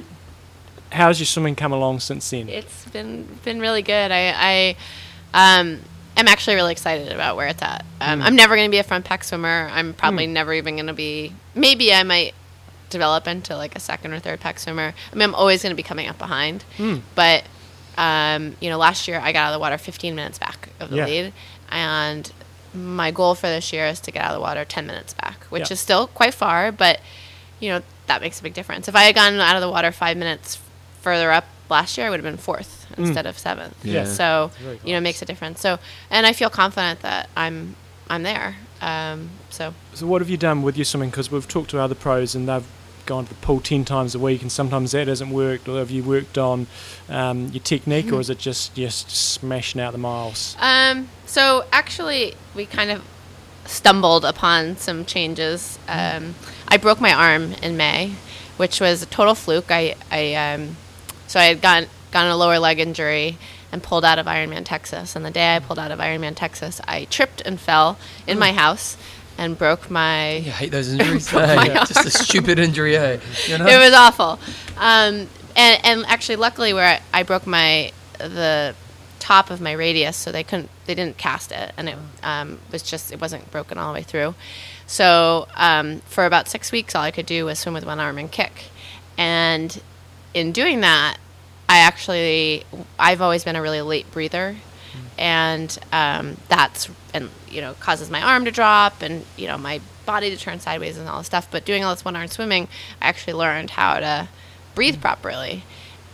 how's your swimming come along since then? It's been been really good. I, I um, am actually really excited about where it's at. Um, Mm. I'm never going to be a front pack swimmer. I'm probably Mm. never even going to be. Maybe I might develop into like a second or third pack swimmer. I mean, I'm always going to be coming up behind. Mm. But um, you know, last year I got out of the water 15 minutes back of the Yeah. lead, and my goal for this year is to get out of the water 10 minutes back, which Yeah. is still quite far, but you know that makes a big difference. If I had gotten out of the water five minutes further up last year, I would have been fourth Mm. instead of seventh. Yeah. So Very you know, it makes a difference. So, and I feel confident that I'm I'm there. Um, so So what have you done with your swimming? Because we've talked to other pros and they've gone to the pool ten times a week, and sometimes that hasn't worked. Or have you worked on um, your technique, or is it just just smashing out the miles? Um, so actually, we kind of stumbled upon some changes. Um, I broke my arm in May, which was a total fluke. I, I um, so I had gotten gotten a lower leg injury and pulled out of Ironman Texas. And the day I pulled out of Ironman Texas, I tripped and fell in my house and broke my. I hate those injuries. my Just a stupid injury, eh? You know? It was awful. Um, and, and actually, luckily, where I, I broke my the top of my radius, so they couldn't they didn't cast it, and it um, was just it wasn't broken all the way through. So um, for about six weeks, all I could do was swim with one arm and kick, and in doing that, I actually I've always been a really late breather, and um, that's and you know causes my arm to drop and you know my body to turn sideways and all this stuff. But doing all this one arm swimming, I actually learned how to breathe properly.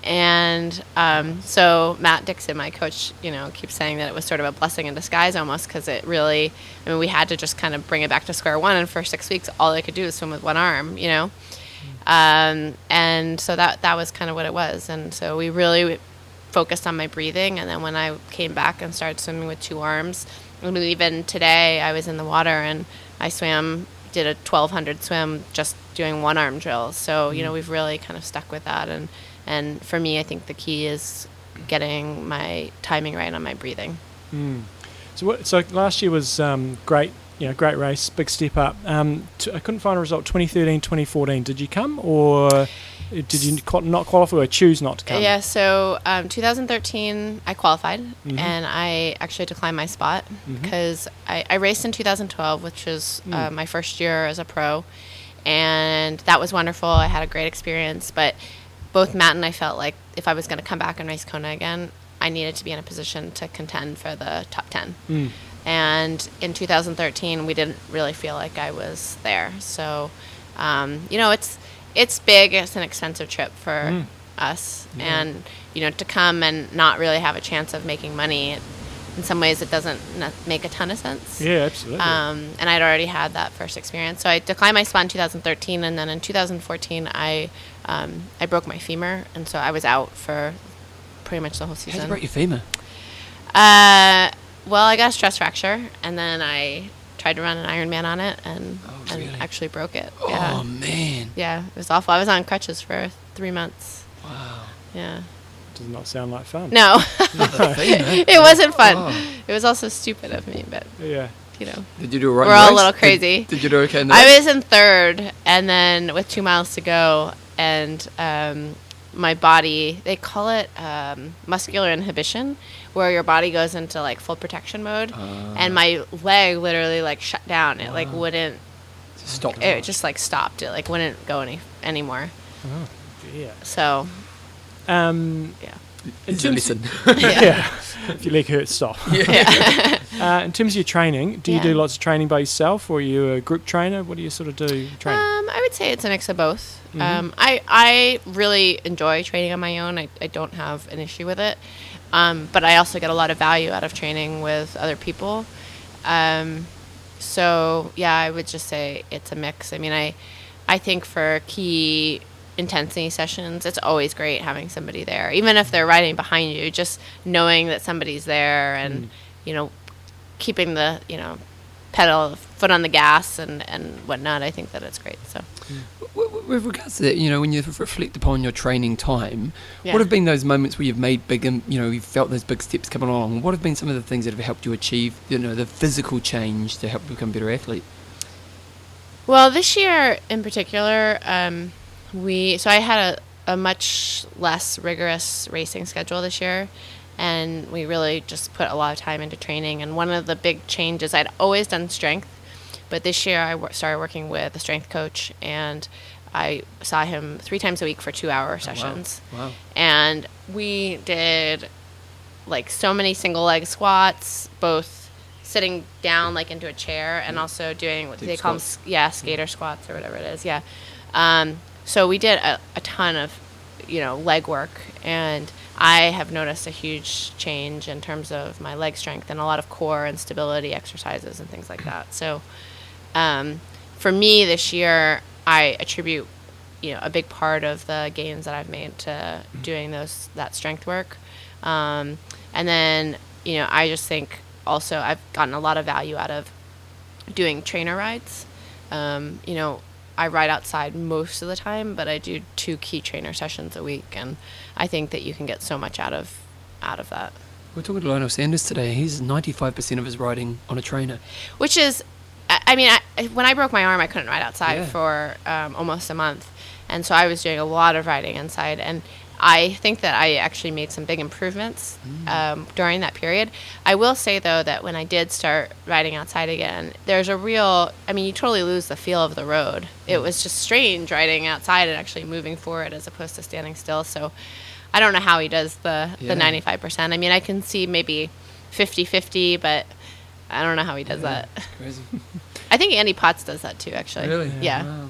And um, so Matt Dixon, my coach, you know, keeps saying that it was sort of a blessing in disguise almost because it really, I mean, we had to just kind of bring it back to square one. And for six weeks, all I could do was swim with one arm, you know. Um, and so that that was kind of what it was. And so we really focused on my breathing. And then when I came back and started swimming with two arms, I mean, even today I was in the water and I swam, did a 1200 swim just doing one arm drills. So, you know, we've really kind of stuck with that. And, and for me, I think the key is getting my timing right on my breathing. Mm. So what? So last year was um, great. You know, great race, big step up. Um, t- I couldn't find a result. 2013, 2014. Did you come, or did you not qualify, or choose not to come? Yeah, so um, 2013, I qualified, Mhm. and I actually declined my spot Mhm. because I, I raced in 2012, which was uh, Mm. my first year as a pro, and that was wonderful. I had a great experience, but both Matt and I felt like if I was going to come back and race Kona again, I needed to be in a position to contend for the top 10. Mm. And in 2013, we didn't really feel like I was there. So, um, you know, it's it's big. It's an expensive trip for Mm. us, Yeah. and you know, to come and not really have a chance of making money. In some ways, it doesn't make a ton of sense. Yeah, absolutely. Um, and I'd already had that first experience, so I declined my spot in 2013, and then in 2014, I um, I broke my femur, and so I was out for pretty much the whole season. How'd you break your femur? Uh, well, I got a stress fracture, and then I tried to run an Ironman on it, and, and really? actually broke it. Oh, yeah. man. Yeah, it was awful. I was on crutches for three months. Wow. Yeah. Does not sound like fun. No, it wasn't fun. Oh. It was also stupid of me, but Yeah. you know. Did you do a run? We're in the all a race? little Did- crazy. Did, you do okay in the I race? was in third, and then with two miles to go, and um, my body, they call it um, muscular inhibition, where your body goes into like full protection mode, Ah. and my leg literally like shut down. It like wouldn't. Stop. It just like stopped. It like wouldn't go any anymore. Oh, yeah. So Um, yeah. in It's a terms- lesson. yeah. if your leg hurts, stop. yeah. Uh, in terms of your training, do you Yeah. do lots of training by yourself, or are you a group trainer? What do you sort of do training? Um, I would say it's a mix of both. Mhm. Um, I I really enjoy training on my own. I, I don't have an issue with it, um, but I also get a lot of value out of training with other people. Um, so yeah, I would just say it's a mix. I mean, I I think for key intensity sessions, it's always great having somebody there, even if they're riding behind you. Just knowing that somebody's there and you know keeping the you know pedal foot on the gas and and whatnot. I think that it's great. So With regards to that, you know, when you reflect upon your training time, Yeah. what have been those moments where you've made big, you know, you've felt those big steps coming along? What have been some of the things that have helped you achieve, you know, the physical change to help you become a better athlete? Well, this year in particular, um, we so I had a much less rigorous racing schedule this year. And we really just put a lot of time into training. And one of the big changes, I'd always done strength, but this year I started working with a strength coach and I saw him three times a week for two hour sessions. Wow. And we did like so many single leg squats, both sitting down like into a chair and also doing what Deep they call them, yeah, skater squats or whatever it is. Yeah. Um, so we did a, a ton of, you know, leg work and I have noticed a huge change in terms of my leg strength and a lot of core and stability exercises and things like that. So, um, for me this year, I attribute, you know, a big part of the gains that I've made to doing those that strength work, um, and then you know I just think also I've gotten a lot of value out of doing trainer rides. Um, you know, I ride outside most of the time, but I do two key trainer sessions a week, and I think that you can get so much out of out of that. We're talking to Lionel Sanders today. He's 95% of his riding on a trainer. which is I mean, I, when I broke my arm, I couldn't ride outside Yeah. for um, almost a month, and so I was doing a lot of riding inside. And I think that I actually made some big improvements um, during that period. I will say though that when I did start riding outside again, there's a real. I mean, you totally lose the feel of the road. It was just strange riding outside and actually moving forward as opposed to standing still. So. I don't know how he does the, Yeah. the 95%. I mean, I can see maybe 50 50, but I don't know how he does that. Crazy. I think Andy Potts does that too, actually. Really? Yeah. Wow.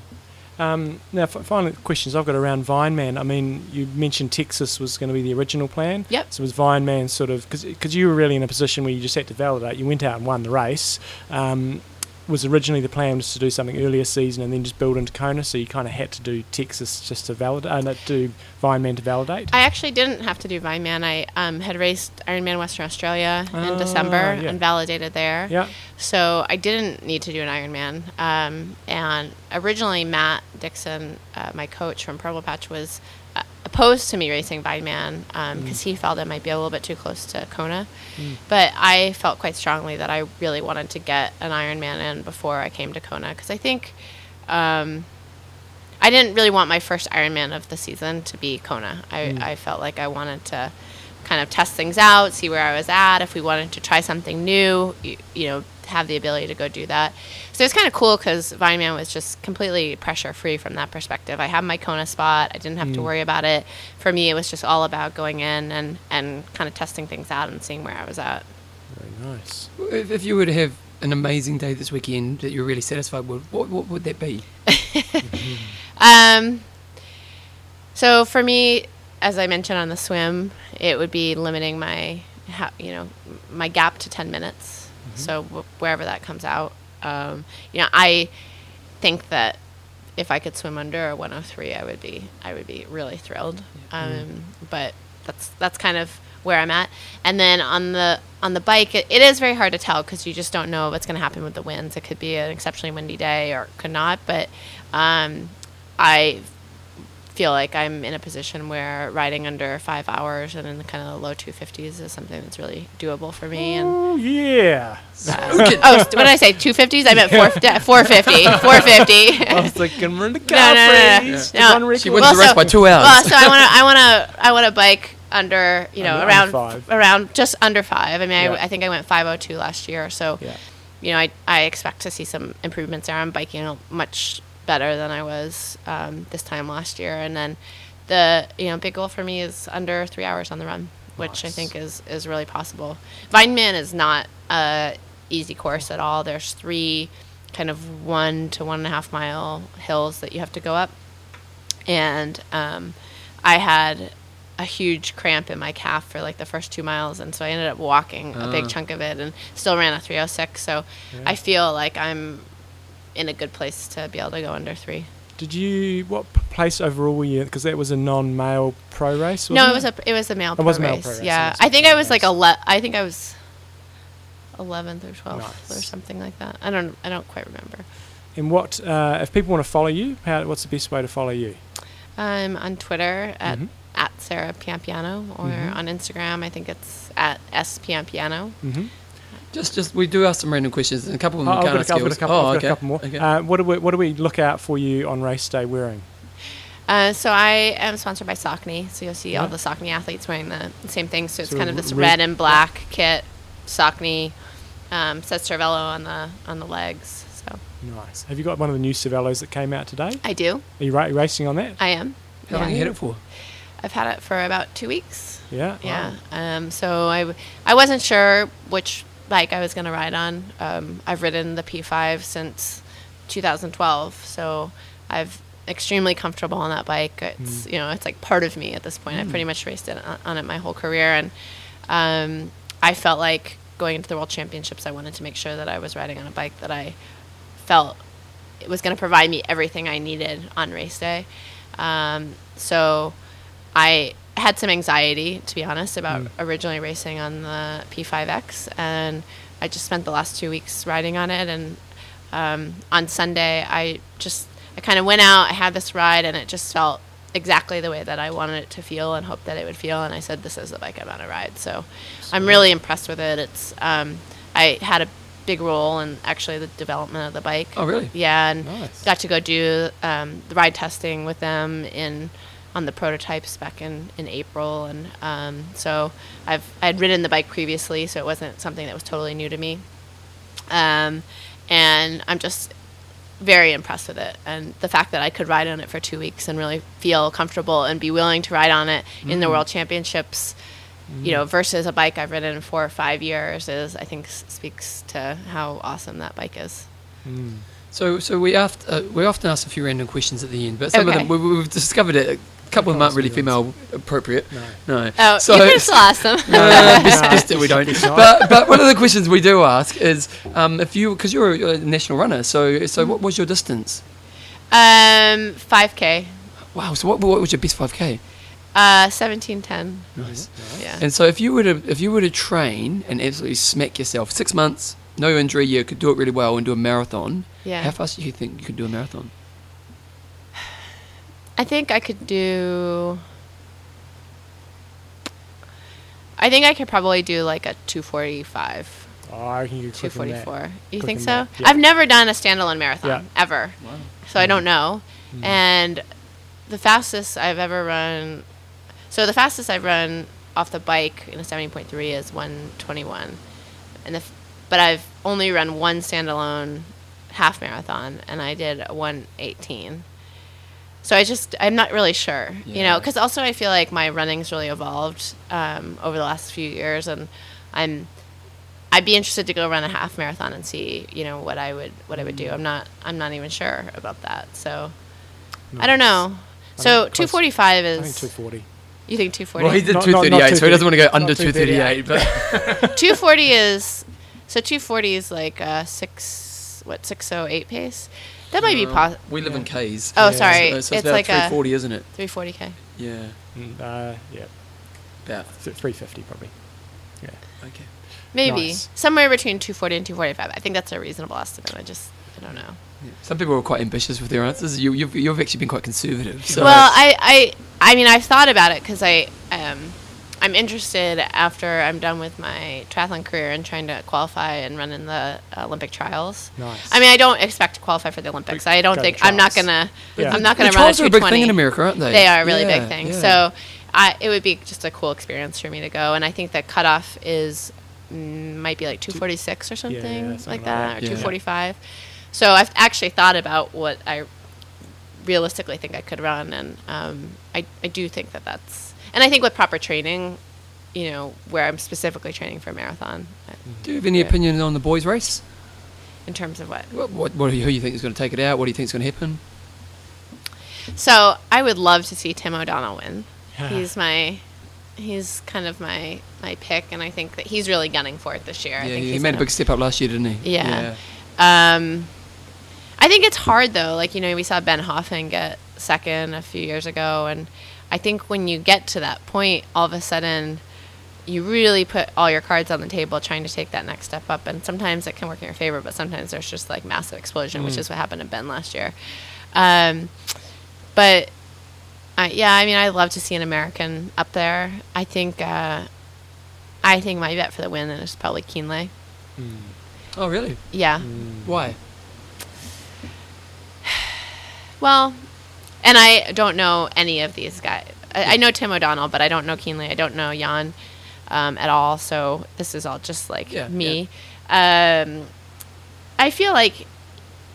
Um, now, f- final questions I've got around Vineman. I mean, you mentioned Texas was going to be the original plan. Yep. So was Vineman sort of because you were really in a position where you just had to validate. You went out and won the race. Um, was originally the plan was to do something earlier season and then just build into Kona. So you kind of had to do Texas just to validate, uh, no, do Vineman to validate. I actually didn't have to do Vineman. I um, had raced Ironman Western Australia Ah, in December yeah. and validated there. yeah. So I didn't need to do an Ironman. Um, and originally, Matt Dixon, uh, my coach from Purple Patch, was uh, opposed to me racing Vineman because um, mm. he felt it might be a little bit too close to Kona. Mm. But I felt quite strongly that I really wanted to get an Ironman in before I came to Kona because I think. Um, I didn't really want my first Ironman of the season to be Kona. I, mm. I felt like I wanted to kind of test things out, see where I was at. If we wanted to try something new, you, you know, have the ability to go do that. So it's kind of cool because Vineman was just completely pressure free from that perspective. I had my Kona spot. I didn't have to mm. worry about it. For me, it was just all about going in and, and kind of testing things out and seeing where I was at. Very nice. If, if you were to have an amazing day this weekend that you're really satisfied with, what, what would that be? Mm-hmm. Um, so for me, as I mentioned on the swim, it would be limiting my, you know, my gap to ten minutes. Mm-hmm. So w- wherever that comes out, um, you know, I think that if I could swim under a 103, I would be, I would be really thrilled. Um, but that's that's kind of where I'm at. And then on the on the bike, it, it is very hard to tell because you just don't know what's going to happen with the winds. It could be an exceptionally windy day or it could not. But um, I feel like I'm in a position where riding under five hours and in the kind of the low 250s is something that's really doable for me. And Oh yeah. uh, oh, what did I say? 250s? I meant four, 450. 450. I was thinking we're in the No, no, no, no, no. Carfreys. No. She wins Well, the race so- by two hours. Well, so I want to, I want to, I want to bike under, you know, Under- around, under five. around just under five. I mean, Yeah. I, I think I went 502 last year, so Yeah. you know, I, I expect to see some improvements there. I'm biking a- much better than I was um, this time last year, and then the you know big goal for me is under three hours on the run, which I think is is really possible. Vineman is not a easy course at all. There's three kind of one to one and a half mile hills that you have to go up, and um, I had a huge cramp in my calf for like the first two miles, and so I ended up walking a big Ah. chunk of it, and still ran a 306. So I feel like I'm in a good place to be able to go under three. Did you what place overall were you? Because that was a non-male pro race. no, it wasn't was a it was a male. It was a male pro race, Yeah, it I think I was like ele- I think I was eleventh or twelfth or something like that. I don't I don't quite remember. And what uh, if people want to follow you? How, what's the best way to follow you? I'm on Twitter at Mhm. at Sarah Piampiano or Mhm. on Instagram I think it's at S Piampiano. Mm-hmm. Just, just we do ask some random questions, and a couple of Oh, them I've, got can't a, ask I've got a couple. Oh, I've got okay. a couple more. Okay. Uh, what do we What do we look out for you on race day wearing? Uh, so I am sponsored by Saucony, so you'll see all the Saucony athletes wearing the same thing. So it's Sort kind of of this red- red and black kit, Saucony, um, says Cervelo on the on the legs. So Nice. Have you got one of the new Cervelos that came out today? I do. Are you ra- racing on that? I am. How long Yeah. you had it for? I've had it for about two weeks. Yeah. Yeah. Um, so I, w- I wasn't sure which bike I was going to ride on. Um, I've ridden the P5 since 2012, so I've extremely comfortable on that bike. It's you know it's like part of me at this point. I've pretty much raced it on, on it my whole career, and um, I felt like going into the World Championships, I wanted to make sure that I was riding on a bike that I felt it was going to provide me everything I needed on race day. Um, so I had some anxiety, to be honest, about originally racing on the P5X, and I just spent the last two weeks riding on it. And um, on Sunday, I just I kind of went out, I had this ride, and it just felt exactly the way that I wanted it to feel and hoped that it would feel. And I said, "This is the bike I want to ride." So I'm really impressed with it. It's um, I had a big role in actually the development of the bike. Oh, really? Yeah, and Nice. got to go do um, the ride testing with them in on the prototypes back in, in April, and um, so I've I had ridden the bike previously, so it wasn't something that was totally new to me. Um, and I'm just very impressed with it, and the fact that I could ride on it for two weeks and really feel comfortable and be willing to ride on it in the World Championships. You know, versus a bike I've ridden in four or five years is, I think, s- speaks to how awesome that bike is. So, so we aft, uh, we often ask a few random questions at the end, but some Okay. of them we, we've discovered it. A couple of them aren't really female appropriate. No. No. Oh, so, you can still ask them. Best, best that we don't. But, but one of the questions we do ask is um, if you, because you're a, a national runner, so so what was your distance? Um, 5K, Wow. So what, what was your best 5k? uh, 1710. Nice. Yeah. And so if you were to if you were to train and absolutely smack yourself six months, no injury, you could do it really well and do a marathon. Yeah. How fast do you think you could do a marathon? I think I could do. I think I could probably do like a 245, Oh, I reckon you could quicker than that. 244. You Quicker think so? yeah. I've never done a standalone marathon Yeah. ever, so I don't know. Mm-hmm. And the fastest I've ever run, so the fastest I've run off the bike in a 70.3 is 121, and the, f- but I've only run one standalone half marathon, and I did a 118. So I just I'm not really sure, you know, because also I feel like my running's really evolved um, over the last few years, and I'm I'd be interested to go run a half marathon and see, you know, what I would what I would do. I'm not I'm not even sure about that. So I don't know. So think close- 245 I is think 240. you think 240? Well, he did Not- not- not 238, so he doesn't want to go under not 238. But 240 is so 240 is like a six what 608 pace. That might be possible. we live in K's. Oh, Yeah. sorry. So, so it's it's about like a 340, isn't it? 340k. Yeah. Mm, uh, yeah, About. 350 probably. Yeah. Okay. Maybe Nice. somewhere between 240 and 245. I think that's a reasonable estimate. I just I don't know. Some people are quite ambitious with their answers. You, you've, you've actually been quite conservative. So well, I, I I mean I've thought about it because I um I'm interested after I'm done with my triathlon career and trying to qualify and run in the Olympic trials. Nice. I mean I don't expect to qualify for the Olympics. I don't Go to think I'm not gonna Yeah. I'm not gonna run a trials are a big thing in America, aren't they? They are a really Yeah, big thing. yeah. So I, it would be just a cool experience for me to go. And I think the cutoff is mm, might be like 246 or something, something like like that, that. or Yeah. 245. So I've actually thought about what I realistically think I could run, and um, I, I do think that that's. And I think with proper training, you know, where I'm specifically training for a marathon, uh, Do you have any opinion on the boys' race? in terms of what. What, what, what do you, who you think is going to take it out? What do you think is going to happen? So I would love to see Tim O'Donnell win. he's my, he's kind of my my pick, and I think that he's really gunning for it this year. I yeah, think he made a big step up last year, didn't he? Yeah. Um, I think it's hard though. Like you know, we saw Ben Hoffman get second a few years ago, and I think when you get to that point, all of a sudden, you really put all your cards on the table, trying to take that next step up. And sometimes it can work in your favor, but sometimes there's just like massive explosion, which is what happened to Ben last year. Um, but uh, yeah, I mean, I'd love to see an American up there. I think. Uh, I think my bet for the win is probably Kienle. Oh, really? Yeah. Why? Well, and I don't know any of these guys. I, I know Tim O'Donnell, but I don't know Kienle. I don't know Jan um, at all. So this is all just like Yeah, me. Um, I feel like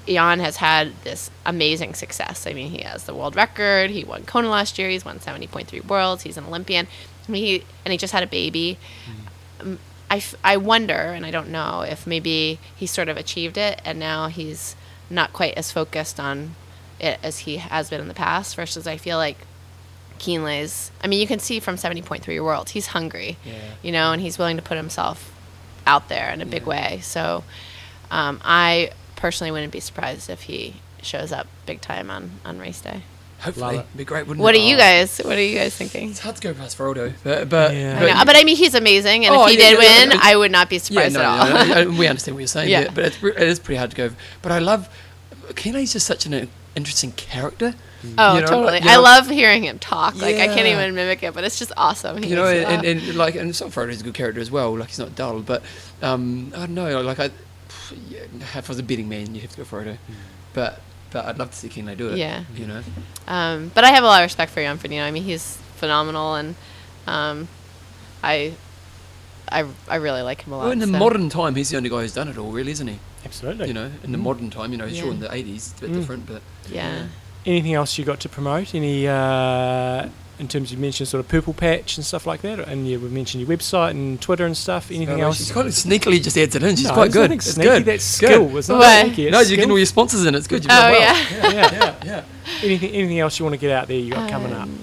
Jan has had this amazing success. I mean, he has the world record. He won Kona last year. He's won 70.3 worlds. He's an Olympian. I mean, he, and he just had a baby. Um, I, f- I wonder, and I don't know, if maybe he sort of achieved it and now he's not quite as focused on it as he has been in the past. Versus, I feel like Kienle's. I mean, you can see from 70.3 World, he's hungry, you know, and he's willing to put himself out there in a big way. So, um, I personally wouldn't be surprised if he shows up big time on, on race day. Hopefully, it. it'd be great. Wouldn't What are it? you guys? What are you guys thinking? It's hard to go past Frodo, but but, Yeah. I know, but I mean, he's amazing, and Oh, if he yeah, did yeah, win, yeah. I would not be yeah, surprised no, at all. no, no, I- we understand what you're saying, Yeah. yeah. but it's, it is pretty hard to go. But I love Kienle's just such an interesting character. oh, you know, totally. you I know- love hearing him talk. Like I can't even mimic it, but it's just awesome. you know, and, uh, and, and like, and Salt Frodo's a good character as well. Like he's not dull, but um, I don't know. Like I, yeah, if I was a betting man, you have to go Frodo, but but I'd love to see Kienle do it. Yeah. you know. Um, but I have a lot of respect for Jan Frodeno. I mean, he's phenomenal, and um, I, I, I really like him a lot. Well, in the so- modern time, he's the only guy who's done it all, really, isn't he? Absolutely. You know, in the modern time, you know, sure Yeah. in the '80s it's a bit Mm. different, but yeah. Anything else you got to promote? Any uh, in terms you mentioned sort of purple patch and stuff like that, and you mentioned your website and Twitter and stuff. Anything No, else? She's quite sneakily just adds it in. She's No, quite good. It's sneaky, good. That's It's skill. good. It's not What? sneaky. It's No, you're getting all your sponsors in. It's good. You've Oh done well. yeah. yeah, yeah. yeah. Anything, anything else you want to get out there? You got coming up? Um,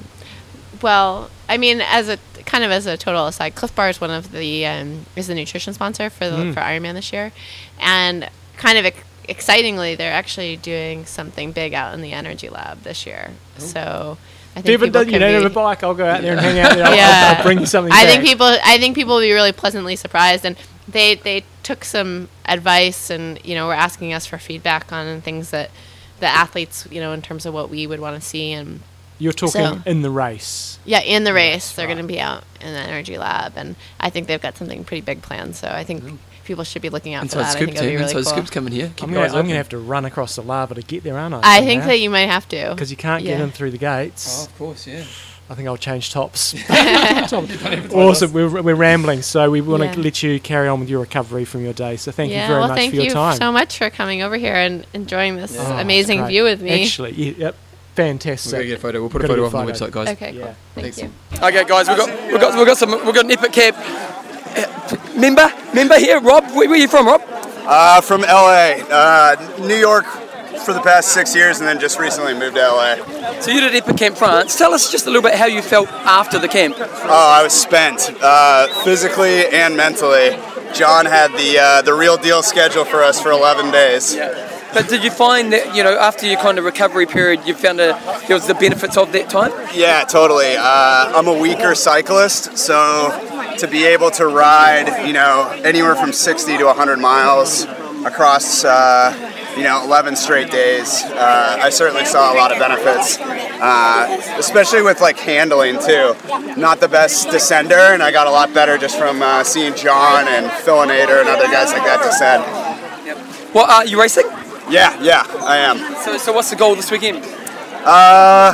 Well, I mean, as a kind of as a total aside, Clif Bar is one of the um, is the nutrition sponsor for the Mm. for Ironman this year, and kind of ex- excitingly, they're actually doing something big out in the energy lab this year. So. I think people does- you can be- bike. I'll go out there and hang out there. I'll, Yeah. I'll, I'll bring you something. I think people. I think people will be really pleasantly surprised, and they they took some advice, and you know, were asking us for feedback on things that the athletes, you know, in terms of what we would want to see, and You're talking So- in the race. yeah, in the race, they're going to be out in the energy lab, and I think they've got something pretty big planned. So I think people should be looking out for Inside that. I scoop think it'll be team. really Inside cool. scoop's coming here. Keep I'm gonna, eyes I'm open. gonna have to run across the lava to get there, aren't I? I think that you might have to. because you can't Yeah. get in through the gates. Oh, of course, yeah. I think I'll change tops. awesome. We're, we're rambling, so we want Yeah. to let you carry on with your recovery from your day. So thank yeah, you very well, much for your you time. so much for coming over here and enjoying this Oh, amazing view with me. Actually, yeah, yep, We're fantastic. gonna get a photo. We'll put a Gotta photo up on the website, guys. Okay, cool. Yeah. Thank you. Okay, guys, we've got we've got we've got some we've got an epic camp. Uh, Member, member here, Rob. Where, where are you from, Rob? Uh, from LA, uh, New York for the past six years, and then just recently moved to LA. So you did Epic Camp France. Tell us just a little bit how you felt after the camp. Oh, I was spent uh, physically and mentally. John had the uh, the real deal schedule for us for 11 days. But did you find that you know after your kind of recovery period, you found a, there was the benefits of that time? Yeah, totally. Uh, I'm a weaker cyclist, so to be able to ride, you know, anywhere from 60 to 100 miles across, uh, you know, 11 straight days, uh, I certainly saw a lot of benefits, uh, especially with like handling too. Not the best descender, and I got a lot better just from uh, seeing John and Philinator and other guys like that descend. What are you racing? Yeah, yeah, I am. So, so what's the goal this weekend? Uh,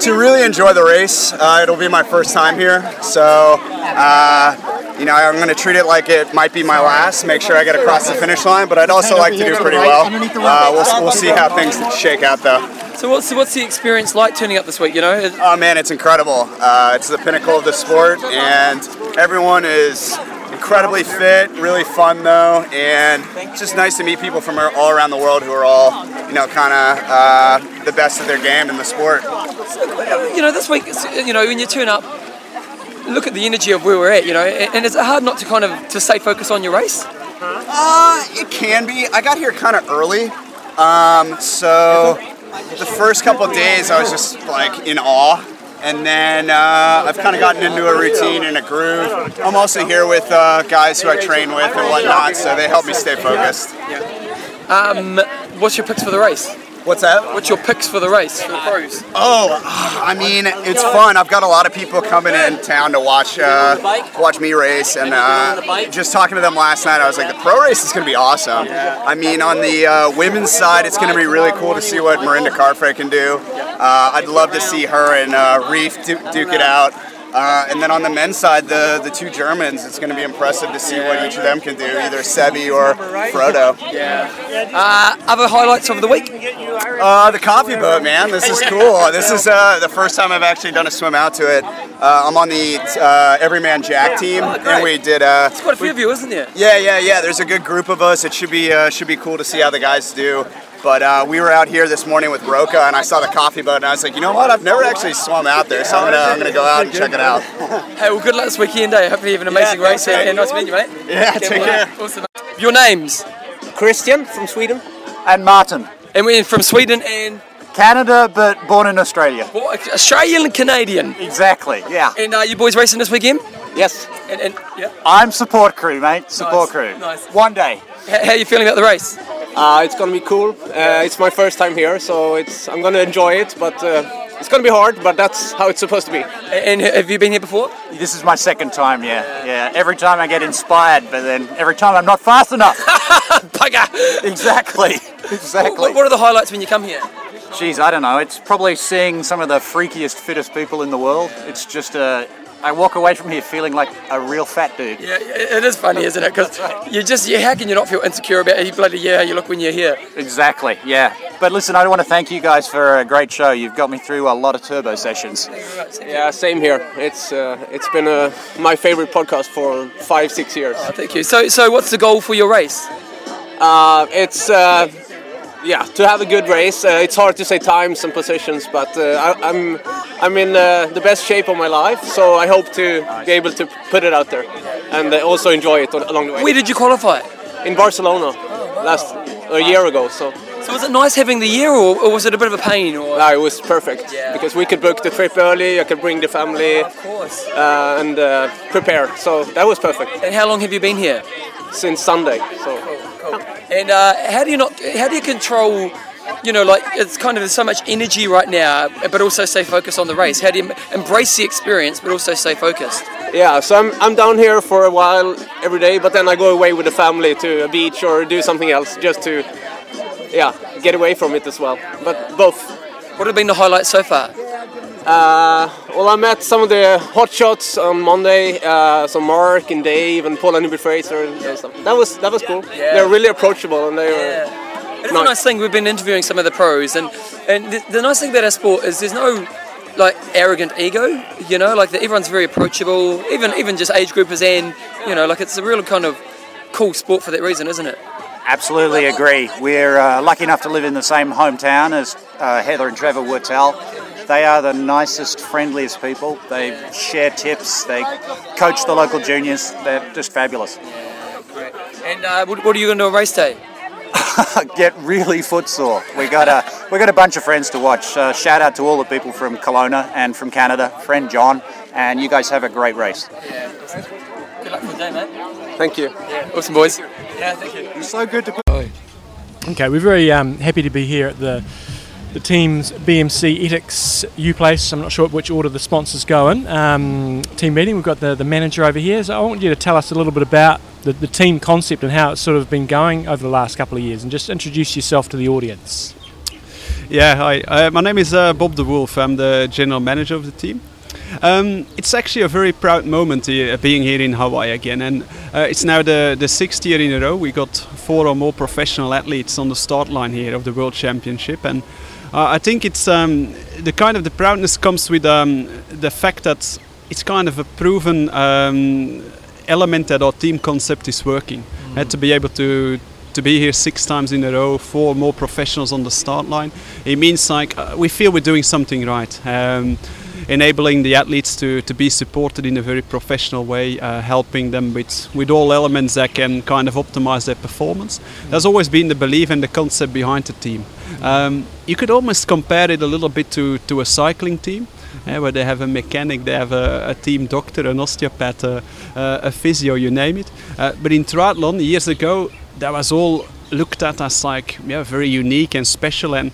to really enjoy the race. Uh, it'll be my first time here, so uh, you know I'm going to treat it like it might be my last. Make sure I get across the finish line, but I'd also like to do pretty well. Uh, we'll, we'll see how things shake out though. So what's what's the experience like turning up this week? You know, Oh man, it's incredible. Uh, it's the pinnacle of the sport, and everyone is incredibly fit, really fun though, and it's just nice to meet people from all around the world who are all, you know, kind of uh, the best of their game in the sport. you know, this week, you know, when you turn up, look at the energy of where we're at. You know, and it's hard not to kind of to stay focused on your race? Uh, it can be. I got here kind of early, um, so the first couple days I was just like in awe. And then uh, I've kind of gotten into a routine and a groove. I'm also here with uh, guys who I train with and whatnot, so they help me stay focused. Um, what's your picks for the race? What's that? What's your picks for the race for the pros? Oh, I mean, it's fun. I've got a lot of people coming in town to watch uh, watch me race, and uh, just talking to them last night, I was like, the pro race is going to be awesome. I mean, on the uh, women's side, it's going to be really cool to see what Mirinda Carfrey can do. Uh, I'd love to see her and uh, Ryf du- duke it out. Uh, and then on the men's side, the, the two Germans, it's going to be impressive to see what each of them can do, either Sebi or Frodo. Uh, other highlights of the week? Uh, the coffee boat, man. This is cool. This is uh, the first time I've actually done a swim out to it. Uh, I'm on the uh, Every Man Jack team, and we did. Uh, It's quite a few of you, isn't it? yeah, yeah, yeah. There's a good group of us. It should be uh, should be cool to see how the guys do. But uh, we were out here this morning with Roka, and I saw the coffee boat, and I was like, you know what? I've never actually swum out there, so I'm gonna I'm gonna go out and check it out. Hey, well, good luck this weekend, eh? Hopefully you have an amazing Yeah, race. thanks, and mate. nice meeting you, mate. Yeah, Okay, take well, care. Awesome. Your names? Christian from Sweden. And Martin. And we're from Sweden and Canada, but born in Australia. well, Australian and Canadian. Exactly, yeah. And uh, you boys racing this weekend? Yes. And, and yeah. I'm support crew, mate. Support Nice, crew. nice. One day. H- how are you feeling about the race? Uh, it's gonna be cool. Uh, it's my first time here, so it's I'm gonna enjoy it. But uh, it's gonna be hard, but that's how it's supposed to be. And have you been here before? This is my second time, yeah. Yeah. Every time I get inspired, but then every time I'm not fast enough. Bugger! Exactly. Exactly. What, what are the highlights when you come here? Jeez, I don't know. It's probably seeing some of the freakiest, fittest people in the world. It's just uh, I walk away from here feeling like a real fat dude. Yeah, it is funny, isn't it? Because you just, yeah, how can you not feel insecure about how you bloody yeah, you look when you're here? Exactly, yeah. But listen, I want to thank you guys for a great show. You've got me through a lot of turbo sessions. Yeah, same here. It's uh, it's been uh, my favorite podcast for five six years. Oh, thank you. So, so what's the goal for your race? Uh, it's uh, yeah to have a good race. Uh, it's hard to say times and positions, but uh, I, I'm I'm in uh, the best shape of my life, so I hope to be able to put it out there and uh, also enjoy it along the way. Where did you qualify? In Barcelona last a year ago. So. So was it nice having the year, or, or was it a bit of a pain? Or No, it was perfect because we could book the trip early. I could bring the family Of uh, and uh, prepare. So that was perfect. And how long have you been here? Since Sunday. So And uh, how do you not? How do you control? You know, like it's kind of there's so much energy right now, but also stay focused on the race. How do you embrace the experience, but also stay focused? yeah, so I'm I'm down here for a while every day, but then I go away with the family to a beach or do something else just to yeah get away from it as well. But both. What have been the highlights so far? Uh, well, I met some of the hot shots on Monday. Uh, so Mark and Dave and Paul and Fraser and, and stuff. That was that was cool. They're really approachable and they were. It's a nice thing. We've been interviewing some of the pros, and and the, the nice thing about our sport is there's no like arrogant ego. You know, like that everyone's very approachable, even even just age groupers, and you know, like it's a real kind of cool sport for that reason, isn't it? Absolutely agree. We're uh, lucky enough to live in the same hometown as uh, Heather and Trevor Wurtele. They are the nicest, friendliest people. They share tips. They coach the local juniors. They're just fabulous. And uh, what, what are you going to do on race day? Get really footsore. We got a we got a bunch of friends to watch. Uh, shout out to all the people from Kelowna and from Canada. Friend John, and you guys have a great race. Yeah. Good luck for the day, mate. Thank you. Yeah, awesome, boys. Yeah, thank you. It's so good to. Okay, we're very um, happy to be here at the the team's BMC Etixx U Place. I'm not sure which order the sponsors go in. Um, team meeting. We've got the, the manager over here. So I want you to tell us a little bit about the, the team concept and how it's sort of been going over the last couple of years, and just introduce yourself to the audience. Yeah, hi. Uh, my name is uh, Bob de Wolf. I'm the general manager of the team. Um, it's actually a very proud moment uh, being here in Hawaii again, and uh, it's now the, the sixth year in a row we got four or more professional athletes on the start line here of the World Championship, and I think it's um, the kind of the proudness comes with um, the fact that it's kind of a proven um, element that our team concept is working. Uh, to be able to to be here six times in a row, four more professionals on the start line, it means like uh, we feel we're doing something right. Um, enabling the athletes to, to be supported in a very professional way, uh, helping them with, with all elements that can kind of optimize their performance. That's always been the belief and the concept behind the team. Um, you could almost compare it a little bit to, to a cycling team. uh, where they have a mechanic, they have a, a team doctor, an osteopath, uh, a physio, you name it. Uh, but in triathlon, years ago, that was all looked at as like yeah very unique and special and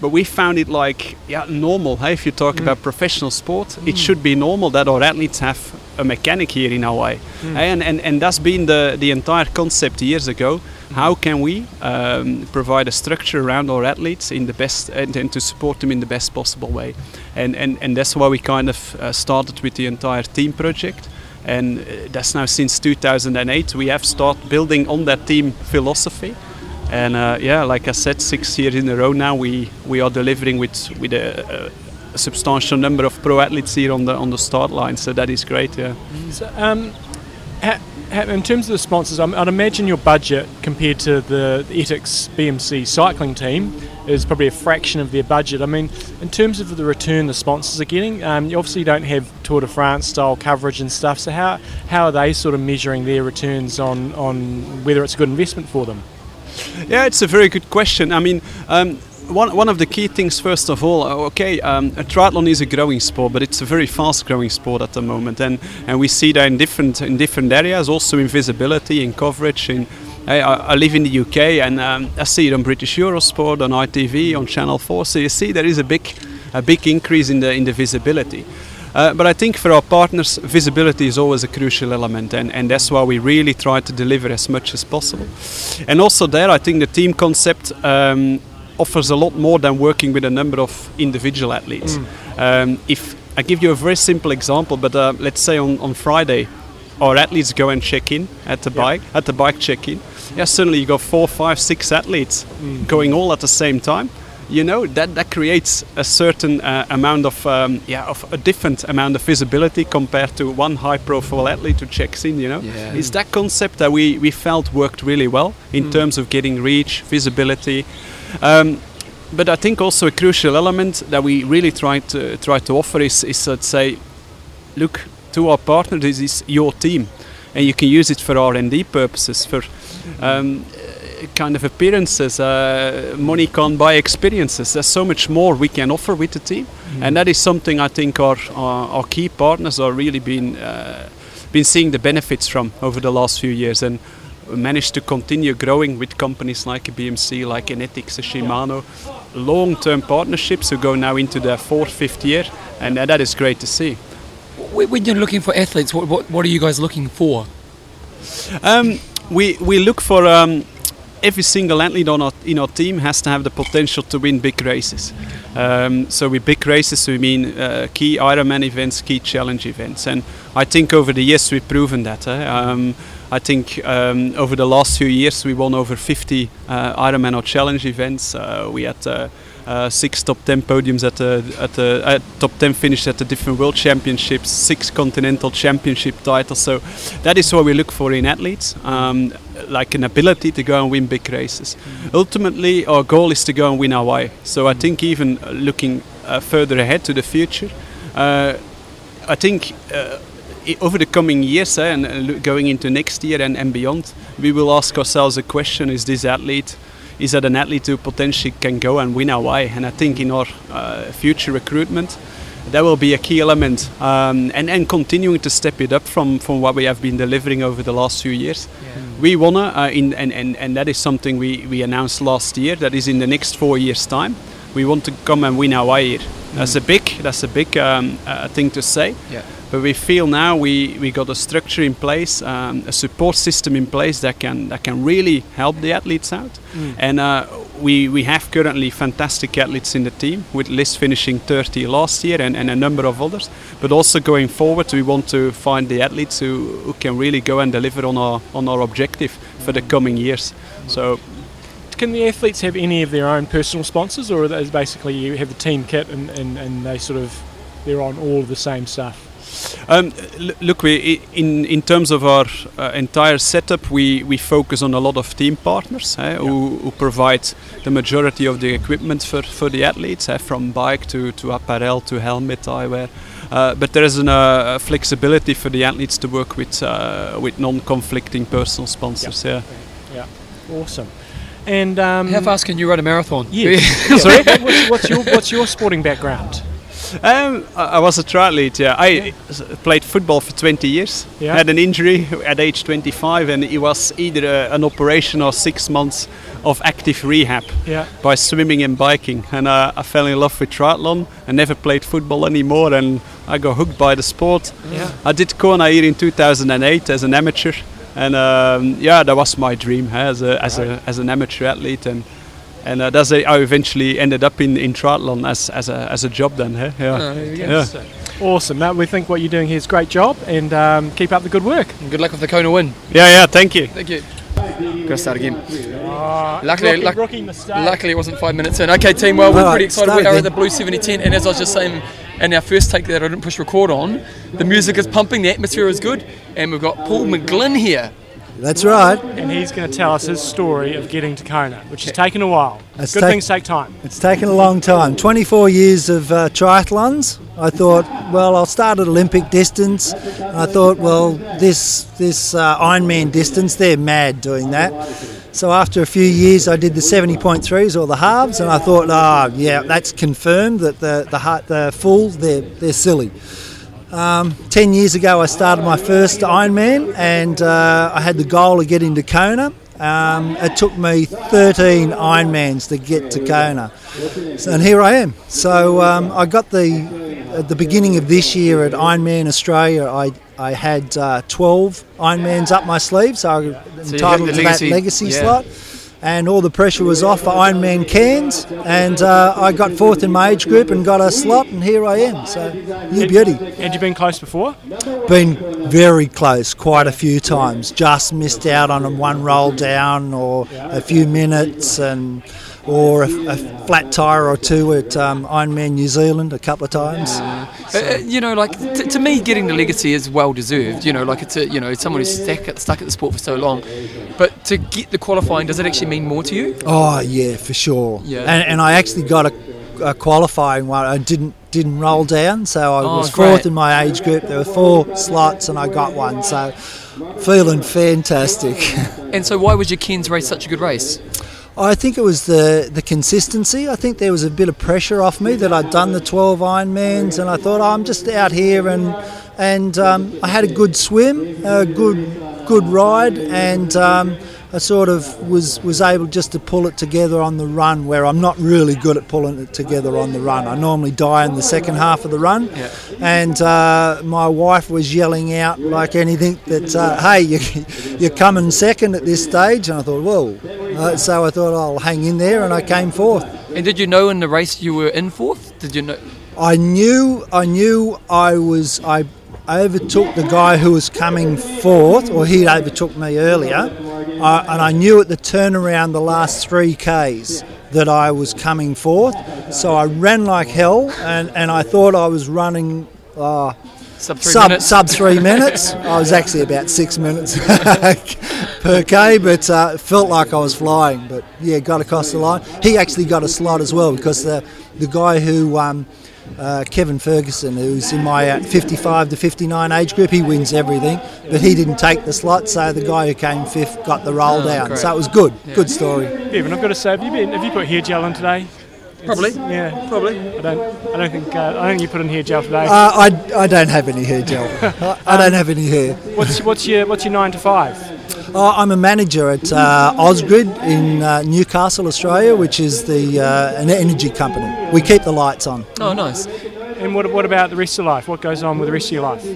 but we found it like yeah normal hey, if you talk about professional sport it should be normal that our athletes have a mechanic here in Hawaii. Mm. And, and, and that's been the, the entire concept years ago. How can we um, provide a structure around our athletes in the best and, and to support them in the best possible way? And, and, and that's why we kind of uh, started with the entire team project. And uh, that's now since 2008. We have started building on that team philosophy. And uh, yeah, like I said, six years in a row now, we, we are delivering with, with a, a substantial number of pro athletes here on the on the start line. So that is great. Yeah. So, um, ha, ha, in terms of the sponsors, I'm, I'd imagine your budget compared to the, the Etixx BMC cycling team is probably a fraction of their budget. I mean, in terms of the return the sponsors are getting, um, you obviously don't have Tour de France style coverage and stuff. So how how are they sort of measuring their returns on on whether it's a good investment for them? Yeah, it's a very good question. I mean, um, one, one of the key things, first of all, uh, okay, um, a triathlon is a growing sport, but it's a very fast-growing sport at the moment, and, and we see that in different in different areas, also in visibility, in coverage. In I, I live in the UK, and um, I see it on British Eurosport, on ITV, on Channel 4. So you see there is a big a big increase in the in the visibility. Uh, but I think for our partners, visibility is always a crucial element, and, and that's why we really try to deliver as much as possible. And also, there, I think the team concept um, offers a lot more than working with a number of individual athletes. Um, if I give you a very simple example, but uh, let's say on, on Friday, our athletes go and check in at the bike at the bike check-in. Yeah, suddenly you got four, five, six athletes going all at the same time you know that that creates a certain uh, amount of um, yeah of a different amount of visibility compared to one high profile athlete who checks in you know Yeah. it's that concept that we we felt worked really well in Mm. terms of getting reach visibility um, but I think also a crucial element that we really try to try to offer is, is let's say look to our partner this is your team and you can use it for R&D purposes for um, kind of appearances uh, money can't buy experiences there's so much more we can offer with the team and that is something I think our, our, our key partners are really been uh, been seeing the benefits from over the last few years and managed to continue growing with companies like BMC, like Kinetics, a Shimano, long-term partnerships who go now into their fourth, fifth year, and that is great to see. When you're looking for athletes, what, what, what are you guys looking for? Um, we we look for um, every single athlete on our, in our team has to have the potential to win big races. Um, so with big races, we mean uh, key Ironman events, key challenge events, and I think over the years we've proven that. eh? Um, I think um, over the last few years we won over 50 uh, Ironman or challenge events. Uh, we had uh, six top 10 podiums at the at the uh, top 10 finished at the different world championships, six continental championship titles. So that is what we look for in athletes, um, like an ability to go and win big races. Ultimately, our goal is to go and win Hawaii. So I think even uh, looking uh, further ahead to the future, uh, I think. Uh, i- over the coming years eh, and uh, going into next year and, and beyond, we will ask ourselves a question: Is this athlete, is that an athlete who potentially can go and win Hawaii? And I think in our uh, future recruitment, that will be a key element, um, and and continuing to step it up from from what we have been delivering over the last few years. We wanna, uh, in, and, and and that is something we we announced last year. That is in the next four years' time. We want to come and win Hawaii. That's a big that's a big um, uh, thing to say. Yeah. But we feel now we, we got a structure in place, um, a support system in place that can that can really help the athletes out. Mm. And uh, we, we have currently fantastic athletes in the team, with Liz finishing 30 last year and, and a number of others. But also going forward, we want to find the athletes who, who can really go and deliver on our on our objective for the coming years. So Can the athletes have any of their own personal sponsors, or is basically you have the team kit and, and, and they sort of they're on all of the same stuff? Um, look, we in in terms of our uh, entire setup, we, we focus on a lot of team partners eh, who, who provide the majority of the equipment for, for the athletes, eh, from bike to, to apparel to helmet eyewear. Uh, but there is an, uh, a flexibility for the athletes to work with uh, with non-conflicting personal sponsors. Yeah. Yeah, awesome. And um, How fast can you run a marathon? Yes. Sorry? what's, what's your what's your sporting background? Um, I was a triathlete. Yeah, I s- played football for 20 years. Yeah. Had an injury at age 25, and it was either uh, an operation or six months of active rehab Yeah. by swimming and biking. And uh, I fell in love with triathlon. I never played football anymore, and I got hooked by the sport. Yeah. I did Kona here in 2008 as an amateur, and um, yeah, that was my dream huh, as a as a as an amateur athlete, and and uh, that's how I eventually ended up in, in triathlon as, as a as a job then. Huh? Yeah. There you go. yeah. Awesome, Matt. We think what you're doing here is a great job, and um, keep up the good work. And good luck with the Kona win. Yeah, yeah. Thank you. Thank you. Gotta start again. Uh, Luckily, rookie, luck- rookie luckily it wasn't five minutes in. Okay, team. Well, we're Alright, pretty excited. start We are at the Blue 7010, and as I was just saying in our first take that I didn't push record on, the music is pumping, the atmosphere is good, and we've got Paul McGlynn here. That's right. And he's going to tell us his story of getting to Kona, which has taken a while. It's good ta- things take time. It's taken a long time. 24 years of uh, triathlons. I thought, well, I'll start at Olympic distance. And I thought, well, this this uh, Ironman distance, they're mad doing that. So after a few years, I did the 70.3s or the halves, and I thought, ah, yeah, that's confirmed that the the, the fulls they're they're silly. Um, Ten years ago, I started my first Ironman, and uh, I had the goal of getting to Kona. Um, it took me 13 Ironmans to get to Kona, So- and here I am. So um, I got the at the beginning of this year at Ironman Australia. I I had uh, 12 Ironmans up my sleeve, so I was So entitled to the that legacy- legacy yeah. slot. And all the pressure was off for Ironman Cairns, and uh, I got fourth in my age group and got a slot, and here I am. So, you beauty. Had you been close before? Been very close quite a few times. Just missed out on a one roll down or a few minutes, and or a, a flat tire or two at um, Ironman New Zealand a couple of times. Uh, uh, you know, like t- to me, getting the legacy is well deserved. You know, like it's a, you know someone who's stuck at, stuck at the sport for so long, but to get the qualifying, does it actually mean more to you? Oh yeah, for sure. Yeah. And, and I actually got a, a qualifying one. I didn't didn't roll down, so I Oh, was great. fourth in my age group. There were four slots, and I got one. So feeling fantastic. And so, why was your Cairns race such a good race? I think it was the the consistency. I think there was a bit of pressure off me that I'd done the 12 Ironmans, and I thought oh, I'm just out here and and um, I had a good swim, a good good ride, and um, I sort of was was able just to pull it together on the run, where I'm not really good at pulling it together on the run. I normally die in the second half of the run, Yeah. and uh, my wife was yelling out like anything that uh, hey you, you're coming second at this stage, and I thought whoa. Uh, so I thought I'll hang in there, and I came fourth. And did you know in the race you were in fourth? Did you know? I knew I knew I was I overtook the guy who was coming fourth, or he'd overtook me earlier, uh, and I knew at the turnaround the last three k's that I was coming fourth. So I ran like hell, and, and I thought I was running. Uh, Sub three sub, minutes. sub three minutes. I was actually about six minutes per k, but uh, felt like I was flying. But yeah, got across the line. He actually got a slot as well because the the guy who um, uh, Kevin Ferguson, who's in my uh, 55 to 59 age group, he wins everything, but he didn't take the slot. So the guy who came fifth got the roll Oh, down. great. So it was good, Yeah. good story. Evan, I've got to say, have you been? Have you put hair gel in today? Probably. yeah, probably. I don't. I don't think. Uh, I don't think you put in hair gel today. Uh, I, I don't have any hair gel. I, I don't have any hair. What's what's your what's your nine to five? Uh, I'm a manager at uh, Ausgrid in uh, Newcastle, Australia, which is the uh, an energy company. We keep the lights on. Oh, nice. And what what about the rest of your life? What goes on with the rest of your life?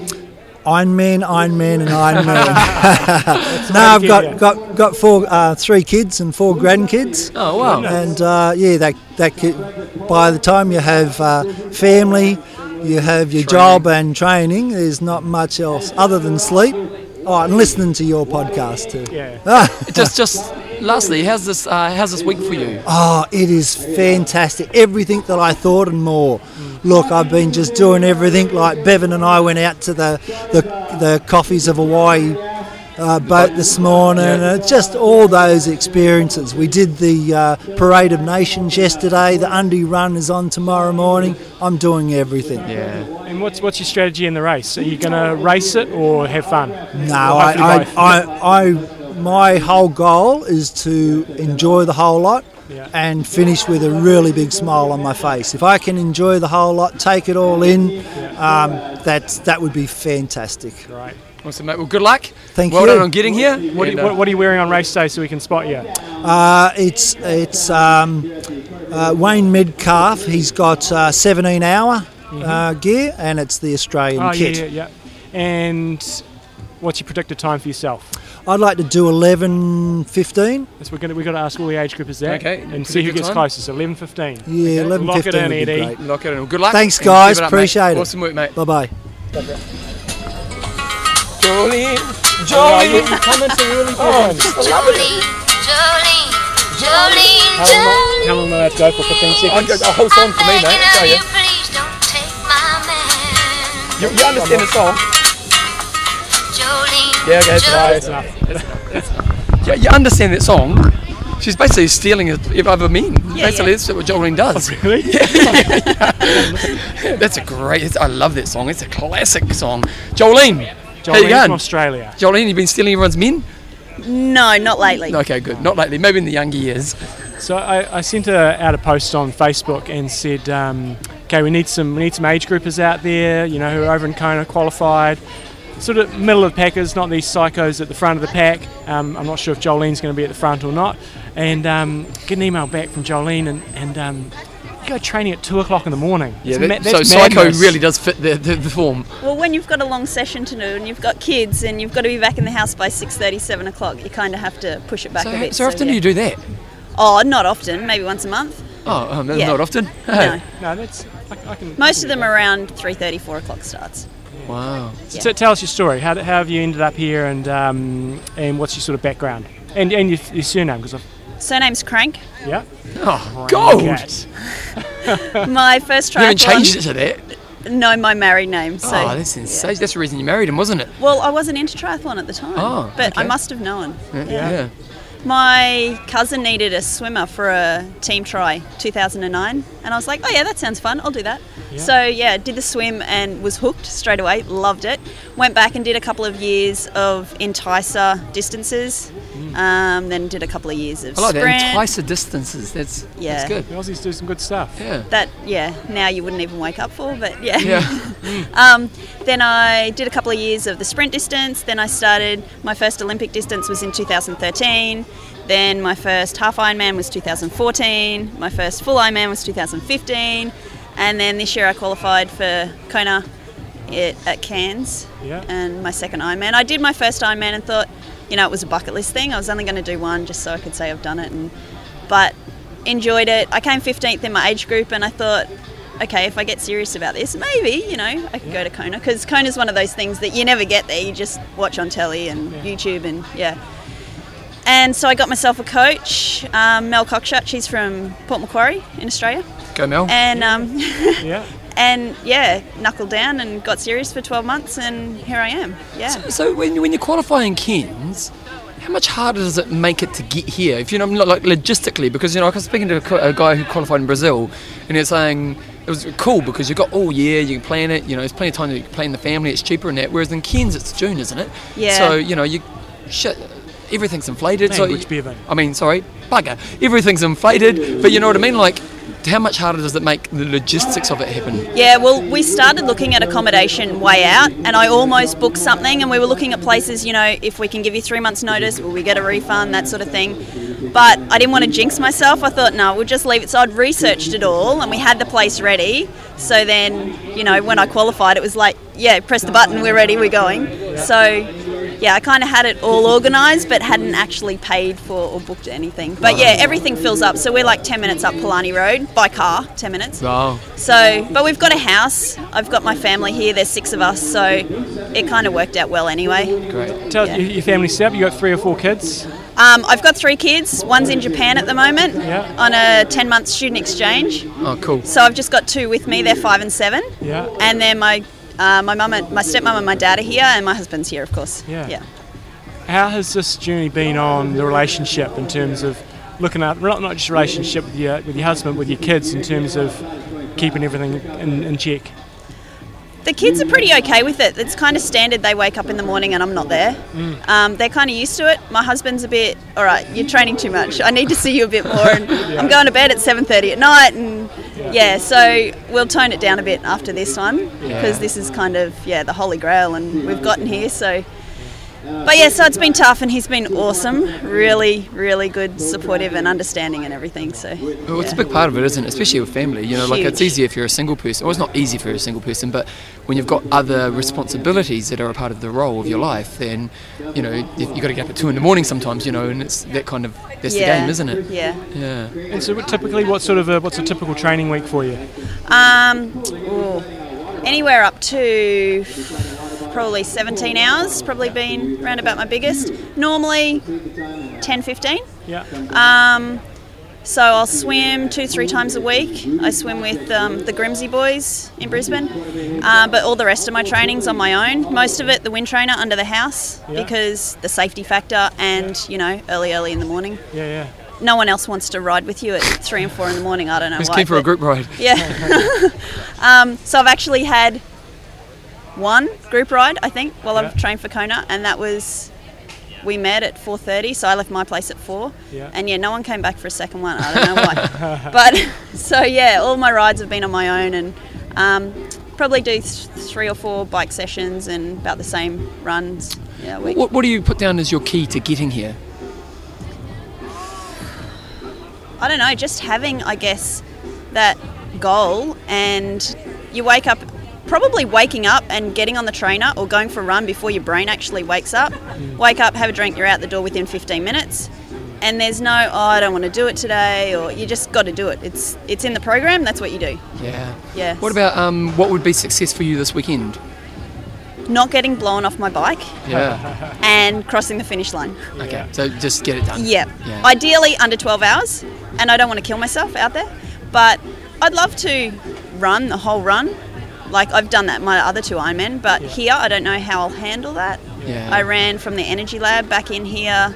Iron Man, Iron Man, and Iron Man. the no, I've got, you. got got four, uh, three kids and four grandkids. Oh wow! And uh, yeah, that that kid, by the time you have uh, family, you have your job and training. There's not much else other than sleep. Oh, and listening to your podcast too. Yeah. just just lastly, how's this uh, how's this week for you? Oh, it is fantastic. Everything that I thought and more. Look, I've been just doing everything. Like Bevan and I went out to the the, the coffees of Hawaii uh, boat this morning. And just all those experiences. We did the uh, Parade of Nations yesterday. The Undie Run is on tomorrow morning. I'm doing everything. Yeah. And what's what's your strategy in the race? Are you going to race it or have fun? No, I. I, I, I, my whole goal is to enjoy the whole lot. Yeah. and finish with a really big smile on my face. If I can enjoy the whole lot, take it all in, um, that's that would be fantastic. Right. Awesome, mate. Well, good luck. Thank well you. done on getting here. What, are you, And, what, what are you wearing on race day so we can spot you? Uh, it's it's um, uh, Wayne Medcalf. He's got uh, 17 hour uh, gear, and it's the Australian oh, kit. yeah, yeah, yeah. And what's your predicted time for yourself? I'd like to do 11.15. Yes, we're gonna we've got to ask all the age groupers that. Okay, And see who gets time? closest. Eleven fifteen. Yeah, okay. 11.15 Lock it in, would Eddie. Lock it in. Well, good luck. Thanks, guys. keep it up, mate. Appreciate it. Awesome work, mate. Bye bye. Jolene. Jolene. Oh, you come into really good ones. Jolene, Jolene, Jolene, How long, how long will that go for? 15 seconds? A whole song for me, mate. I tell you. please don't take my man. You, you understand the song? Jolene, Yeah, okay, Jolene. enough. It's enough. It's enough. Yeah, you understand that song? She's basically stealing other men. Yeah, basically, yeah. that's what Jolene does. Oh, really? Yeah. that's a great. I love that song. It's a classic song. Jolene. How you going? from Australia. Jolene, you've been stealing everyone's men? No, not lately. Okay, good. Not lately. Maybe in the younger years. So I, I sent a, out a post on Facebook and said, um, okay, we need some we need some age groupers out there, you know, who are over in Kona qualified, sort of middle of the packers, not these psychos at the front of the pack. Um, I'm not sure if Jolene's going to be at the front or not. And um, get an email back from Jolene and, and um, you go training at two o'clock in the morning. Yeah, that- ma- so that's Psycho really does fit the, the, the form. Well, when you've got a long session to do and you've got kids and you've got to be back in the house by 6.30, 7 o'clock, you kind of have to push it back So, a bit. so often yeah. do you do that? Oh, not often, maybe once a month. Oh, um, Yeah. not often. No. No, that's. I, I can, Most of them are around 3.30, 4 o'clock starts. Wow. So t- tell us your story. How, how have you ended up here, and um, and what's your sort of background, and and your, your surname? Because Surname's Crank. yeah. Oh, oh gold. My first You haven't changed it to that. No, my married name. So, oh, that's insane. That's the reason you married him, wasn't it? Well, I wasn't into triathlon at the time, Oh, but I must have known. Yeah. Yeah. yeah. My cousin needed a swimmer for a team try 2009, and I was like, oh yeah, that sounds fun. I'll do that. Yeah. So yeah, did the swim and was hooked straight away. Loved it. Went back and did a couple of years of enticer distances. Um, then did a couple of years of I like sprint. that. Enticer distances. That's Yeah. That's good. The Aussies do some good stuff. Yeah. That yeah, now you wouldn't even wake up for, but yeah. Yeah. um, then I did a couple of years of the sprint distance. Then I started my first Olympic distance was in 2013. Then my first half Ironman was 2014. My first full Ironman was 2015. And then this year I qualified for Kona it, at Cairns. Yeah. And my second Ironman. I did my first Ironman and thought, you know, it was a bucket list thing. I was only going to do one just so I could say I've done it. And but enjoyed it. I came 15th in my age group, and I thought, okay, if I get serious about this, maybe you know I could go to Kona because Kona's one of those things that you never get there. You just watch on telly and YouTube, and yeah. And so I got myself a coach, um, Mel Cockshut. She's from Port Macquarie in Australia. Go, Mel. And um, yeah. and yeah, knuckled down and got serious for 12 months, and here I am. Yeah. So, so when, when you're qualifying Cairns, how much harder does it make it to get here? If you know, not like logistically, because you know, I was speaking to a, a guy who qualified in Brazil, and he's saying it was cool because you got all year, you can plan it. You know, there's plenty of time to plan the family. It's cheaper and that. Whereas in Cairns, it's June, isn't it? Yeah. So you know, you shit. Everything's inflated. Language, so Bevan. I mean, sorry, bugger. Everything's inflated, but you know what I mean. Like, how much harder does it make the logistics of it happen? Yeah, well, we started looking at accommodation way out, and I almost booked something, and we were looking at places, you know, if we can give you three months' notice, will we get a refund, that sort of thing. But I didn't want to jinx myself. I thought, no, we'll just leave it. So I'd researched it all, and we had the place ready. So then, you know, when I qualified, it was like, yeah, press the button, we're ready, we're going. So, yeah, I kind of had it all organised, but hadn't actually paid for or booked anything. But yeah, everything fills up. So we're like 10 minutes up Palani Road by car, 10 minutes. Wow. So, but we've got a house. I've got my family here. There's six of us, so it kind of worked out well anyway. Great. Tell Yeah. us your, your family setup. You got three or four kids. Um, I've got three kids. One's in Japan at the moment Yeah. on a 10 month student exchange. Oh, cool. So I've just got two with me. They're five and seven. Yeah. And then my uh, my mum, and, my stepmom, and my dad are here, and my husband's here, of course. Yeah. Yeah. How has this journey been on the relationship in terms of looking at not, not just relationship with your with your husband, with your kids in terms of keeping everything in, in check? The kids are pretty okay with it. It's kind of standard. They wake up in the morning and I'm not there. Mm. Um, they're kind of used to it. My husband's a bit, all right, you're training too much. I need to see you a bit more. And I'm going to bed at 7:30 at night, and yeah. so we'll tone it down a bit after this one because Yeah. this is kind of yeah the holy grail, and we've gotten here. So, but yeah, so it's been tough, and he's been awesome. Really, really good, supportive, and understanding, and everything. So Well, it's a big part of it, isn't it? Especially with family. You know, like it's Huge. easy if you're a single person. Well, it's not easy for a single person, but when you've got other responsibilities that are a part of the role of your life, then you know you've got to get up at two in the morning sometimes. You know, and it's that kind of that's Yeah, the game, isn't it? yeah. Yeah. And so, typically, what sort of a, what's a typical training week for you? Um, ooh, anywhere up to probably 17 hours, probably been around about my biggest. Normally 10, 15. Yeah. Um, so I'll swim two, three times a week. I swim with um, the Grimsey boys in Brisbane, uh, but all the rest of my training's on my own. Most of it, the wind trainer under the house Yeah. because the safety factor and you know early, early in the morning. Yeah, yeah. No one else wants to ride with you at three and four in the morning. I don't know Who's why. keen for a group ride? Yeah. um, so I've actually had one group ride, I think, while I've trained for Kona, and that was we met at 4:30. So I left my place at four, Yeah. and yeah, no one came back for a second one. I don't know why, but so yeah, all my rides have been on my own, and um, probably do th- three or four bike sessions and about the same runs. Yeah, week. What, what do you put down as your key to getting here? I don't know, just having, I guess, that goal and you wake up, probably waking up and getting on the trainer or going for a run before your brain actually wakes up. Wake up, have a drink, you're out the door within 15 minutes. And there's no, oh, I don't want to do it today, or you just got to do it. It's it's in the program. That's what you do. Yeah. Yeah. What about um, what would be success for you this weekend? Not getting blown off my bike Yeah. and crossing the finish line. Okay. So just get it done. Yeah. Yeah. Ideally under 12 hours, and I don't want to kill myself out there, but I'd love to run the whole run. Like I've done that my other two Ironman, but here I don't know how I'll handle that. Yeah. I ran from the Energy Lab back in here,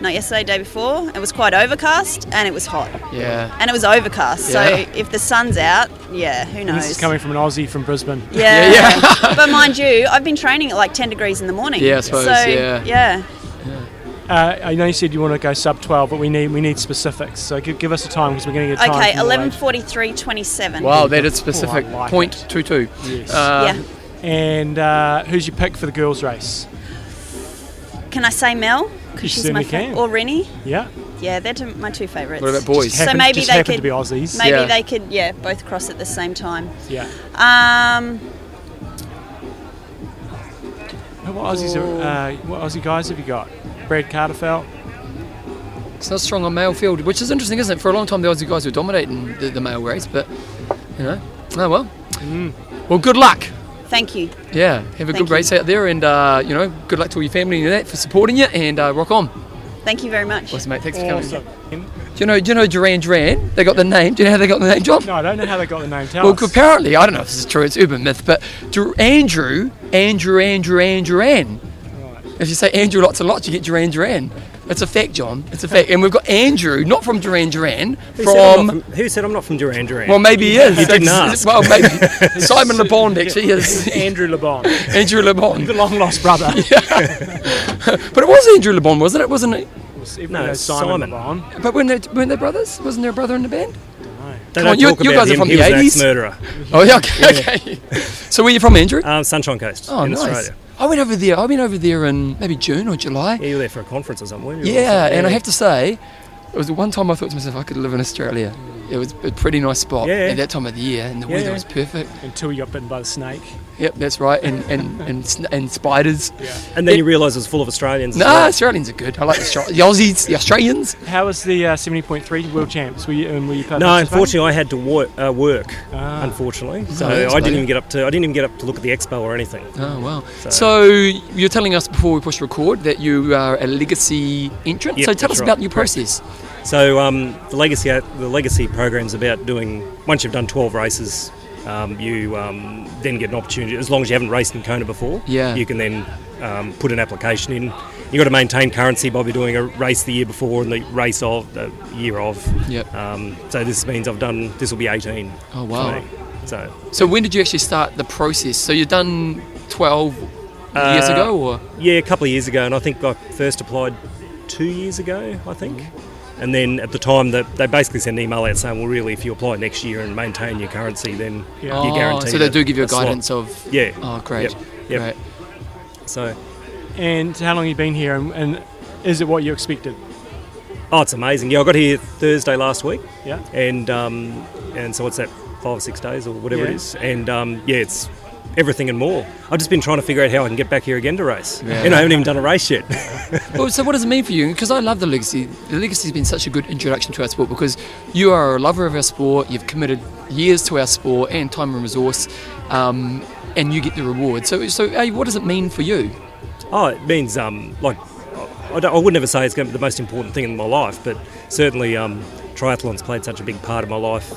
not yesterday, day before. It was quite overcast and it was hot. Yeah. And it was overcast, Yeah. so if the sun's out, yeah, who And knows? this is coming from an Aussie from Brisbane. Yeah. but mind you, I've been training at like 10 degrees in the morning. Yeah, I suppose, So, yeah. yeah. Uh, I know you said you want to go sub 12, but we need we need specifics. So give, give us a time because we're going to get time. Okay, from the eleven lady. forty-three twenty-seven. Wow, that is specific. Oh, I like Point two two. Yes. Uh, And uh, who's your pick for the girls' race? Can I say Mel? Because she's my certainly can. or Rinny. Yeah. Yeah, they're my two favourites. What about boys? Just so happen- maybe just they happen could to be Aussies. Maybe Yeah. they could, yeah, both cross at the same time. Yeah. Um, What Aussies are, uh, what Aussie guys have you got? Brad Kahlefeldt. It's not strong on male field, which is interesting, isn't it? For a long time, the Aussie guys were dominating the, the male race, but you know, oh well. Well, good luck. thank you. Yeah, have a Thank good you. race out there, and uh, you know, good luck to all your family and that for supporting you, and uh, rock on. Thank you very much. Awesome, mate. Thanks for coming. Do you know? Do you know Duran Duran? They got the name. Do you know how they got the name, John? No, I don't know how they got the name. Tell well, us. apparently, I don't know if this is true. It's urban myth, but Dur- Andrew, Andrew, Andrew, Andrew, Duran. Right. If you say Andrew lots and lots, you get Duran Duran. It's a fact, John. It's a fact. And we've got Andrew, not from Duran Duran, Who from. from, who said I'm not from Duran Duran? Well, maybe he is. You didn't ask. Well, maybe Simon Le Bon actually is. Andrew Le Bon. Andrew Le Bon. The long lost brother. Yeah. But it was Andrew Le Bon, wasn't it? Wasn't it? No, it's Simon, Simon. Le Bon. But weren't they, weren't they brothers? Wasn't there a brother in the band? They Come don't on, you, talk you about guys are from He the was 80s. ex-murderer. Oh, yeah, okay, okay. so where are you from, Andrew? Um, Sunshine Coast Oh, in nice. Australia. I went over there. I went over there in maybe June or July. Yeah, you were there for a conference or something, weren't you? Yeah, and I have to say, it was the one time I thought to myself, I could live in Australia. It was a pretty nice spot Yeah. at that time of the year, and the Yeah, weather was perfect. Until you got bitten by the snake. Yep, that's right, and and and, and spiders. And then you realise it was full of Australians. as No, well. Australians are good. I like the, Austra- the Aussies, the Australians. How was the uh, 70.3 world champs? Were you, um, were you No, participating? unfortunately, I had to work. Uh, work Ah. unfortunately, so Oh, that's I didn't bad. even get up to. I didn't even get up to look at the expo or anything. Oh wow! So- So, you're telling us before we push record that you are a legacy entrant. Yep, so tell us that's about your process. So um, the legacy the legacy program's about doing once you've done 12 races, um, you um, then get an opportunity. As long as you haven't raced in Kona before, Yeah. you can then um, put an application in. You've got to maintain currency by doing a race the year before and the race of the year of. Yep. Um, so this means I've done. This will be 18. Oh wow! So, So when did you actually start the process? So you've done 12 years Uh, ago, or yeah, a couple of years ago, and I think I first applied two years ago. I think. And then at the time that they basically send an email out saying, well, really, if you apply next year and maintain your currency, then Yeah. you're Oh, guaranteed. so they a- do give you a slot. guidance of- yeah. Oh, great. Yep. Yep. Great. So, And how long have you been here, and, and is it what you expected? oh, it's amazing. Yeah, I got here Thursday last week. Yeah. And um, and so what's that? Five or six days or whatever Yeah. it is. And um, yeah, it's everything and more. I've just been trying to figure out how I can get back here again to race. Yeah. And I haven't even done a race yet. well, so what does it mean for you? Because I love the legacy. The legacy has been such a good introduction to our sport because you are a lover of our sport. You've committed years to our sport and time and resource, um, and you get the reward. So, so hey, what does it mean for you? Oh, it means um, like I, don't, I would never say it's going to be the most important thing in my life, but certainly um, triathlon's played such a big part of my life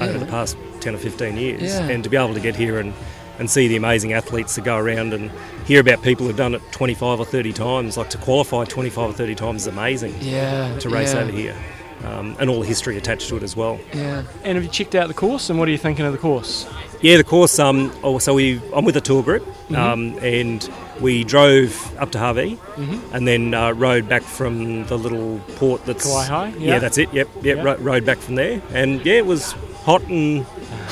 over the past ten or fifteen years, Yeah. and to be able to get here and, and see the amazing athletes that go around and hear about people who've done it twenty five or thirty times, like to qualify twenty five or thirty times is amazing. Yeah, to race yeah. over here, um, and all the history attached to it as well. Yeah. And have you checked out the course, and what are you thinking of the course? Yeah, the course. Um, oh, so we I'm with a tour group, Mhm. um, and we drove up to Hawi, Mhm. and then uh, rode back from the little port that's Kawaihae, Yeah, yeah. that's it. Yep, yep. Yeah. Ro- rode back from there, and yeah, it was hot and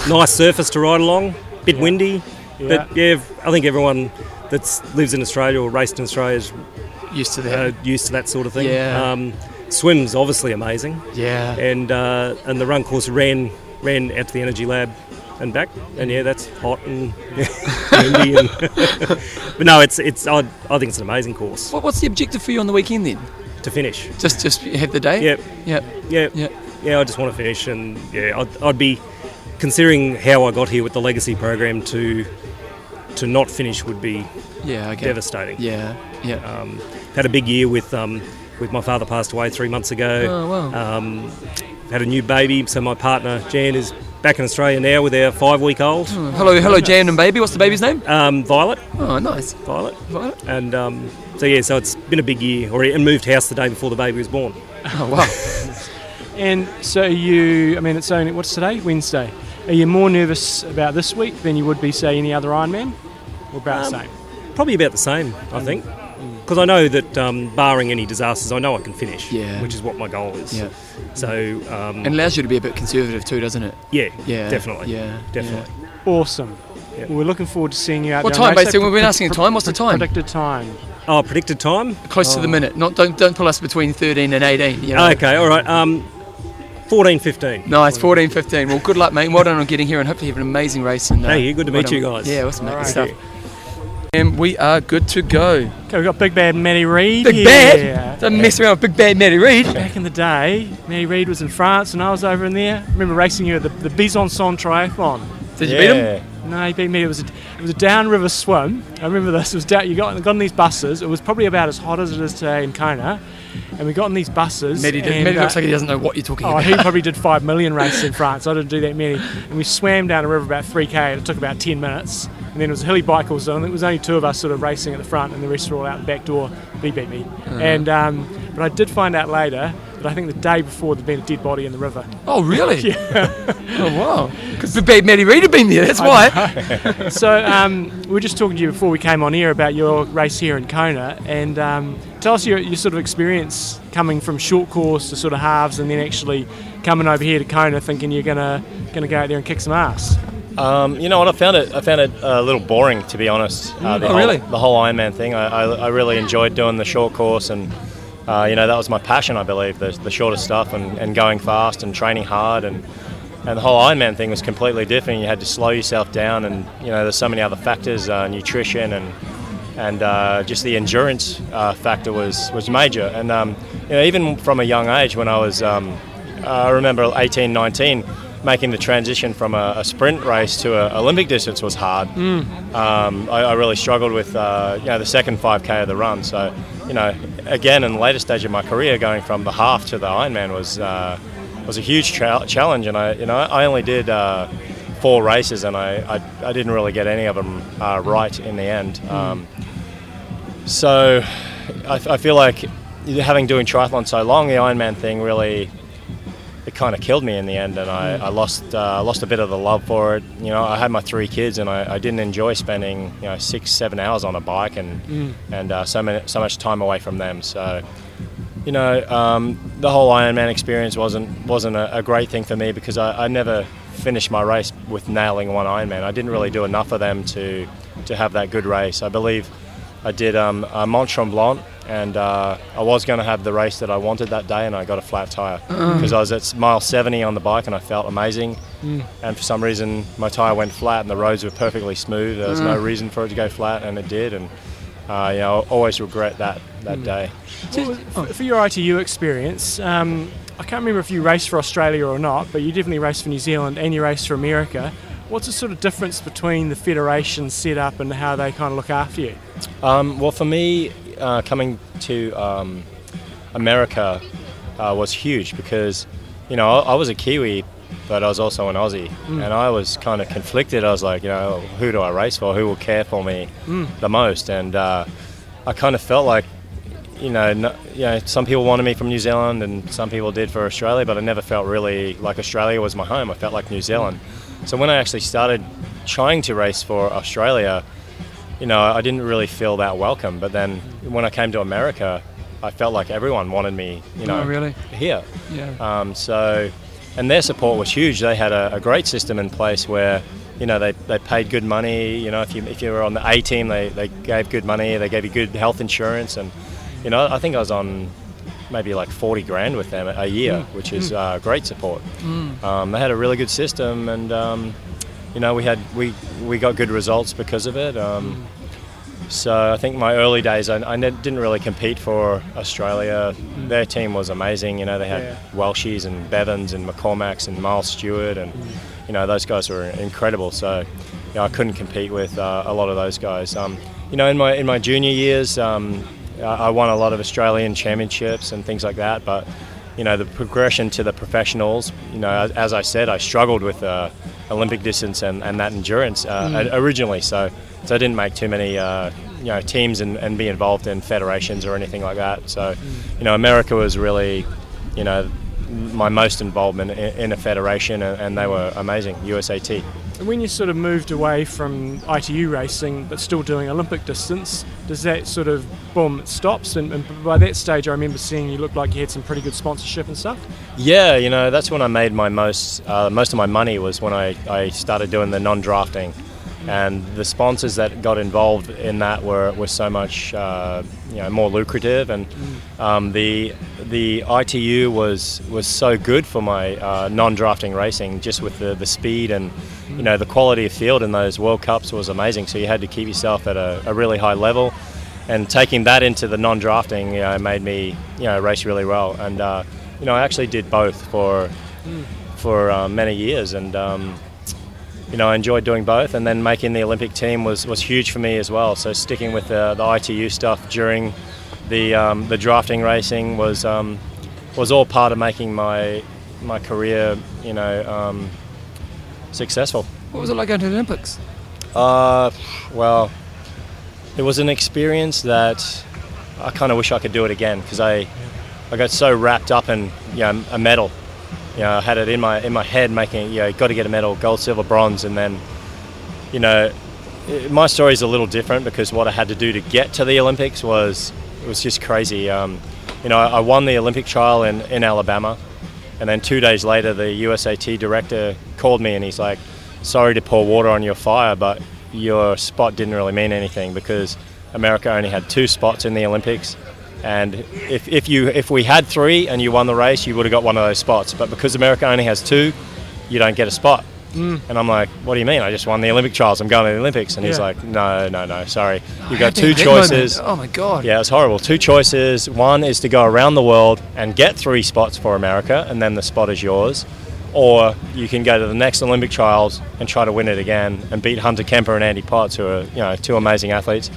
nice surface to ride along. Bit Yeah. windy, Yeah. but yeah, I think everyone that lives in Australia or raced in Australia is used to that. Uh, used to that sort of thing. Yeah. Um, swims obviously amazing. Yeah. And uh, and the run course ran ran out to the energy lab and back, and yeah, that's hot and windy. And but no, it's it's I, I think it's an amazing course What, what's the objective for you on the weekend then? to finish. Just just have the day. Yep. Yep. Yeah. Yeah. Yeah. I just want to finish, and yeah, I'd, I'd be considering how I got here with the legacy program to to not finish would be Yeah, okay. devastating. Yeah. Yeah. Um, had a big year with um, with my father passed away three months ago. Oh, wow. Um, had a new baby, so my partner Jan is back in Australia now with our five week old. Oh, hello, hello, Jan and baby. What's the baby's name? Um, Violet. Oh, nice. Violet. Violet. And um, so yeah, so it's been a big year. Already, and moved house the day before the baby was born. Oh wow. And so you, I mean, it's only what's today? Wednesday. Are you more nervous about this week than you would be, say, any other Ironman, or about Um, the same? Probably about the same, I think. Because I know that, um, barring any disasters, I know I can finish. Yeah. Which is what my goal is. Yeah. So. Um, And allows you to be a bit conservative too, doesn't it? Yeah. Yeah. Definitely. Yeah. Definitely. Awesome. Well, we're looking forward to seeing you out What there on time, basically? We've been asking pre- time. What's the time? Predicted time. Oh, predicted time? Close to the Oh. minute. Not don't don't pull us between thirteen and eighteen. You know? Okay, all right. Um, 14, 15. Nice, 14, 15. Well, good luck, mate. Well done on getting here, and hopefully have an amazing race. And uh, Hey, good to well meet you guys. Yeah, awesome, mate. Good stuff. And we are good to go. Okay, we've got Big Bad Matty Reed. Big here. Bad? Don't mess around with Big Bad Matty Reed. Back in the day, Matty Reed was in France and I was over in there. I remember racing you at the, the Besançon Triathlon. Did you beat him? No, he beat me. It was a, it was a downriver swim. I remember this. It was down, you got, got on these buses. It was probably about as hot as it is today in Kona. And we got on these buses. Matty, did, Matty looks uh, like he doesn't know what you're talking Oh, about. he probably did five million races in France. I didn't do that many. And we swam down a river about 3k, and it took about 10 minutes. And then it was a hilly bike zone. It was only two of us sort of racing at the front, and the rest were all out the back door. He beat me. Uh-huh. And um, but I did find out later that I think the day before there'd been a dead body in the river. Oh, really? yeah. oh, wow. Because Big Bad Matty Reed had been there, that's why. why. so um, we were just talking to you before we came on here about your race here in Kona, and um, tell us your, your sort of experience coming from short course to sort of halves, and then actually coming over here to Kona, thinking you're gonna gonna go out there and kick some ass. Um, you know what? I found it. I found it a little boring, to be honest. Uh, Mm. the Oh, whole, really? The whole Ironman thing. I, I, I really enjoyed doing the short course, and uh, you know that was my passion. I believe the, the shorter stuff and, and going fast and training hard, and and the whole Ironman thing was completely different. You had to slow yourself down, and you know there's so many other factors, uh, nutrition and and uh, just the endurance uh, factor was was major. And um, you know even from a young age, when I was um, I remember 18, 19 making the transition from a, a sprint race to an Olympic distance was hard. Mm. Um, I, I really struggled with uh, you know the second 5k of the run. So you know again in the later stage of my career, going from the half to the Ironman was uh, was a huge tra- challenge. And I you know I only did. Uh, Four races, and I, I, I didn't really get any of them uh, right in the end. Um, so I, I feel like having doing triathlon so long, the Ironman thing really it kind of killed me in the end, and I, I lost uh, lost a bit of the love for it. You know, I had my three kids, and I, I didn't enjoy spending you know six seven hours on a bike and Mm. and uh, so many, so much time away from them. So you know, um, the whole Ironman experience wasn't wasn't a, a great thing for me because I, I never finished my race with nailing one Ironman. I didn't really do enough of them to to have that good race. I believe I did um, a Mont Tremblant, and uh, I was going to have the race that I wanted that day, and I got a flat tire Uh. because I was at mile 70 on the bike, and I felt amazing. Mm. And for some reason, my tire went flat, and the roads were perfectly smooth. There was no Uh. reason for it to go flat, and it did. And uh, you know, I always regret that that Mm. day. What for- For your ITU experience, um, I can't remember if you raced for Australia or not, but you definitely raced for New Zealand and you raced for America. What's the sort of difference between the federation setup and how they kind of look after you? Um, well, for me, uh, coming to um, America uh, was huge because, you know, I, I was a Kiwi, but I was also an Aussie, Mm. and I was kind of conflicted. I was like, you know, who do I race for? Who will care for me Mm. the most? And uh, I kind of felt like, you know, no, you know, some people wanted me from New Zealand, and some people did for Australia, but I never felt really like Australia was my home. I felt like New Zealand. So when I actually started trying to race for Australia, you know, I didn't really feel that welcome. But then when I came to America, I felt like everyone wanted me, you know, Oh, really? here. Yeah. Um, so, and their support was huge. They had a, a great system in place where, you know, they, they paid good money. You know, if you if you were on the A team, they, they gave good money. They gave you good health insurance, and you know, I think I was on maybe like 40 grand with them a year, Mm. which is Mm. uh, great support. Mm. Um, they had a really good system, and um, you know, we had we we got good results because of it. Um, so I think my early days, I, I didn't really compete for Australia. Their team was amazing. You know, they had Yeah. Welshies and Bevans and McCormacks and Miles Stewart, and you know those guys were incredible. So you know, I couldn't compete with uh, a lot of those guys. Um, you know, in my in my junior years, um, I I won a lot of Australian championships and things like that. But you know, the progression to the professionals. You know, as, I said, I struggled with uh, Olympic distance and, and that endurance uh, Mm. originally. So so I didn't make too many uh, you know teams and, and be involved in federations or anything like that. So you know, America was really you know my most involvement in, in a federation, and, and they were amazing. USAT. And when you sort of moved away from ITU racing but still doing Olympic distance, does that sort of boom it stops? And, and by that stage, I remember seeing you looked like you had some pretty good sponsorship and stuff. Yeah, you know, that's when I made my most uh, most of my money was when I, I started doing the non-drafting, and the sponsors that got involved in that were, were so much uh, you know more lucrative, and um, the the ITU was was so good for my uh, non-drafting racing, just with the, the speed and you know the quality of field in those World Cups was amazing. So you had to keep yourself at a, a really high level, and taking that into the non-drafting you know, made me you know race really well. And uh, you know I actually did both for for uh, many years, and um, you know I enjoyed doing both. And then making the Olympic team was, was huge for me as well. So sticking with the, the ITU stuff during the um, the drafting racing was um, was all part of making my my career you know um, successful. What was it like going to the Olympics? Uh, well, it was an experience that I kind of wish I could do it again because I, I got so wrapped up in you know, a medal. You know, I had it in my in my head, making you know, got to get a medal, gold, silver, bronze, and then, you know, it- my story is a little different because what I had to do to get to the Olympics was it was just crazy. Um, you know, I, I won the Olympic trial in, in Alabama, and then two days later, the USAT director called me and he's like, "Sorry to pour water on your fire, but your spot didn't really mean anything because America only had two spots in the Olympics." And if, if you if we had three and you won the race, you would have got one of those spots. But because America only has two, you don't get a spot. Mm. And I'm like, what do you mean? I just won the Olympic trials. I'm going to the Olympics. And he's like, no, no, no, sorry. You've got two choices. Oh my God. Yeah, it's horrible. Two choices. One is to go around the world and get three spots for America, and then the spot is yours. Or you can go to the next Olympic trials and try to win it again and beat Hunter Kemper and Andy Potts, who are you know two amazing athletes.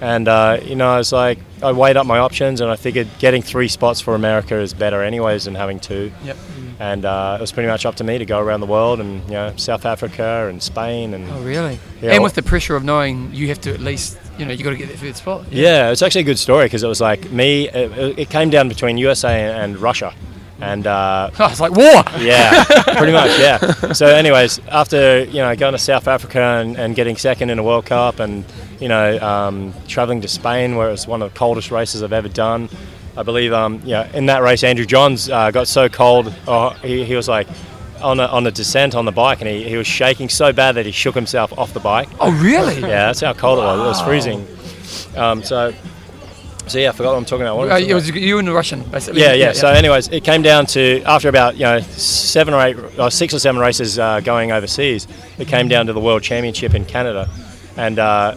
And uh, you know, I was like, I weighed up my options, and I figured getting three spots for America is better, anyways, than having two. Yep. And uh, it was pretty much up to me to go around the world, and you know, South Africa and Spain, and Oh, really? Yeah, and with the pressure of knowing you have to at least, you know, you got to get that third spot. Yeah, it's actually a good story because it was like me. It, it came down between USA and Russia, and uh, Oh, it's like war. yeah, pretty much. Yeah. So, anyways, after you know going to South Africa and, and getting second in a World Cup, and you know um, traveling to Spain, where it was one of the coldest races I've ever done. I believe, um, yeah, in that race, Andrew Johns uh, got so cold. Oh, he, he was like on a, on a descent on the bike, and he, he was shaking so bad that he shook himself off the bike. Oh, really? Yeah, that's how cold it was. It was freezing. Um, so, so yeah, I forgot what I'm talking about. What Uh, it was you and the Russian, basically. Yeah, yeah, So, anyways, it came down to after about you know seven or eight, or six or seven races uh, going overseas. It came down to the World Championship in Canada, and uh,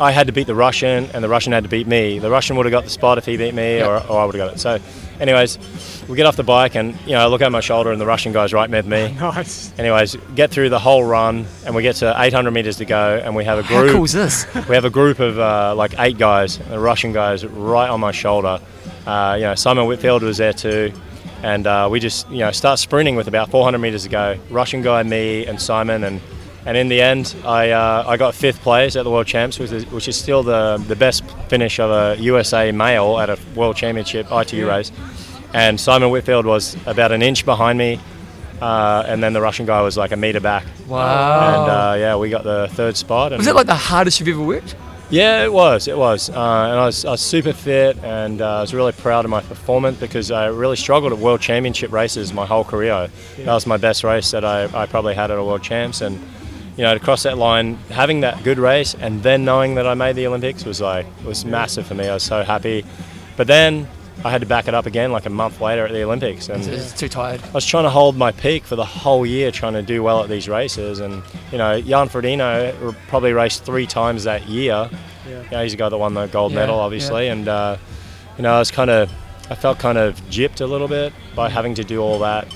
I had to beat the Russian, and the Russian had to beat me. The Russian would have got the spot if he beat me, or, or I would have got it. So, anyways, we get off the bike, and you know, I look over my shoulder, and the Russian guy's right with me. Nice. Anyways, get through the whole run, and we get to 800 meters to go, and we have a How group. cool is this? We have a group of uh, like eight guys. The Russian guys right on my shoulder. Uh, you know, Simon Whitfield was there too, and uh, we just you know start sprinting with about 400 meters to go. Russian guy, me, and Simon, and and in the end, I uh, I got fifth place at the World Champs, which is, which is still the the best finish of a USA male at a World Championship ITU Yeah. race. And Simon Whitfield was about an inch behind me. Uh, and then the Russian guy was like a meter back. Wow. And uh, yeah, we got the third spot. And Was it like the hardest you've ever worked? yeah, it was. It was. Uh, and I was, I was super fit and uh, I was really proud of my performance because I really struggled at World Championship races my whole career. That was my best race that I, I probably had at a World Champs. And, you know, to cross that line, having that good race and then knowing that I made the Olympics was like, was massive for me. I was so happy. But then I had to back it up again like a month later at the Olympics. And It's too tired. I was trying to hold my peak for the whole year, trying to do well at these races. And you know, Jan Frodeno probably raced three times that year. Yeah. You know, he's the guy that won the gold Yeah, medal, yeah. obviously. And uh, you know, I was kind of, I felt kind of gypped a little bit by having to do all that.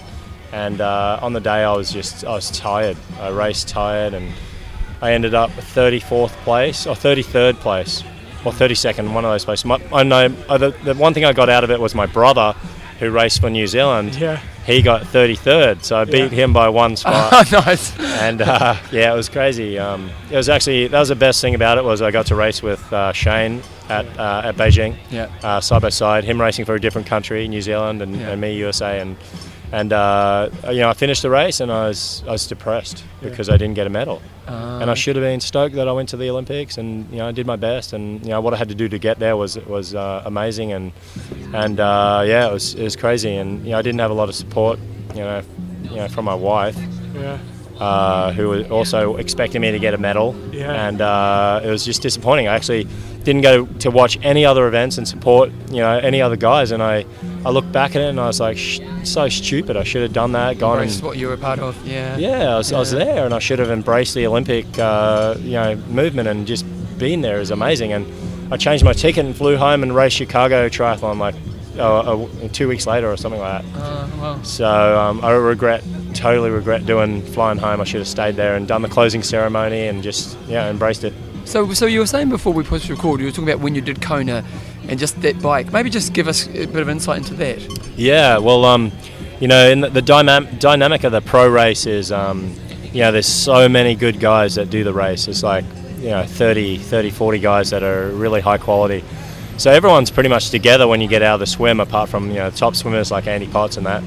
And uh, on the day, I was just, I was tired. I raced tired, and I ended up 34th place or 33rd place or 32nd, one of those places. My, I know uh, the, the one thing I got out of it was my brother, who raced for New Zealand. Yeah. He got 33rd, so I beat Yeah. him by one spot. Oh, nice. And uh, yeah, it was crazy. Um, it was actually that was the best thing about it was I got to race with uh, Shane at uh, at Beijing. Yeah. Uh, side by side, him racing for a different country, New Zealand, and, Yeah. and me USA, and and uh, you know I finished the race and I was I was depressed Yeah. because I didn't get a medal. Ah. and I should have been stoked that I went to the Olympics, and you know I did my best, and you know what I had to do to get there was was uh, amazing, and and uh, yeah, it was it was crazy, and you know I didn't have a lot of support, you know, you know from my wife, Yeah. uh, who was also expecting me to get a medal, Yeah. and uh, it was just disappointing. I actually didn't go to watch any other events and support you know any other guys, and I I looked back at it and I was like, Sh- so stupid. I should have done that, gone Embrace and what you were part of. Yeah. yeah, I was, I was there, and I should have embraced the Olympic, uh, you know, movement and just been there is amazing. And I changed my ticket and flew home and raced Chicago Triathlon like uh, uh, two weeks later or something like that. Uh, well. So um, I regret, totally regret doing flying home. I should have stayed there and done the closing ceremony and just yeah embraced it. So, so you were saying before we pushed record, you were talking about when you did Kona and just that bike. Maybe just give us a bit of insight into that. Yeah, well, um, you know, in the, the dynam- dynamic of the pro race is, um, you know, there's so many good guys that do the race. It's like, you know, 30, 30, 40 guys that are really high quality. So everyone's pretty much together when you get out of the swim, apart from, you know, top swimmers like Andy Potts and that.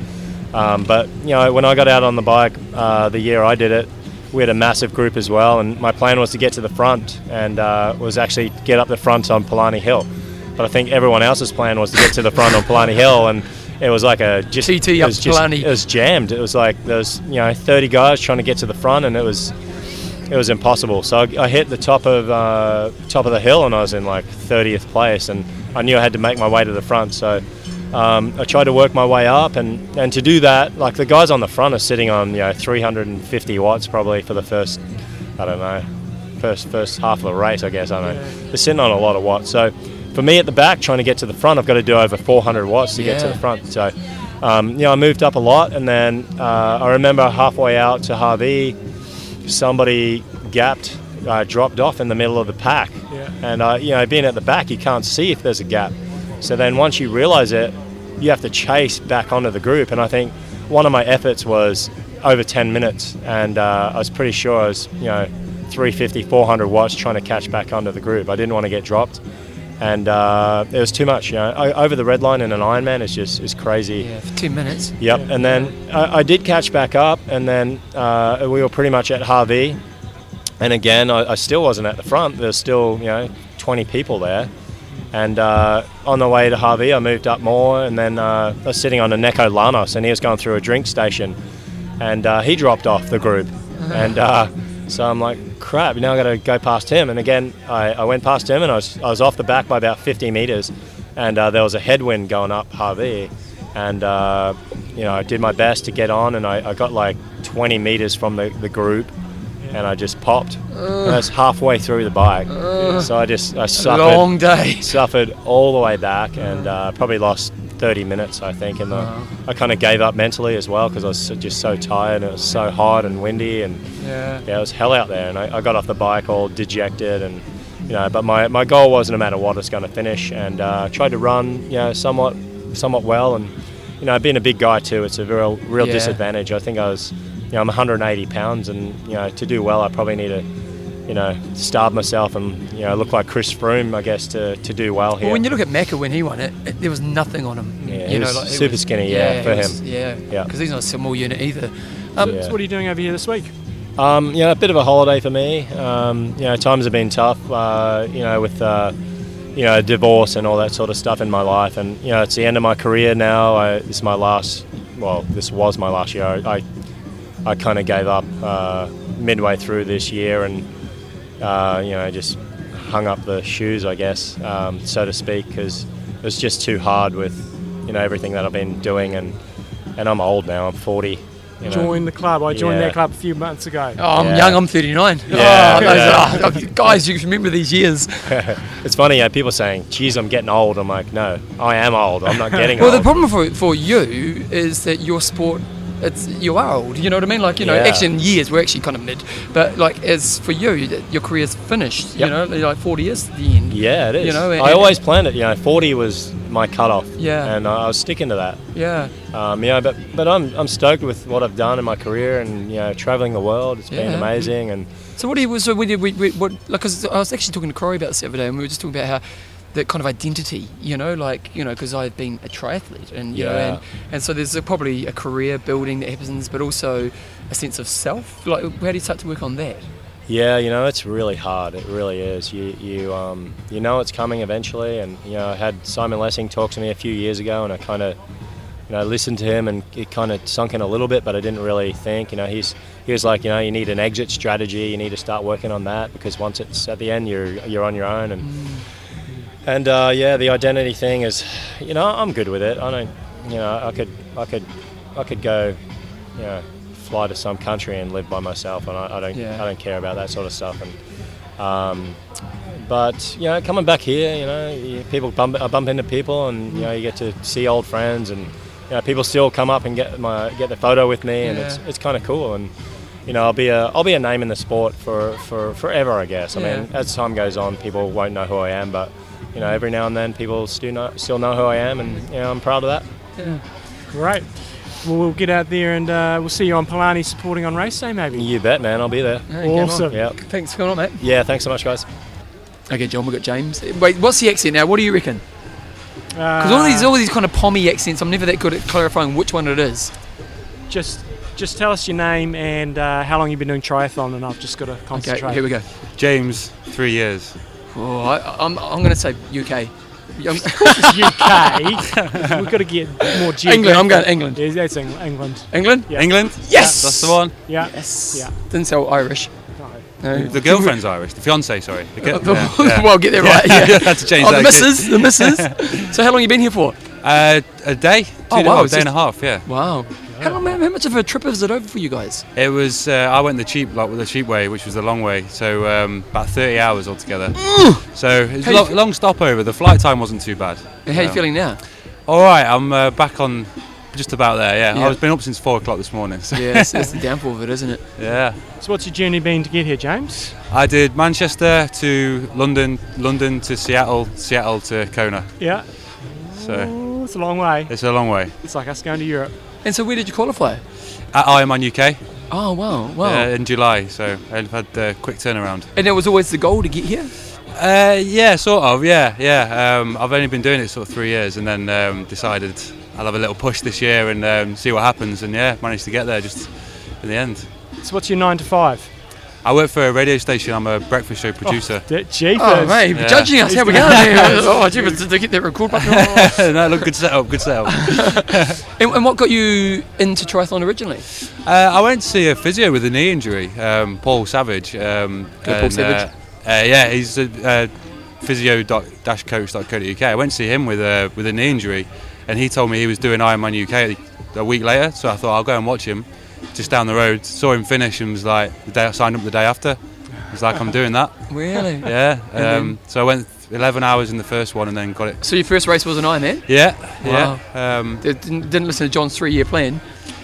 Um, but, you know, when I got out on the bike uh, the year I did it, we had a massive group as well, and my plan was to get to the front and uh, was actually get up the front on Palani Hill. But I think everyone else's plan was to get to the front on Palani Hill, and it was like a just TT it was just-. It was jammed. It was like there was you know 30 guys trying to get to the front, and it was it was impossible. So I, I hit the top of uh, top of the hill, and I was in like 30th place, and I knew I had to make my way to the front. So um, I tried to work my way up, and, and to do that, like the guys on the front are sitting on you know 350 watts probably for the first I don't know first first half of the race, I guess. I don't know. They're sitting on a lot of watts. So for me at the back, trying to get to the front, I've got to do over 400 watts to get to the front. So um, you know I moved up a lot, and then uh, I remember halfway out to Hawi, somebody gapped, uh, dropped off in the middle of the pack. Yeah. And uh, you know, being at the back, you can't see if there's a gap. So then once you realise it, you have to chase back onto the group. And I think one of my efforts was over 10 minutes, and uh, I was pretty sure I was, you know, 350, 400 watts trying to catch back onto the group. I didn't want to get dropped. and uh, it was too much. You know, over the red line in an Ironman is just is crazy. Yeah, for two minutes. Yep. And then I, I did catch back up, and then uh, we were pretty much at Hawi. And again, I, I still wasn't at the front. There's still, you know, 20 people there. And uh, on the way to Hawi, I moved up more, and then uh, I was sitting on a Neko Lanos, and he was going through a drink station, and uh, he dropped off the group. And uh, so I'm like, crap, now i got to go past him. And again, I, I went past him, and I was, I was off the back by about 50 meters, and uh, there was a headwind going up Hawi. And, uh, you know, I did my best to get on, and I, I got like 20 meters from the, the group, and I just popped. And I was halfway through the bike. Ugh. so I just, I suffered. long day. Suffered all the way back, and uh, probably lost 30 minutes, I think. And the, I kind of gave up mentally as well because I was just so tired, and it was so hot and windy, and Yeah. yeah, it was hell out there. And I, I got off the bike all dejected, and you know, but my, my goal was no matter what, it's going to finish, and uh, tried to run, you know, somewhat somewhat well, and you know, being a big guy too, it's a real real Yeah. disadvantage. I think I was, you know, I'm 180 pounds, and you know, to do well, I probably need to. You know, starve myself and you know look like Chris Froome, I guess, to, to do well here. Well, when you look at Macca when he won it, it there was nothing on him. Yeah, you he know, was like, it super skinny, yeah, for he was- him. Yeah, Yeah. because he's not a small unit either. Um, Yeah. So what are you doing over here this week? Um, you know, a bit of a holiday for me. Um, you know, times have been tough. Uh, you know, with uh, you know divorce and all that sort of stuff in my life, and you know, it's the end of my career now. I, this is my last. Well, this was my last year. I I, I kind of gave up uh, midway through this year, and uh, you know, just hung up the shoes, I guess, um, so to speak, because it was just too hard with you know everything that I've been doing, and and I'm old now. I'm 40. You know. Join the club. I joined Yeah. their club a few months ago. Oh, I'm Yeah. young. I'm 39. Yeah, Oh, those yeah. are- oh, guys, you remember these years. it's funny, yeah, people saying, geez, I'm getting old. I'm like, no, I am old. I'm not getting well, old. the problem for for you is that your sport. It's you are old. You know what I mean? Like you know, Yeah. actually in years we're actually kind of mid, but like as for you, your career's finished. Yep. You know, like 40 is the end. yeah, it is. You know, I always planned it. You know, 40 was my cutoff. Yeah. And I was sticking to that. Yeah. Um, you know, but but I'm I'm stoked with what I've done in my career, and you know, traveling the world. It's been amazing, and So what do you so we did we, we what like 'cause I was actually talking to Corey about this the other day and we were just talking about how that kind of identity you know like you know because I've been a triathlete and you know and, and so there's a, probably a career building that happens but also a sense of self like how do you start to work on that Yeah, you know, it's really hard. It really is. You you um you know it's coming eventually, and you know I had Simon Lessing talk to me a few years ago, and I kind of you know listened to him, and it kind of sunk in a little bit, but I didn't really think. You know, he's he was like, you know, you need an exit strategy. You need to start working on that because once it's at the end, you're you're on your own, and and uh, yeah, the identity thing is, you know, I'm good with it. I don't, you know, I could I could I could go, you know, fly to some country and live by myself, and I, I don't Yeah. I don't care about that sort of stuff. And um, but you know, coming back here, you know, people bump I bump into people, and you know, you get to see old friends, and you know, people still come up and get my get the photo with me, and it's Yeah. it's kind of cool. And you know, I'll be a I'll be a name in the sport for for forever, I guess. I mean, as time goes on, people won't know who I am, but you know, every now and then, people still know still know who I am, and you know, I'm proud of that. yeah Great. Well, we'll get out there and uh, we'll see you on Palani supporting on race day, maybe. You bet, man. I'll be there. Yeah. Awesome. Yeah. thanks for coming on mate Yeah. Thanks so much, guys. okay John we've got James wait what's the accent now what do you reckon because all Uh, these all these kind of pommy accents I'm never that good at clarifying which one it is Just, just tell us your name and uh, how long you've been doing triathlon, and I've just got to concentrate. okay here we go James, three years. Oh, I, I'm, I'm going to say UK UK. We've got to get more geographic. England, I'm going England. Yeah, that's Eng- England. England Yeah. England? Yes! That's the one. Yeah. Yes. Yeah. Didn't sound Irish. No. The girlfriend's Irish. The fiance, sorry. The Uh, girl- yeah, yeah. well, get that right. Yeah. Had to change oh, that. the missus. The missus. so, how long you been here for? Uh, a day. Two Oh, days, wow, A it's day and a half, yeah. Wow. How, long, how much of a trip is it over for you guys? It was, uh, I went the cheap, like with the cheap way, which was the long way. So um, about 30 hours altogether. So it was How a long, long stopover. The flight time wasn't too bad. And how you Um, feeling now? All right, I'm uh, back on just about there, yeah. Yeah. I've been up since four o'clock this morning. So. Yeah, that's, that's the downfall of it, isn't it? yeah. So, what's your journey been to get here, James? I did Manchester to London, London to Seattle, Seattle to Kona. Yeah. So Oh, it's a long way. it's a long way. It's like us going to Europe. And so, where did you qualify? At Ironman UK Oh, wow. Wow. uh, in July, so I've had a quick turnaround. and it was always the goal to get here? Uh, yeah, sort of. Yeah, yeah. Um, I've only been doing it sort of three years, and then um, decided I'll have a little push this year and um, see what happens. And yeah, managed to get there just in the end. So what's your nine to five? I work for a radio station. I'm a breakfast show producer. D- Jeepers. Oh, mate, you're judging us. How we going? Oh, jeepers, did they get that record button? no, look, good setup, good setup. and, and what got you into triathlon originally? Uh, I went to see a physio with a knee injury, um, Paul Savage. Um, Go Paul and, Savage. Uh, uh, yeah, he's a uh, physio-coach.co.uk. I went to see him with a with a knee injury, and he told me he was doing Ironman UK a week later. So I thought I'll go and watch him, just down the road. Saw him finish and was like, the day I signed up the day after. He's like, I'm doing that. Really? Yeah. Um, so I went 11 hours in the first one and then got it. So your first race was an Ironman? Yeah, Wow. yeah. Um, Didn't, didn't listen to John's three-year plan.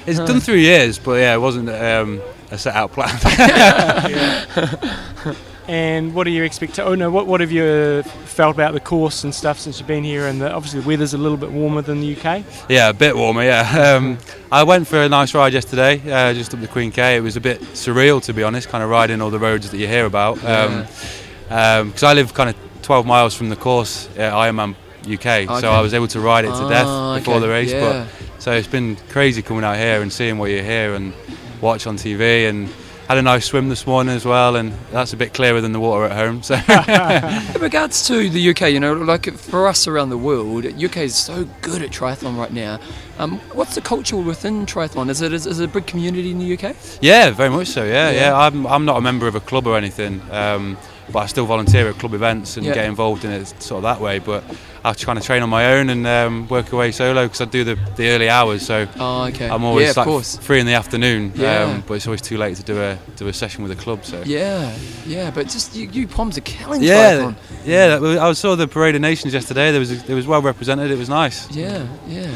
It's Huh. done three years, but yeah, it wasn't um, a set out plan. And what are your expectations? Oh no, what what have you uh, felt about the course and stuff since you've been here? And the, obviously the weather's a little bit warmer than the UK. yeah, a bit warmer. Yeah, um, I went for a nice ride yesterday, uh, just up the Queen K. It was a bit surreal, to be honest, kind of riding all the roads that you hear about. Because I live kind of 12 miles from the course at Ironman UK, Okay. so I was able to ride it to Ah, death before okay, the race. yeah. But so it's been crazy coming out here and seeing what you hear and watch on TV and. Had a nice swim this morning as well, and that's a bit clearer than the water at home. So In regards to the UK, you know, like for us around the world, UK is so good at triathlon right now. Um, what's the culture within triathlon? Is it is, is it a big community in the UK? Yeah, very much so. Yeah, Yeah. yeah. I'm, I'm not a member of a club or anything, um, but I still volunteer at club events and Yeah. get involved in it sort of that way. But I try to train on my own and um, work away solo because I do the, the early hours. So Oh, okay. I'm always Yeah, like course. free in the afternoon, Yeah. um, but it's always too late to do a do a session with a club. So Yeah, yeah, but just you, you Poms are killing yeah, yeah. that I saw the Parade of Nations yesterday. There was it was well represented. It was nice. Yeah, yeah.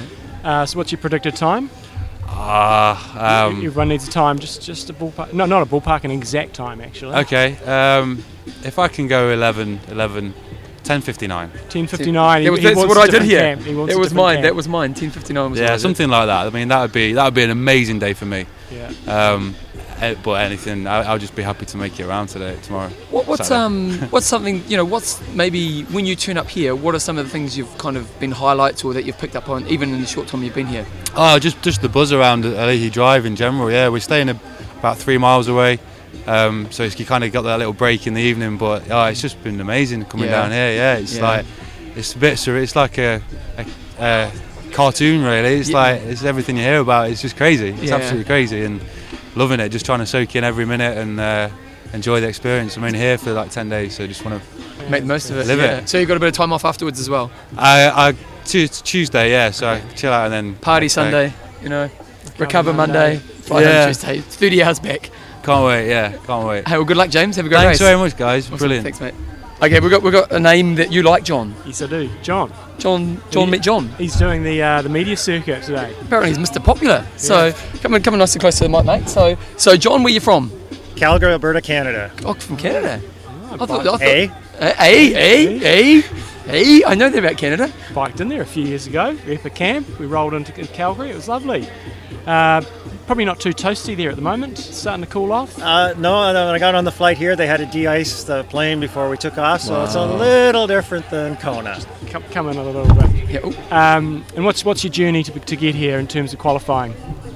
Uh, so what's your predicted time? Ah, um, Everyone needs a time, just just a ballpark. No, not a ballpark, an exact time actually. okay. Um, if I can go 11, 11, 10.59. 10:59. That was, he that's wants what a I did different here. He It was mine. camp. That was mine. 10:59 was Yeah, did. something like that. I mean, that would be that would be an amazing day for me. Yeah. Um, eh, but anything, I, I'll just be happy to make it around today, tomorrow. What, what's Saturday. um what's something you know what's maybe when you turn up here what are some of the things you've kind of been highlights or that you've picked up on even in the short time you've been here Oh, just just the buzz around Ali'i Drive in general. Yeah, we're staying a, about three miles away, um, so it's, you kind of got that little break in the evening. But oh, it's just been amazing coming Yeah. down here. Yeah, it's Yeah. like it's a bit surreal. It's like a, a, a cartoon, really. It's Yeah. like it's everything you hear about. It's just crazy. It's Yeah. absolutely crazy, and loving it. Just trying to soak in every minute and uh, enjoy the experience. I'm in here for like ten days, so just want to make the most of it Live yeah. it. so you got a bit of time off afterwards as well I, I Tuesday, yeah. So I chill out and then party next day. Sunday you know recover Monday, Monday. fly Yeah. Tuesday 30 hours back Can't wait. Yeah, can't wait. hey well good luck James have a great day. Thanks race very much, guys. Awesome. Brilliant. thanks mate okay we've got we've got a name that you like John Yes, I do. John. John John He- met John He's doing the uh, the media circuit today. apparently he's Mr Popular so come on come on nice and close to the mic mate so so John where you from Calgary, Alberta, Canada. oh from Canada ah, I thought, I thought, Eh? Hey, hey, hey, hey, I know that about Canada. Biked in there a few years ago, Epic Camp. We rolled into Calgary. It was lovely. Uh, probably not too toasty there at the moment. Starting to cool off. Uh, no, no, when I got on the flight here, they had to de-ice the plane before we took off, so it's a little different than Kona. Come, come in a little bit. Um, and what's what's your journey to, to get here in terms of qualifying?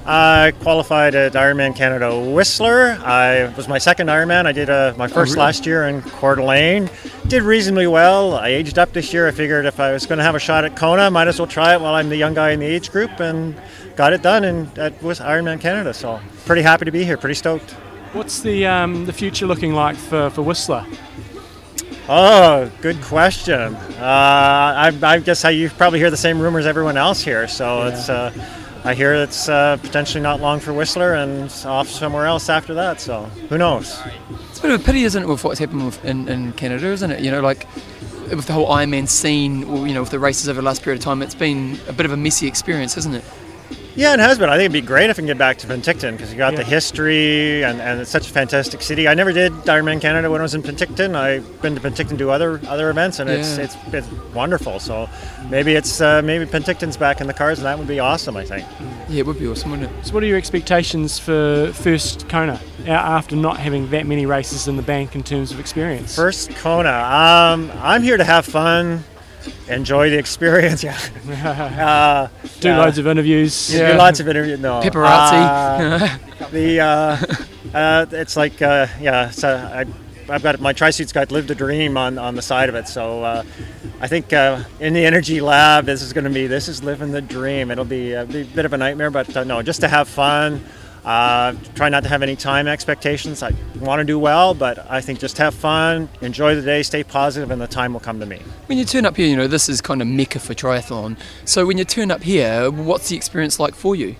I qualified at Ironman Canada Whistler. I was my second Ironman. I did uh, my first really? last year in Coeur d'Alene. Did reasonably well. I aged up this year. I figured if I was going to have a shot at Kona, might as well try it while I'm the young guy in the age group, and got it done. And at was Ironman Canada. So pretty happy to be here. Pretty stoked. What's the um, the future looking like for, for Whistler? Oh, good question. Uh, I, I guess I, you probably hear the same rumors everyone else here. So Yeah. it's, uh, I hear it's uh, potentially not long for Whistler and off somewhere else after that. So who knows? It's a bit of a pity, isn't it, with what's happened with, in, in Canada, isn't it? You know, like with the whole Ironman scene, or, you know, with the races over the last period of time, it's been a bit of a messy experience, isn't it? Yeah, it has been. I think it'd be great if I can get back to Penticton because you got Yeah. the history and, and it's such a fantastic city. I never did Ironman Canada when I was in Penticton. I've been to Penticton to other other events and it's, Yeah. it's it's wonderful. So maybe it's uh, maybe Penticton's back in the cards and that would be awesome. I think. Yeah, it would be awesome, wouldn't it? So, what are your expectations for first Kona uh, after not having that many races in the bank in terms of experience? First Kona. Um, I'm here to have fun, enjoy the experience. Yeah. uh, Do yeah. loads of interviews. Yeah. Do lots of interviews. No. Paparazzi. Uh, the uh, uh, it's like uh, yeah. So I. I've got my tri-suit's got "Live the Dream" on, on the side of it, so uh, I think uh, in the energy lab, this is going to be this is living the dream. It'll be a, be a bit of a nightmare, but uh, no, just to have fun. Uh, try not to have any time expectations. I want to do well, but I think just have fun, enjoy the day, stay positive, and the time will come to me. When you turn up here, you know, this is kind of mecca for triathlon. So when you turn up here, what's the experience like for you?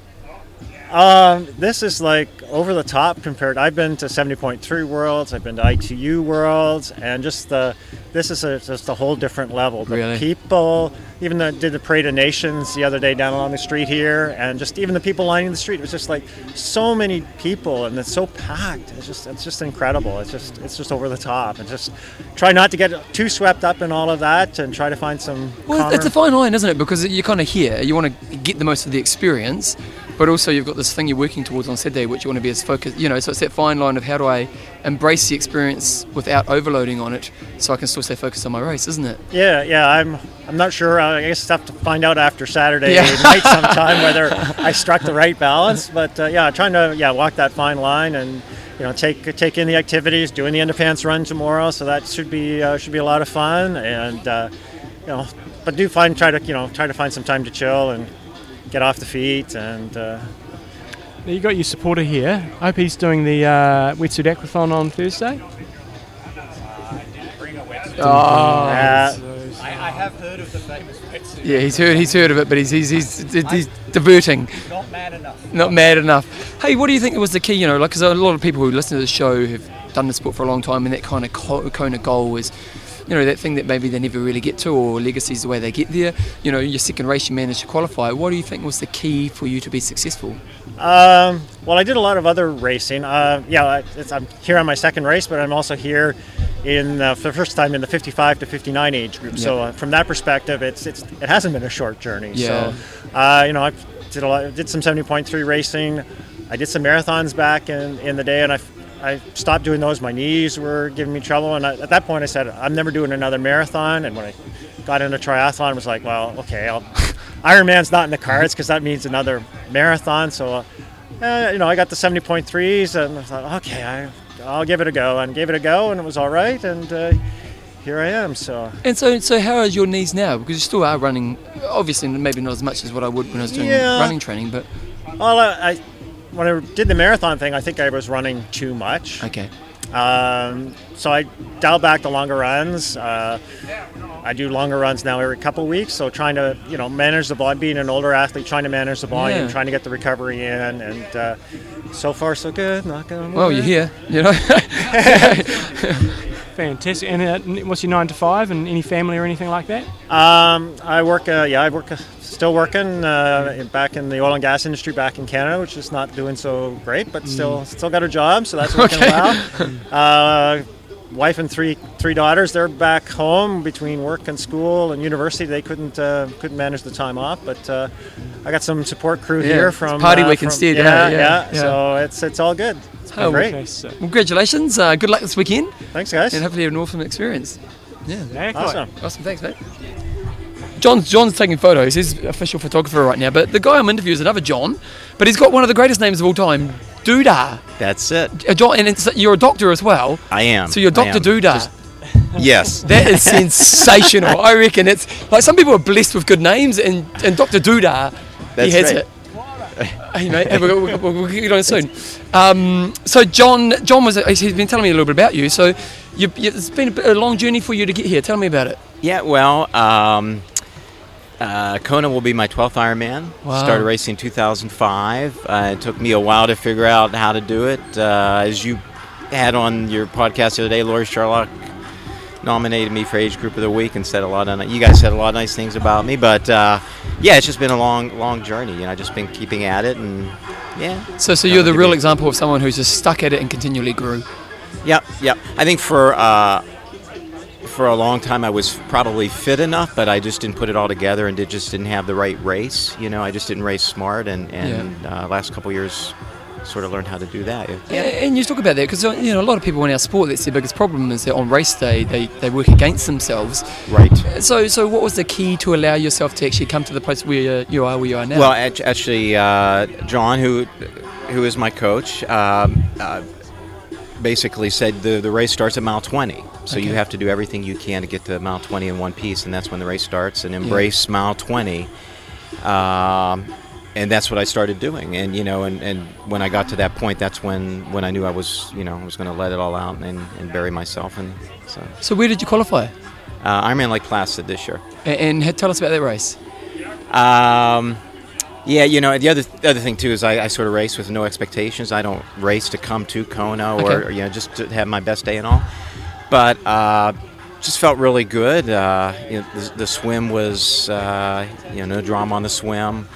Um, this is like over the top compared. I've been to 70.3 Worlds, I've been to ITU Worlds, and just the this is a, just a whole different level. The Really? people, even the did the Parade of Nations the other day down along the street here, and just even the people lining the street. It was just like so many people, and it's so packed. It's just it's just incredible. It's just it's just over the top, and just try not to get too swept up in all of that, and try to find some. Well, calmer- it's a fine line, isn't it? Because you're kind of here, you want to get the most of the experience, but also you've got this thing you're working towards on Saturday, which you want to be as focused. You know, so it's that fine line of how do I embrace the experience without overloading on it, so I can still stay focused on my race, isn't it? Yeah, yeah, I'm. I'm not sure. I guess I have to find out after Saturday Yeah. night sometime whether I struck the right balance. But uh, yeah, trying to yeah walk that fine line and you know take take in the activities. Doing the underpants run tomorrow, so that should be uh, should be a lot of fun. And uh, you know, but do find try to you know try to find some time to chill and get off the feet and. Uh, Now, you got your supporter here. I hope he's doing the uh, wetsuit aquathon on Thursday. Oh, Yeah. I, I have heard of the famous wetsuit. Yeah, he's heard he's heard of it, but he's he's he's, he's diverting. Not mad enough. Not mad enough. Hey, what do you think was the key? You know, like, because a lot of people who listen to the show have done the sport for a long time, and that kind of co- Kona goal is, you know, that thing that maybe they never really get to, or legacy is the way they get there. You know, your second race, you managed to qualify. What do you think was the key for you to be successful? Um, well, I did a lot of other racing. Uh, yeah, I'm here on my second race, but I'm also here in uh, for the first time in the 55 to 59 age group. So uh, from that perspective, it's it's it hasn't been a short journey. Yeah. So uh, you know, I did a lot, did some 70.3 racing. I did some marathons back in, in the day, and I. I stopped doing those. My knees were giving me trouble, and I, at that point, I said, "I'm never doing another marathon." And when I got into triathlon, I was like, "Well, okay, I'll, Ironman's not in the cards because that means another marathon." So uh, you know, I got the 70.3s and I thought, okay, I, I'll give it a go. And gave it a go, and it was all right. And uh, here I am. So And so, so how are your knees now? Because you still are running, obviously, maybe not as much as what I would when I was doing Yeah. running training, but well, I, I when I did the marathon thing, I think I was running too much. okay. Um, so I dialed back the longer runs. Uh, I do longer runs now every couple of weeks. So trying to, you know, manage the body, being an older athlete, trying to manage the volume, Yeah. trying to get the recovery in, and uh, so far so good. Not gonna. Well, you're here, you know. Fantastic. And uh, what's your nine to five, and any family or anything like that? Um, I work. Uh, yeah, I work. Still working uh, back in the oil and gas industry back in Canada, which is not doing so great, but still still got a job, so that's working Okay. well. Uh, wife and three three daughters. They're back home between work and school and university. They couldn't uh, couldn't manage the time off, but uh, I got some support crew Yeah, here it's from party uh, week from- instead, Yeah, yeah, Yeah, yeah. So it's it's all good. It's been Oh, great. well, Congratulations. Uh, good luck this weekend. Thanks, guys. And hopefully you have an awesome experience. Yeah. Awesome. Awesome. Thanks, mate. John's, John's taking photos. He's official photographer right now. But the guy I'm interviewing is another John, but he's got one of the greatest names of all time, Duda. That's it. John, and it's, you're a doctor as well. I am. So you're Dr. Duda. Just- yes. That is sensational. I reckon it's like some people are blessed with good names, and, and Dr. Duda, That's he has right. it. Hey mate, hey, we'll, we'll, we'll get on soon. Um, so John, John was he's been telling me a little bit about you. So you, you, it's been a, bit, a long journey for you to get here. Tell me about it. Yeah, well, um, uh, Kona will be my 12th Ironman. Wow. Started racing in 2005. Uh, it took me a while to figure out how to do it. Uh, as you had on your podcast the other day, Lori Sherlock nominated me for age group of the week and said a lot of you guys said a lot of nice things about me. But uh, yeah, it's just been a long, long journey. You know, I've just been keeping at it, and yeah. So, so you're the real example of someone who's just stuck at it and continually grew. Yep, yep. I think for uh, for a long time I was probably fit enough, but I just didn't put it all together and did, just didn't have the right race. You know, I just didn't race smart, and and uh, last couple years sort of learned how to do that. Yeah. And you talk about that because you know a lot of people in our sport that's their biggest problem is that on race day they, they work against themselves. Right. So so what was the key to allow yourself to actually come to the place where you are where you are now? Well, actually, uh, John, who who is my coach, um, uh, basically said the the race starts at mile 20. So you have to do everything you can to get to mile 20 in one piece, and that's when the race starts. And embrace mile 20. Um, and that's what I started doing. And you know, and, and when I got to that point, that's when when I knew I was you know I was going to let it all out and, and bury myself. And so so where did you qualify? uh, Ironman Lake Placid this year. And, and tell us about that race. Um, yeah, you know, the other the other thing too is I, I sort of race with no expectations. I don't race to come to Kona or, Okay. or, you know just to have my best day and all. But uh, just felt really good. Uh, you know, the, the swim was uh, you know no drama on the swim.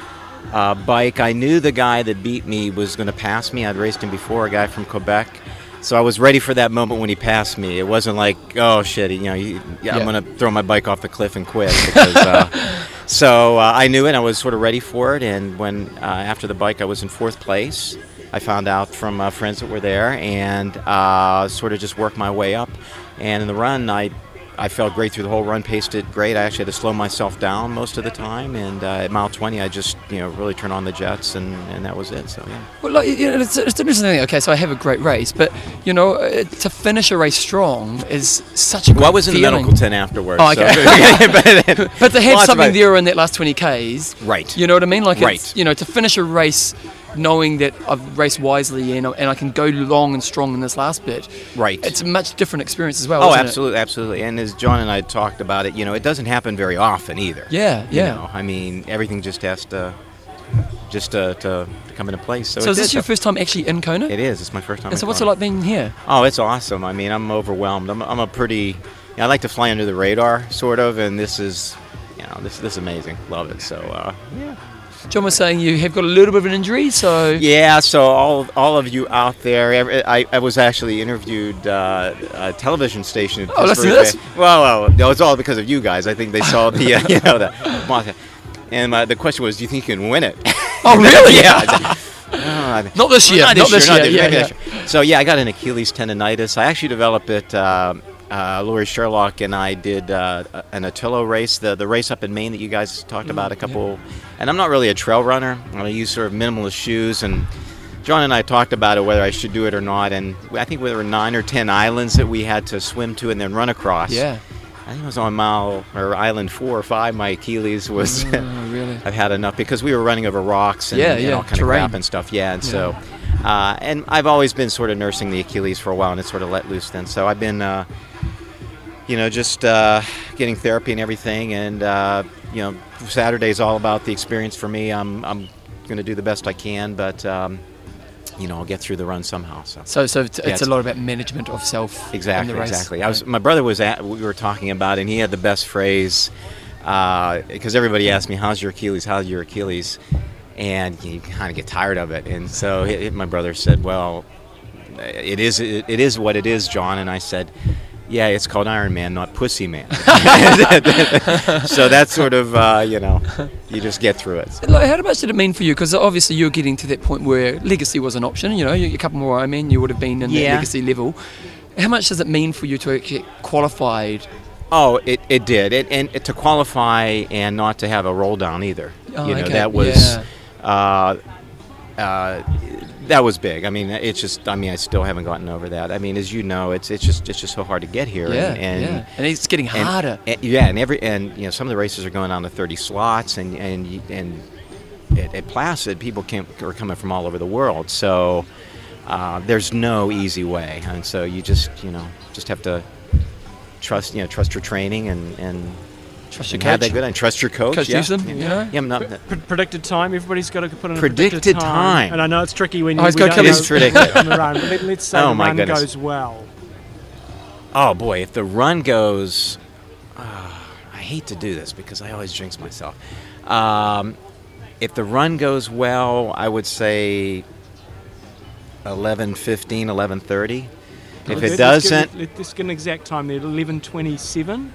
Uh, bike, I knew the guy that beat me was going to pass me. I'd raced him before, a guy from Quebec. So I was ready for that moment when he passed me. It wasn't like, oh shit, you know, you, yeah, I'm going to throw my bike off the cliff and quit. Because, uh, so uh, I knew it. I was sort of ready for it. And when uh, after the bike, I was in fourth place. I found out from uh, friends that were there and uh, sort of just worked my way up. And in the run, I I felt great through the whole run, paced it great. I actually had to slow myself down most of the time, and uh, at mile 20, I just you know really turned on the jets, and, and that was it. So yeah. Well, like, you know, it's, it's interesting thing. Okay, so I have a great race, but you know, uh, to finish a race strong is such a Well, I was in the feeling. medical tent afterwards. Oh, so- okay. but, but to have something there in that last 20 Ks, Right. You know what I mean? Like, it's, Right. you know, to finish a race knowing that I've raced wisely and, and I can go long and strong in this last bit. Right. It's a much different experience as well. Oh, isn't it? absolutely, absolutely. And as John and I talked about it, you know, it doesn't happen very often either. Yeah, You yeah. know, I mean, everything just has to just to, to, to come into place. So, So, is this your first time actually in Kona? It is. It's my first time. And so, in what's it Kona. like being here? Oh, it's awesome. I mean, I'm overwhelmed. I'm, I'm a pretty. I like to fly under the radar, sort of, and this is, you know, this this is amazing. Love it. So uh, yeah. John was saying you have got a little bit of an injury, so Yeah, so all, all of you out there, I, I was actually interviewed uh, a television station. in Oh, let's do this. Well, well, no, it's all because of you guys. I think they saw the, uh, you know, the, and uh, the question was, do you think you can win it? Oh, really? yeah. "Oh, Not this year, Not not this year. not this- yeah, maybe yeah. next. So yeah, I got an Achilles tendonitis. I actually developed it. Uh, uh, Lori Sherlock and I did uh, an Ötillö race, the the race up in Maine that you guys talked about a couple. And I'm not really a trail runner. I use sort of minimalist shoes and. John and I talked about it whether I should do it or not, and I think there were nine or ten islands that we had to swim to and then run across. Yeah. I think it was on mile or island four or five. My Achilles was. Oh, really? I've had enough because we were running over rocks and, Yeah, and yeah, all kind terrain. of crap and stuff. Yeah, and so, uh, and I've always been sort of nursing the Achilles for a while, and it sort of let loose then. So I've been, uh, you know, just uh, getting therapy and everything, and uh, you know, Saturday's all about the experience for me. I'm I'm going to do the best I can, but. Um, you know, I'll get through the run somehow. So, So, so it's, Yeah, it's a lot about management of self. Exactly, in the race. exactly. I was my brother was at we were talking about, it, and he had the best phrase because everybody asked me, "How's your Achilles? How's your Achilles?" And you kind of get tired of it, and so he- my brother said, "Well, it is it, it is what it is, John." And I said. Yeah, it's called Iron Man, not Pussy Man. so that's sort of, uh, you know, you just get through it. Like, how much did it mean for you? Because obviously you're getting to that point where legacy was an option. You know, a couple more Ironman, you would have been in Yeah. that legacy level. How much does it mean for you to get qualified? Oh, it, it did. It, and to qualify and not to have a roll down either. Oh, you know, okay. that was uh, uh, that was big. I mean, it's just. I mean, I still haven't gotten over that. I mean, as you know, it's it's just it's just so hard to get here. Yeah, and, and, yeah. And it's getting and- harder. and- yeah, and every and you know some of the races are going down to 30 slots, and and and at, at Placid, people came, are coming from all over the world. So uh, there's no easy way, and so you just you know just have to trust you know trust your training and and Trust your and have coach. that good and trust your coach. Coach yeah. Newsom, yeah. you? Yeah, I'm not, Pre- predicted time. Everybody's got to put in a Predicted predicted, time. And I know it's tricky when Oh, you he's we got don't Kelly's know predicted. on the run. But let, let's say Oh, the run goodness. goes well. Oh boy, if the run goes, uh, I hate to do this because I always jinx myself. Um, if the run goes well, I would say 11, 15, 11, 30. If Let's- it let's doesn't, get, let- let's get an exact time there. Eleven twenty-seven.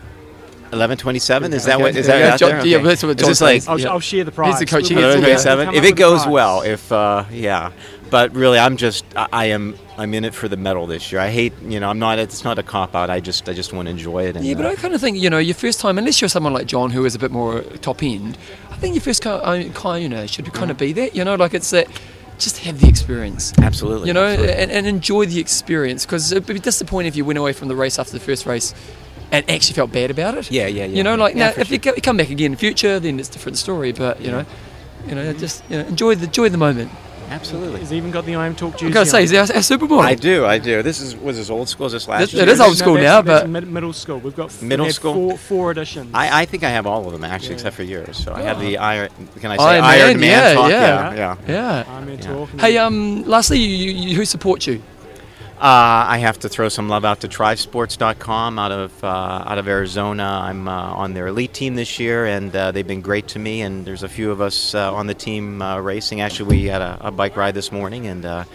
11, 27. Is that Okay. what? Is Yeah, that out John- there? yeah, Okay. that's what Is John this like. I'll- I'll share the prize. He's the coach. He gets come to up- 27. come If it goes prize. well, if uh, yeah, but really, I'm just I, I am I'm in it for the medal this year. I hate you know I'm not it's not a cop out. I just I just want to enjoy it. And, Yeah, but uh, I kind of think you know your first time, unless you're someone like John who is a bit more top end, I think your first kind of, you know should kind of be that. You know, like it's that. Just have the experience. Absolutely. You know, absolutely. and, and enjoy the experience because it'd be disappointing if you went away from the race after the first race and actually felt bad about it. Yeah, yeah, yeah. You know, like Yeah, now, for if you come back again in the future, then it's a different story. But you know, you know, just you know, enjoy the enjoy the moment. Absolutely. He's even got the IMTalk jersey. I'm gonna say, on. is our, our Supermodel? I do, I do. This is was this old school? Is this last This- year? it is old school that's- now, that's but- mid- middle school. We've got Middle we school? Four, four editions. I, I think I have all of them actually, except for yours. So I have the Iron. Can I say Iron Iron, Man, Man? yeah, talk? yeah. yeah, Yeah. I'm in Yeah. talk. Hey, um, lastly, you, you, who supports you? Uh, I have to throw some love out to TriSports.com out of uh, out of Arizona. I'm uh, on their elite team this year, and uh, they've been great to me. And there's a few of us uh, on the team uh, racing. Actually, we had a, a bike ride this morning, and a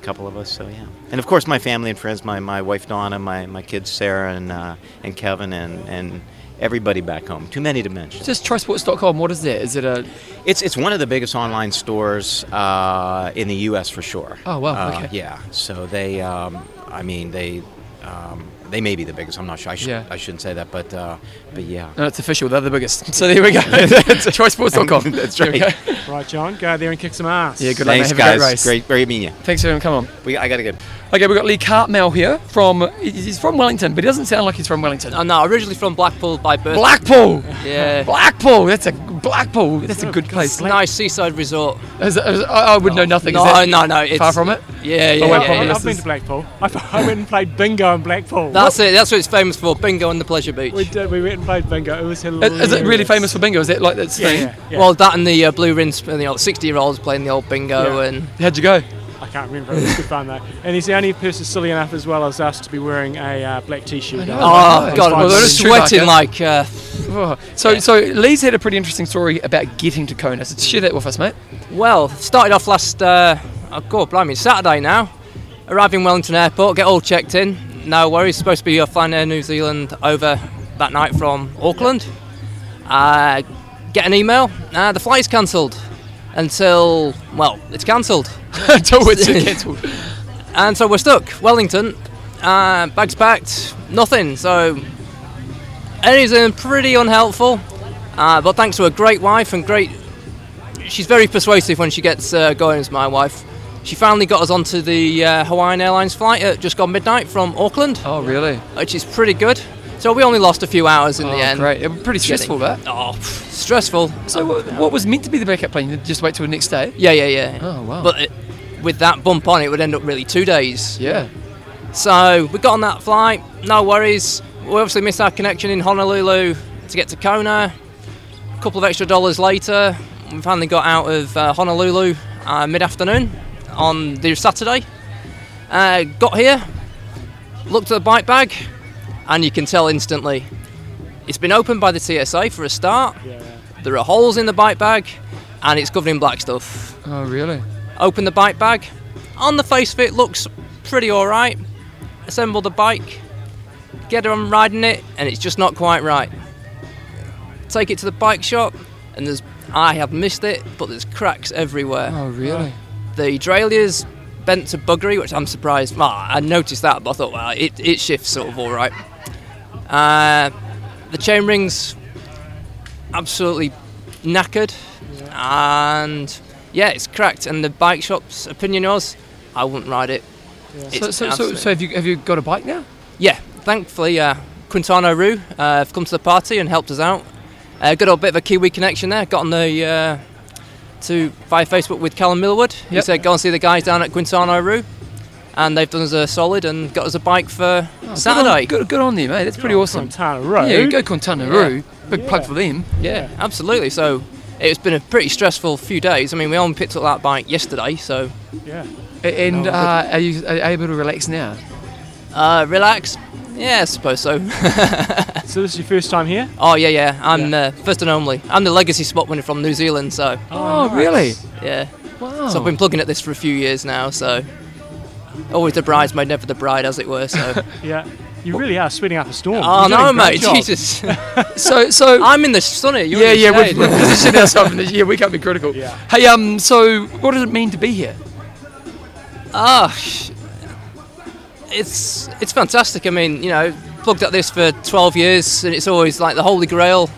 couple of us. So yeah, and of course my family and friends, my, my wife Donna, my, my kids Sarah and and Kevin, and and everybody back home. Too many to mention. Just TriSports.com. What is that? Is it a? It's it's one of the biggest online stores uh, in the U.S. for sure. Oh, wow, Uh, okay. Yeah. So they, um, I mean, they, um, they may be the biggest. I'm not sure. I, should, Yeah. I shouldn't say that, but uh, but yeah. No, it's official. They're the biggest. So there we go. TriSports.com. That's right. go. Right, John, go out there and kick some ass. Yeah, good luck. mate. Thanks, Have guys. a great race. Great, great meeting you. Thanks for come on. We, I gotta go. Okay, we've got Lee Cartmel here from. He's from Wellington, but he doesn't sound like he's from Wellington. Oh, no, originally from Blackpool by birth. Blackpool. Yeah. Blackpool. That's a Blackpool. That's a good place. Nice seaside resort. Is it- is it- I I would know nothing. No, Is no, no. It's, far from it. Yeah, yeah. Yeah, yeah. I've been to Blackpool. I, I went and played bingo in Blackpool. That's it. That's what it's famous for. Bingo on the pleasure beach. We did. We went and played bingo. It was Is, hilarious. is it really famous for bingo? Is it like that's Yeah, thing? yeah, yeah. Well, that and the uh, blue rinse, you know, 60 year olds playing the old bingo Yeah. and. How'd you go? I can't remember. It was good fun though. And he's the only person silly enough as well as us to be wearing a uh, black t-shirt. know, Oh, God, Well, that I'm sweating Marcus. like. Uh, Oh, So, so Lee's had a pretty interesting story about getting to Kona. So share that with us, mate. well, started off last. Uh, oh, God, blimey, Saturday now. Arrived in Wellington Airport, get all checked in. No worries. Supposed to be uh, flying Air New Zealand over that night from Auckland. Uh, get an email. Uh, the flight's cancelled until well, it's cancelled. Until it's cancelled. And so we're stuck. Wellington, uh, bags packed, nothing. So Eddie's pretty unhelpful, uh, but thanks to a great wife and great, she's very persuasive when she gets uh, going. As my wife, she finally got us onto the uh, Hawaiian Airlines flight at just gone midnight from Auckland. Oh, really? Which is pretty good. So we only lost a few hours in Oh, the end. Right, It was pretty stressful, Getting- that. Oh, pff, stressful. So what, what was meant to be the backup plan? You Just wait till the next day. Yeah, yeah, yeah. Oh, wow. But it, with that bump on, it would end up really two days. Yeah. So we got on that flight, no worries. We obviously missed our connection in Honolulu to get to Kona. A couple of extra dollars later, we finally got out of uh, Honolulu uh, mid afternoon on the Saturday. Uh, got here, looked at the bike bag, and you can tell instantly it's been opened by the TSA for a start. There are holes in the bike bag, and it's covered in black stuff. Oh, really? Open the bike bag. On the face of it, looks pretty alright. Assemble the bike, get on riding it, and it's just not quite right. Take it to the bike shop, and there's I have missed it, but there's cracks everywhere. Oh, really? The derailleur's bent to buggery, which I'm surprised. Well, I noticed that, but I thought, well, it, it shifts sort of all right. Uh, the chain rings absolutely knackered, and yeah, it's cracked. And the bike shop's opinion was, I wouldn't ride it. It's So, so, so, so have you have you got a bike now? yeah, thankfully, uh, Quintana Roo uh, have come to the party and helped us out. Uh, got a bit of a Kiwi connection there. Got on the uh, to via Facebook with Callum Millward. He Yep. said, "Go and see the guys down at Quintana Roo," and they've done us a solid and got us a bike for Oh, Saturday. Good on, good, good on you, mate. That's pretty awesome. Quintana Roo. Yeah, go Quintana Yeah. Roo. Big plug for them. Yeah, absolutely. So it's been a pretty stressful few days. I mean, we only picked up that bike yesterday, so Yeah. And No, uh, are you are you able to relax now? Uh, relax. Yeah, I suppose so. so this is your first time here? Oh yeah, yeah. I'm Uh, first and only. I'm the legacy spot winner from New Zealand, so. Oh, nice. really? Yeah. Wow. So I've been plugging at this for a few years now. So always the bridesmaid, never the bride, as it were. So. yeah. You really are sweating up a storm. Oh You're no, mate! job. Jesus. so, so I'm in the sun here. You're yeah, yeah, we're, we're positioning ourselves in the yeah. We can't be critical. Yeah. Hey, um, so what does it mean to be here? Ah, sh- it's it's fantastic. I mean, you know, plugged at this for 12 years, and it's always like the holy grail.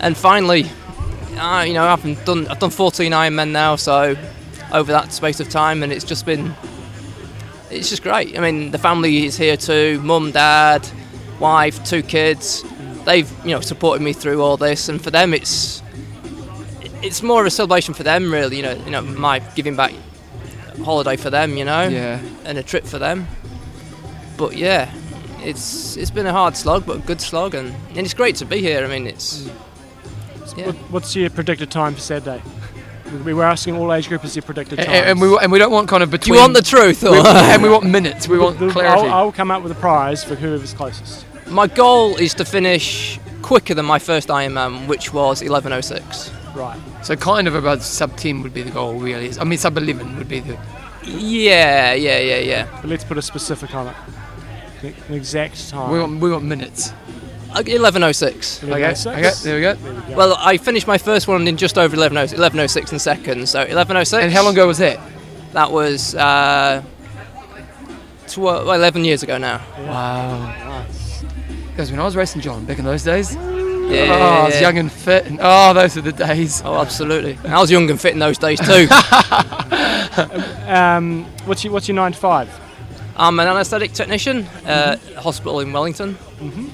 And finally, uh, you know, I've done I've done 14 Ironmen now, so over that space of time, and it's just been it's just great. I mean, the family is here too: mum, dad, wife, two kids. They've you know supported me through all this, and for them, it's it's more of a celebration for them, really. You know, you know, my giving back holiday for them, you know, Yeah. and a trip for them. But yeah, it's it's been a hard slog, but a good slog, and, and it's great to be here. I mean, it's mm. yeah. What's your predicted time for Saturday? We were asking all age groupers their predicted And, and we and we don't want kind of between. You want the truth, or- We- and we want minutes. We want The- clarity. I'll, I'll come up with a prize for whoever's closest. My goal is to finish quicker than my first Ironman, which was 11:06. Right. So kind of about sub ten would be the goal, really. I mean, sub eleven would be the. Yeah, yeah, yeah, yeah. But let's put a specific on it. An exact time. We want we want minutes. Uh, 11:06. Okay, okay, there we go. Well, I finished my first one in just over 11:06 11:06 in seconds. So 11:06. And how long ago was that? That was uh, tw- well, 11 years ago now. Wow. Because when I was racing John back in those days, Yeah, oh, yeah, I was yeah. young and fit, and oh, those are the days. Oh, absolutely. I was young and fit in those days too. Um, what's your what's your nine to five? I'm an anaesthetic technician at a hospital in Wellington. Mhm.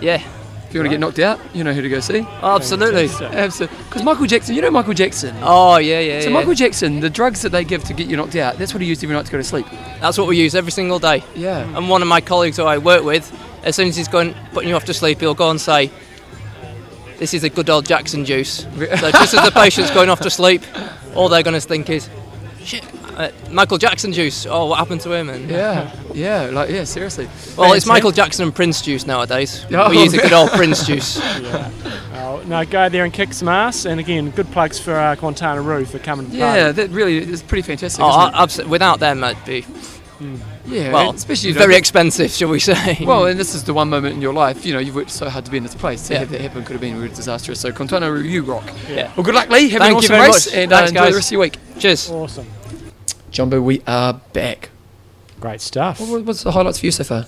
Yeah. If you want to get knocked out, you know who to go see. Oh, absolutely. Absolutely. Because Michael Jackson, you know Michael Jackson. Oh yeah, yeah. So yeah. Michael Jackson, the drugs that they give to get you knocked out, that's what he used every night to go to sleep. That's what we use every single day. Yeah. And one of my colleagues who I work with, as soon as he's going putting you off to sleep, he'll go and say, "This is a good old Jackson juice." so just as the patient's going off to sleep, all they're going to think is, "Shit, uh, Michael Jackson juice. Oh, what happened to him?" And Yeah, yeah, like yeah, seriously. Well, it's Michael Jackson and Prince juice nowadays. Oh. we use a good old Prince juice. Yeah. Oh, no, go there and kick some ass. And again, good plugs for uh, Quintana Roo for coming. Yeah, that really is pretty fantastic. Oh, isn't it? absolutely. Without them, I'd be. Yeah, well, especially very the- expensive, shall we say? Well, and this is the one moment in your life, you know, you've worked so hard to be in this place. To Yeah. have that happen could have been really disastrous. So, Quintana Roo, you rock. Yeah. Well, good luck, Lee. Have Thank an you awesome very race, much. and uh, Thanks, enjoy guys. the rest of your week. Cheers. Awesome. Jumbo, we are back. Great stuff. What, what's the highlights for you so far?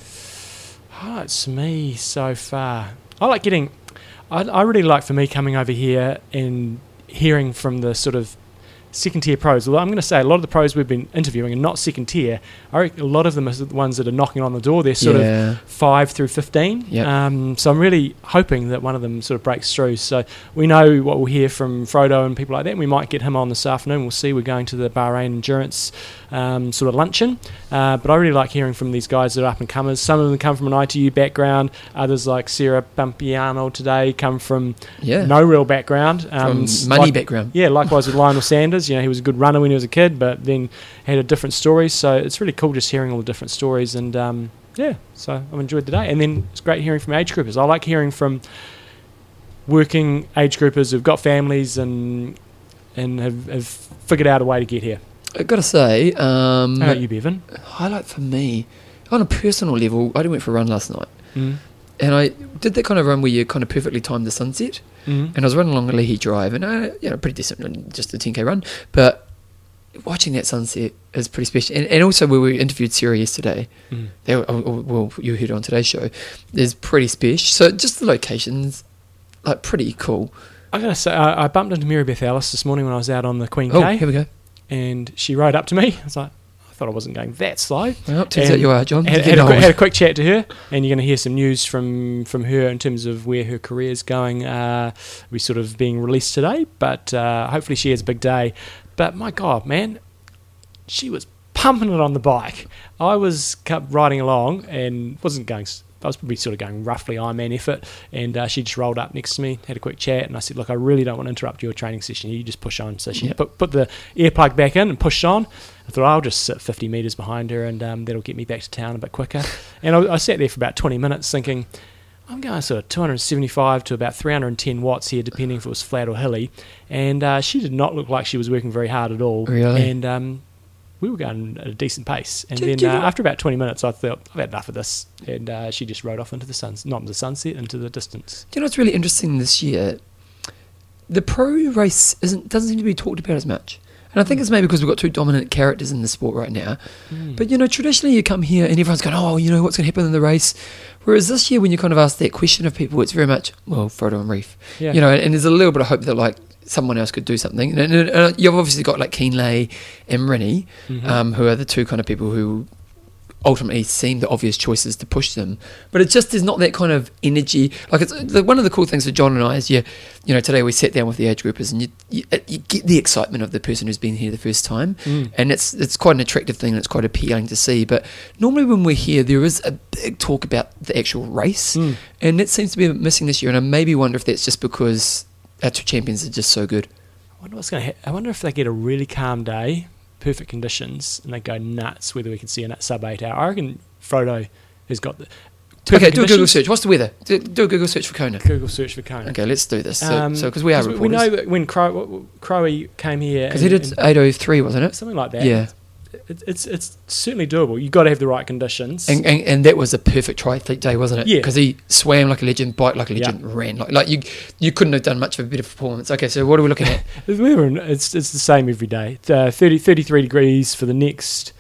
Highlights for me so far. I like getting. I, I really like for me coming over here and hearing from the sort of second tier pros. Although I'm going to say a lot of the pros we've been interviewing are not second tier. I reckon a lot of them are the ones that are knocking on the door. They're sort Yeah. of five through fifteen. Yep. Um, so I'm really hoping that one of them sort of breaks through. So we know what we'll hear from Frodo and people like that. And we might get him on this afternoon. We'll see. We're going to the Bahrain Endurance um, sort of luncheon. Uh, but I really like hearing from these guys that are up and comers. Some of them come from an ITU background. Others, like Sarah Piampiano today, come from Yeah. no real background. S- money background. Yeah, likewise with Lionel Sanders. You know, he was a good runner when he was a kid, but then had a different story. So it's really cool just hearing all the different stories. And um, yeah, so I've enjoyed the day. And then it's great hearing from age groupers. I like hearing from working age groupers who've got families and and have, have figured out a way to get here. I got to say, um, How about you, Bevan? highlight for me, on a personal level, I went for a run last night. Mm. And I did that kind of run where you kind of perfectly timed the sunset. Mhm. And I was running along Ali'i Drive, and I, you know, pretty decent, just a 10k run. But watching that sunset is pretty special. And, and also, where we interviewed Sarah yesterday, Mm. they were, oh, oh, well, you heard on today's show, is pretty special. So just the locations, like pretty cool. I gotta say, I, I bumped into Mary Beth Ellis this morning when I was out on the Queen Oh, K. here we go. And she rode up to me. I was like, I thought I wasn't going that slow. Well, turns out you are, John. Had, had, a quick, had a quick chat to her, and you're going to hear some news from from her in terms of where her career is going. Uh, we sort of being released today, but uh, hopefully she has a big day. But my God, man, she was pumping it on the bike. I was kept riding along and wasn't going I was probably sort of going roughly Ironman effort, and uh, she just rolled up next to me, had a quick chat, and I said, "Look, I really don't want to interrupt your training session. You just push on." So she Yeah. put put the earplug back in and pushed on. I thought I'll just sit 50 meters behind her, and um, that'll get me back to town a bit quicker. And I, I sat there for about 20 minutes thinking. I'm going sort of 275 to about 310 watts here, depending if it was flat or hilly. And uh, she did not look like she was working very hard at all. Really? And um, we were going at a decent pace. And Did- then did uh, after about 20 minutes, I thought, I've had enough of this. And uh, she just rode off into the sun, not into the sunset, into the distance. Do you know what's really interesting this year? The pro race isn't doesn't seem to be talked about as much. And I think it's maybe because we've got two dominant characters in the sport right now. Mm. But you know, traditionally you come here and everyone's going, "Oh, you know what's going to happen in the race." Whereas this year, when you kind of ask that question of people, it's very much, "Well, Frodo and Ryf," Yeah. you know. And there's a little bit of hope that like someone else could do something. And, and, you've obviously got like Kienle and Rinny, Mhm. um, who are the two kind of people who ultimately seem the obvious choices to push them. But it just is not that kind of energy. Like it's the, one of the cool things for John and I is you, you know, today we sat down with the age groupers and you, you, you get the excitement of the person who's been here the first time, Mm. and it's it's quite an attractive thing and it's quite appealing to see. But normally when we're here, there is a big talk about the actual race, Mm. and it seems to be missing this year. And I maybe wonder if that's just because our two champions are just so good. I wonder what's going to ha- I wonder if they get a really calm day, perfect conditions, and they go nuts whether we can see a sub 8 hour. I reckon Frodo has got the. Okay, do a Google search. What's the weather? Do, do a Google search for Kona. Google search for Kona. Okay, let's do this. So, Um, so because we are 'cause reporters. We know that when Crow, Crowie came here. Because he did 803, wasn't it? Something like that. Yeah. It, it's it's certainly doable. You've got to have the right conditions. And, and, and that was a perfect triathlete day, wasn't it? Yeah. Because he swam like a legend, biked like a legend, ran like like you. You couldn't have done much of a better performance. Okay, so what are we looking at? The weather in- it's it's the same every day. Uh, 30, 33 degrees for the next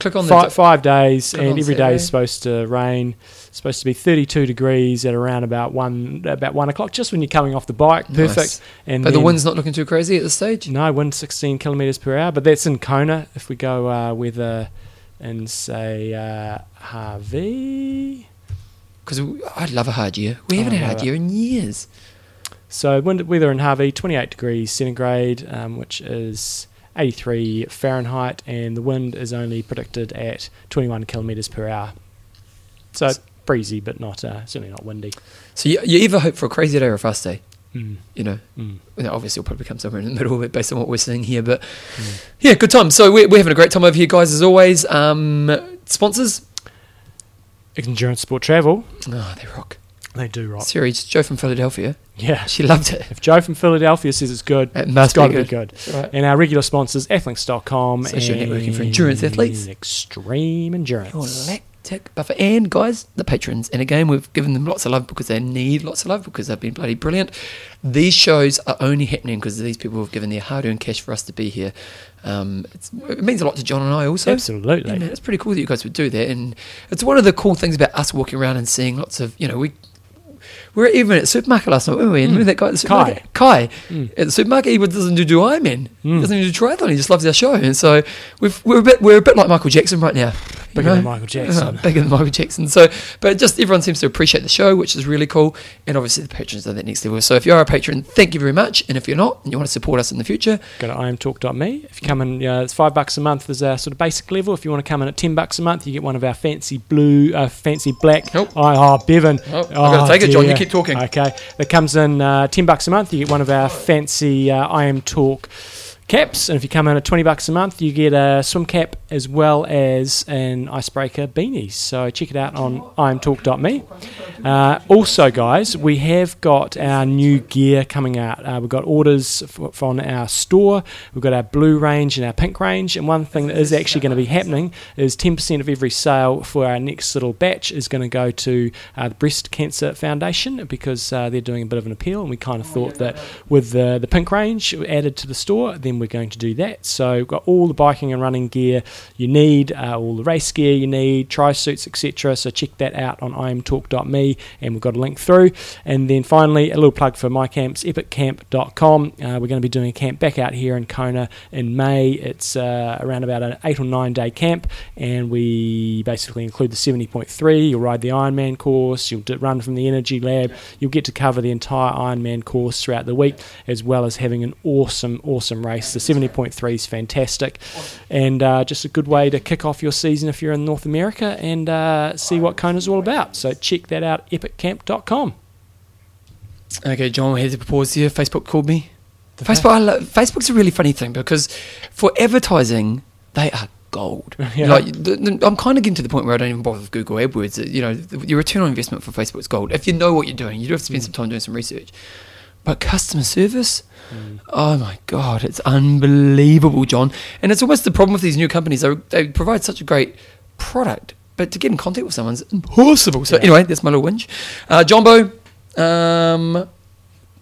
Click on the five, di- five days, and every day Saturday. is supposed to rain. It's supposed to be thirty two degrees at around about one about one o'clock, just when you're coming off the bike. Perfect. Nice. And but the wind's not looking too crazy at this stage. No, wind 16 kilometres per hour, but that's in Kona. If we go uh, weather in, say, uh, Hawi. Because I'd love a hard year. We haven't Oh, had a hard year in years. So wind, weather in Hawi, 28 degrees centigrade, um, which is 83 Fahrenheit, and the wind is only predicted at 21 kilometres per hour. So breezy, but not uh, certainly not windy. So you, you either hope for a crazy day or a fast day. Mm. You know, Mm. Obviously it'll probably come somewhere in the middle of it based on what we're seeing here. But yeah, good time. So we're, we're having a great time over here, guys, as always. Um, sponsors? Endurance Sport Travel. Oh, they rock. They do rock. Series Joe from Philadelphia. Yeah. She loved it. If Joe from Philadelphia says it's good, It must it's got be to be good. good. Right. And our regular sponsors, athlinks.com. Social and networking for endurance athletes. Extreme Endurance. Your lactic buffer. And guys, the patrons. And again, we've given them lots of love because they need lots of love because they've been bloody brilliant. These shows are only happening because these people have given their hard earned cash for us to be here. Um, it's, it means a lot to John and I also. Absolutely. Yeah, man, it's pretty cool that you guys would do that. And it's one of the cool things about us walking around and seeing lots of, you know, we. We were even at the supermarket last night, weren't we? And Mm. remember that guy at the supermarket? Kai. Mm. At the supermarket, he doesn't do, do Ironman. He Mm. doesn't do triathlon. He just loves our show. And so we've, we're, a bit, we're a bit like Michael Jackson right now. You Bigger know? than Michael Jackson. Bigger than Michael Jackson. So, but just everyone seems to appreciate the show, which is really cool. And obviously, the patrons are that next level. So, if you are a patron, thank you very much. And if you're not, and you want to support us in the future, Go to imtalk.me. If you come in, uh, it's five bucks a month as our sort of basic level. If you want to come in at ten bucks a month, you get one of our fancy blue, uh, fancy black. Oh, oh Bevan. Oh, I've gotta take it, John. You keep talking. Okay, that comes in uh, ten bucks a month. You get one of our fancy uh, IMTalk caps, and if you come in at twenty bucks a month, you get a swim cap as well as an icebreaker beanie. So check it out on imtalk.me. Uh, also, guys, we have got our new gear coming out. Uh, we've got orders f- from our store. We've got our blue range and our pink range. And one thing that is actually going to be happening is 10% of every sale for our next little batch is going to go to uh, the Breast Cancer Foundation because uh, they're doing a bit of an appeal. And we kind of thought that with the, the pink range added to the store, then we're going to do that. So we've got all the biking and running gear you need, uh, all the race gear you need, tri suits, etc. So check that out on imtalk.me. And we've got a link through. And then finally, a little plug for my camps, epiccamp.com. Uh, we're going to be doing a camp back out here in Kona in May. It's uh, around about an eight or nine day camp, and we basically include the 70.3. You'll ride the Ironman course, you'll run from the Energy Lab, you'll get to cover the entire Ironman course throughout the week, as well as having an awesome, awesome race. The 70.3 is fantastic, and uh, just a good way to kick off your season if you're in North America and uh, see what Kona's all about. So check that out, epiccamp.com. Okay, John, here's a pause here. Facebook called me. Facebook, I lo- Facebook's a really funny thing because for advertising, they are gold. Yeah. Like, the, the, I'm kind of getting to the point where I don't even bother with Google AdWords. You know, the, your return on investment for Facebook is gold. If you know what you're doing, you do have to spend some time doing some research. But customer service, oh my god, it's unbelievable, John. And it's almost the problem with these new companies. They, they provide such a great product, but to get in contact with someone's impossible. So Yeah. anyway, that's my little whinge. Uh, Jumbo, um,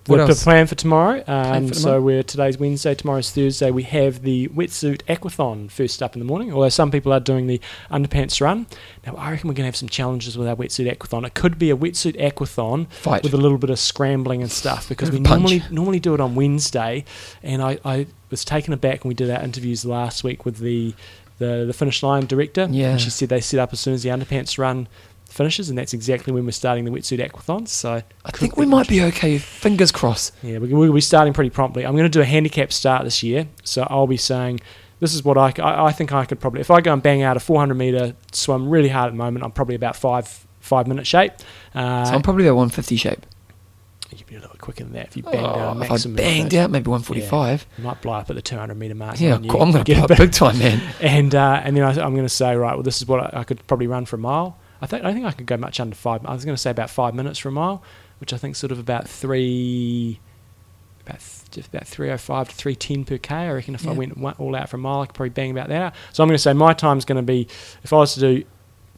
what the else? plan for tomorrow? Plan Um, for so we're today's Wednesday, tomorrow's Thursday. We have the wetsuit aquathon first up in the morning. Although some people are doing the underpants run. Now I reckon we're going to have some challenges with our wetsuit aquathon. It could be a wetsuit aquathon Fight. with a little bit of scrambling and stuff because we punch. normally normally do it on Wednesday, and I, I was taken aback when we did our interviews last week with the the, the finish line director. Yeah. and she said they set up as soon as the underpants run finishes, and that's exactly when we're starting the wetsuit aquathon. So I think we might be okay. Fingers crossed. yeah, we- we'll be starting pretty promptly. I'm going to do a handicap start this year, so I'll be saying this is what I I think I could probably if I go and bang out a 400 meter swim really hard at the moment. I'm probably about five five minute shape. Uh, So I'm probably about 150 shape. you'd be a little quicker than that if you banged Oh, out if I banged out maybe 145. Yeah, you might blow up at the 200 meter mark. Yeah, and then cool. you I'm gonna get blow a up bit- big time, man. And uh, and then I, I'm going to say right, well, this is what I, I could probably run for a mile. I think I think I could go much under five. I was going to say about five minutes for a mile, which I think sort of about three, about th- just about 305 to 310 per k. I reckon if I went all out for a mile, I could probably bang about that out. So I'm going to say my time's going to be if I was to do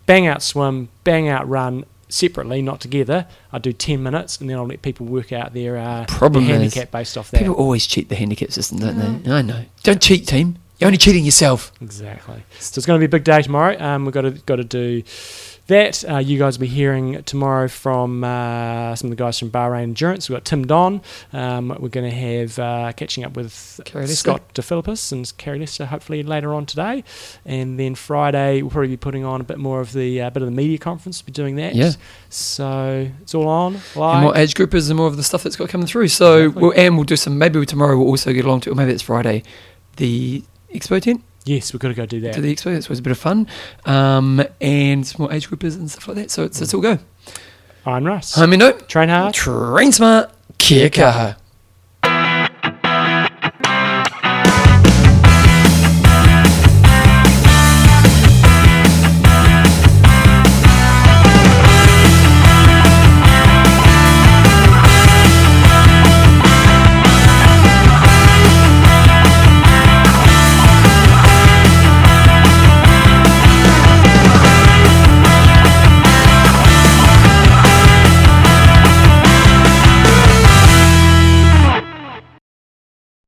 bang out swim, bang out run separately, not together. I'd do 10 minutes, and then I'll let people work out their, uh, Problem their handicap based off that. People always cheat the handicap system, don't they? I know. Don't cheat, team. You're only cheating yourself. Exactly. So it's going to be a big day tomorrow. Um, we've got to got to do that. Uh, you guys will be hearing tomorrow from uh, some of the guys from Bahrain Endurance. We've got Tim Don. Um, we're going to have uh, catching up with. Scott DeFilippis and Carrie Lester hopefully later on today. And then Friday we'll probably be putting on a bit more of the uh, bit of the media conference. We'll be doing that. Yeah. So it's all on live. And more age groupers and more of the stuff that's got coming through. So, Exactly. we'll, and we'll do some, maybe tomorrow we'll also get along to, or maybe it's Friday, the expo tent. Yes, we've got to go do that. To the expo, that's always a bit of fun. Um, and some more age groupers and stuff like that. So it's, it's all go. I'm Russ. I'm Indo. Train hard. Train smart. Kia kaha.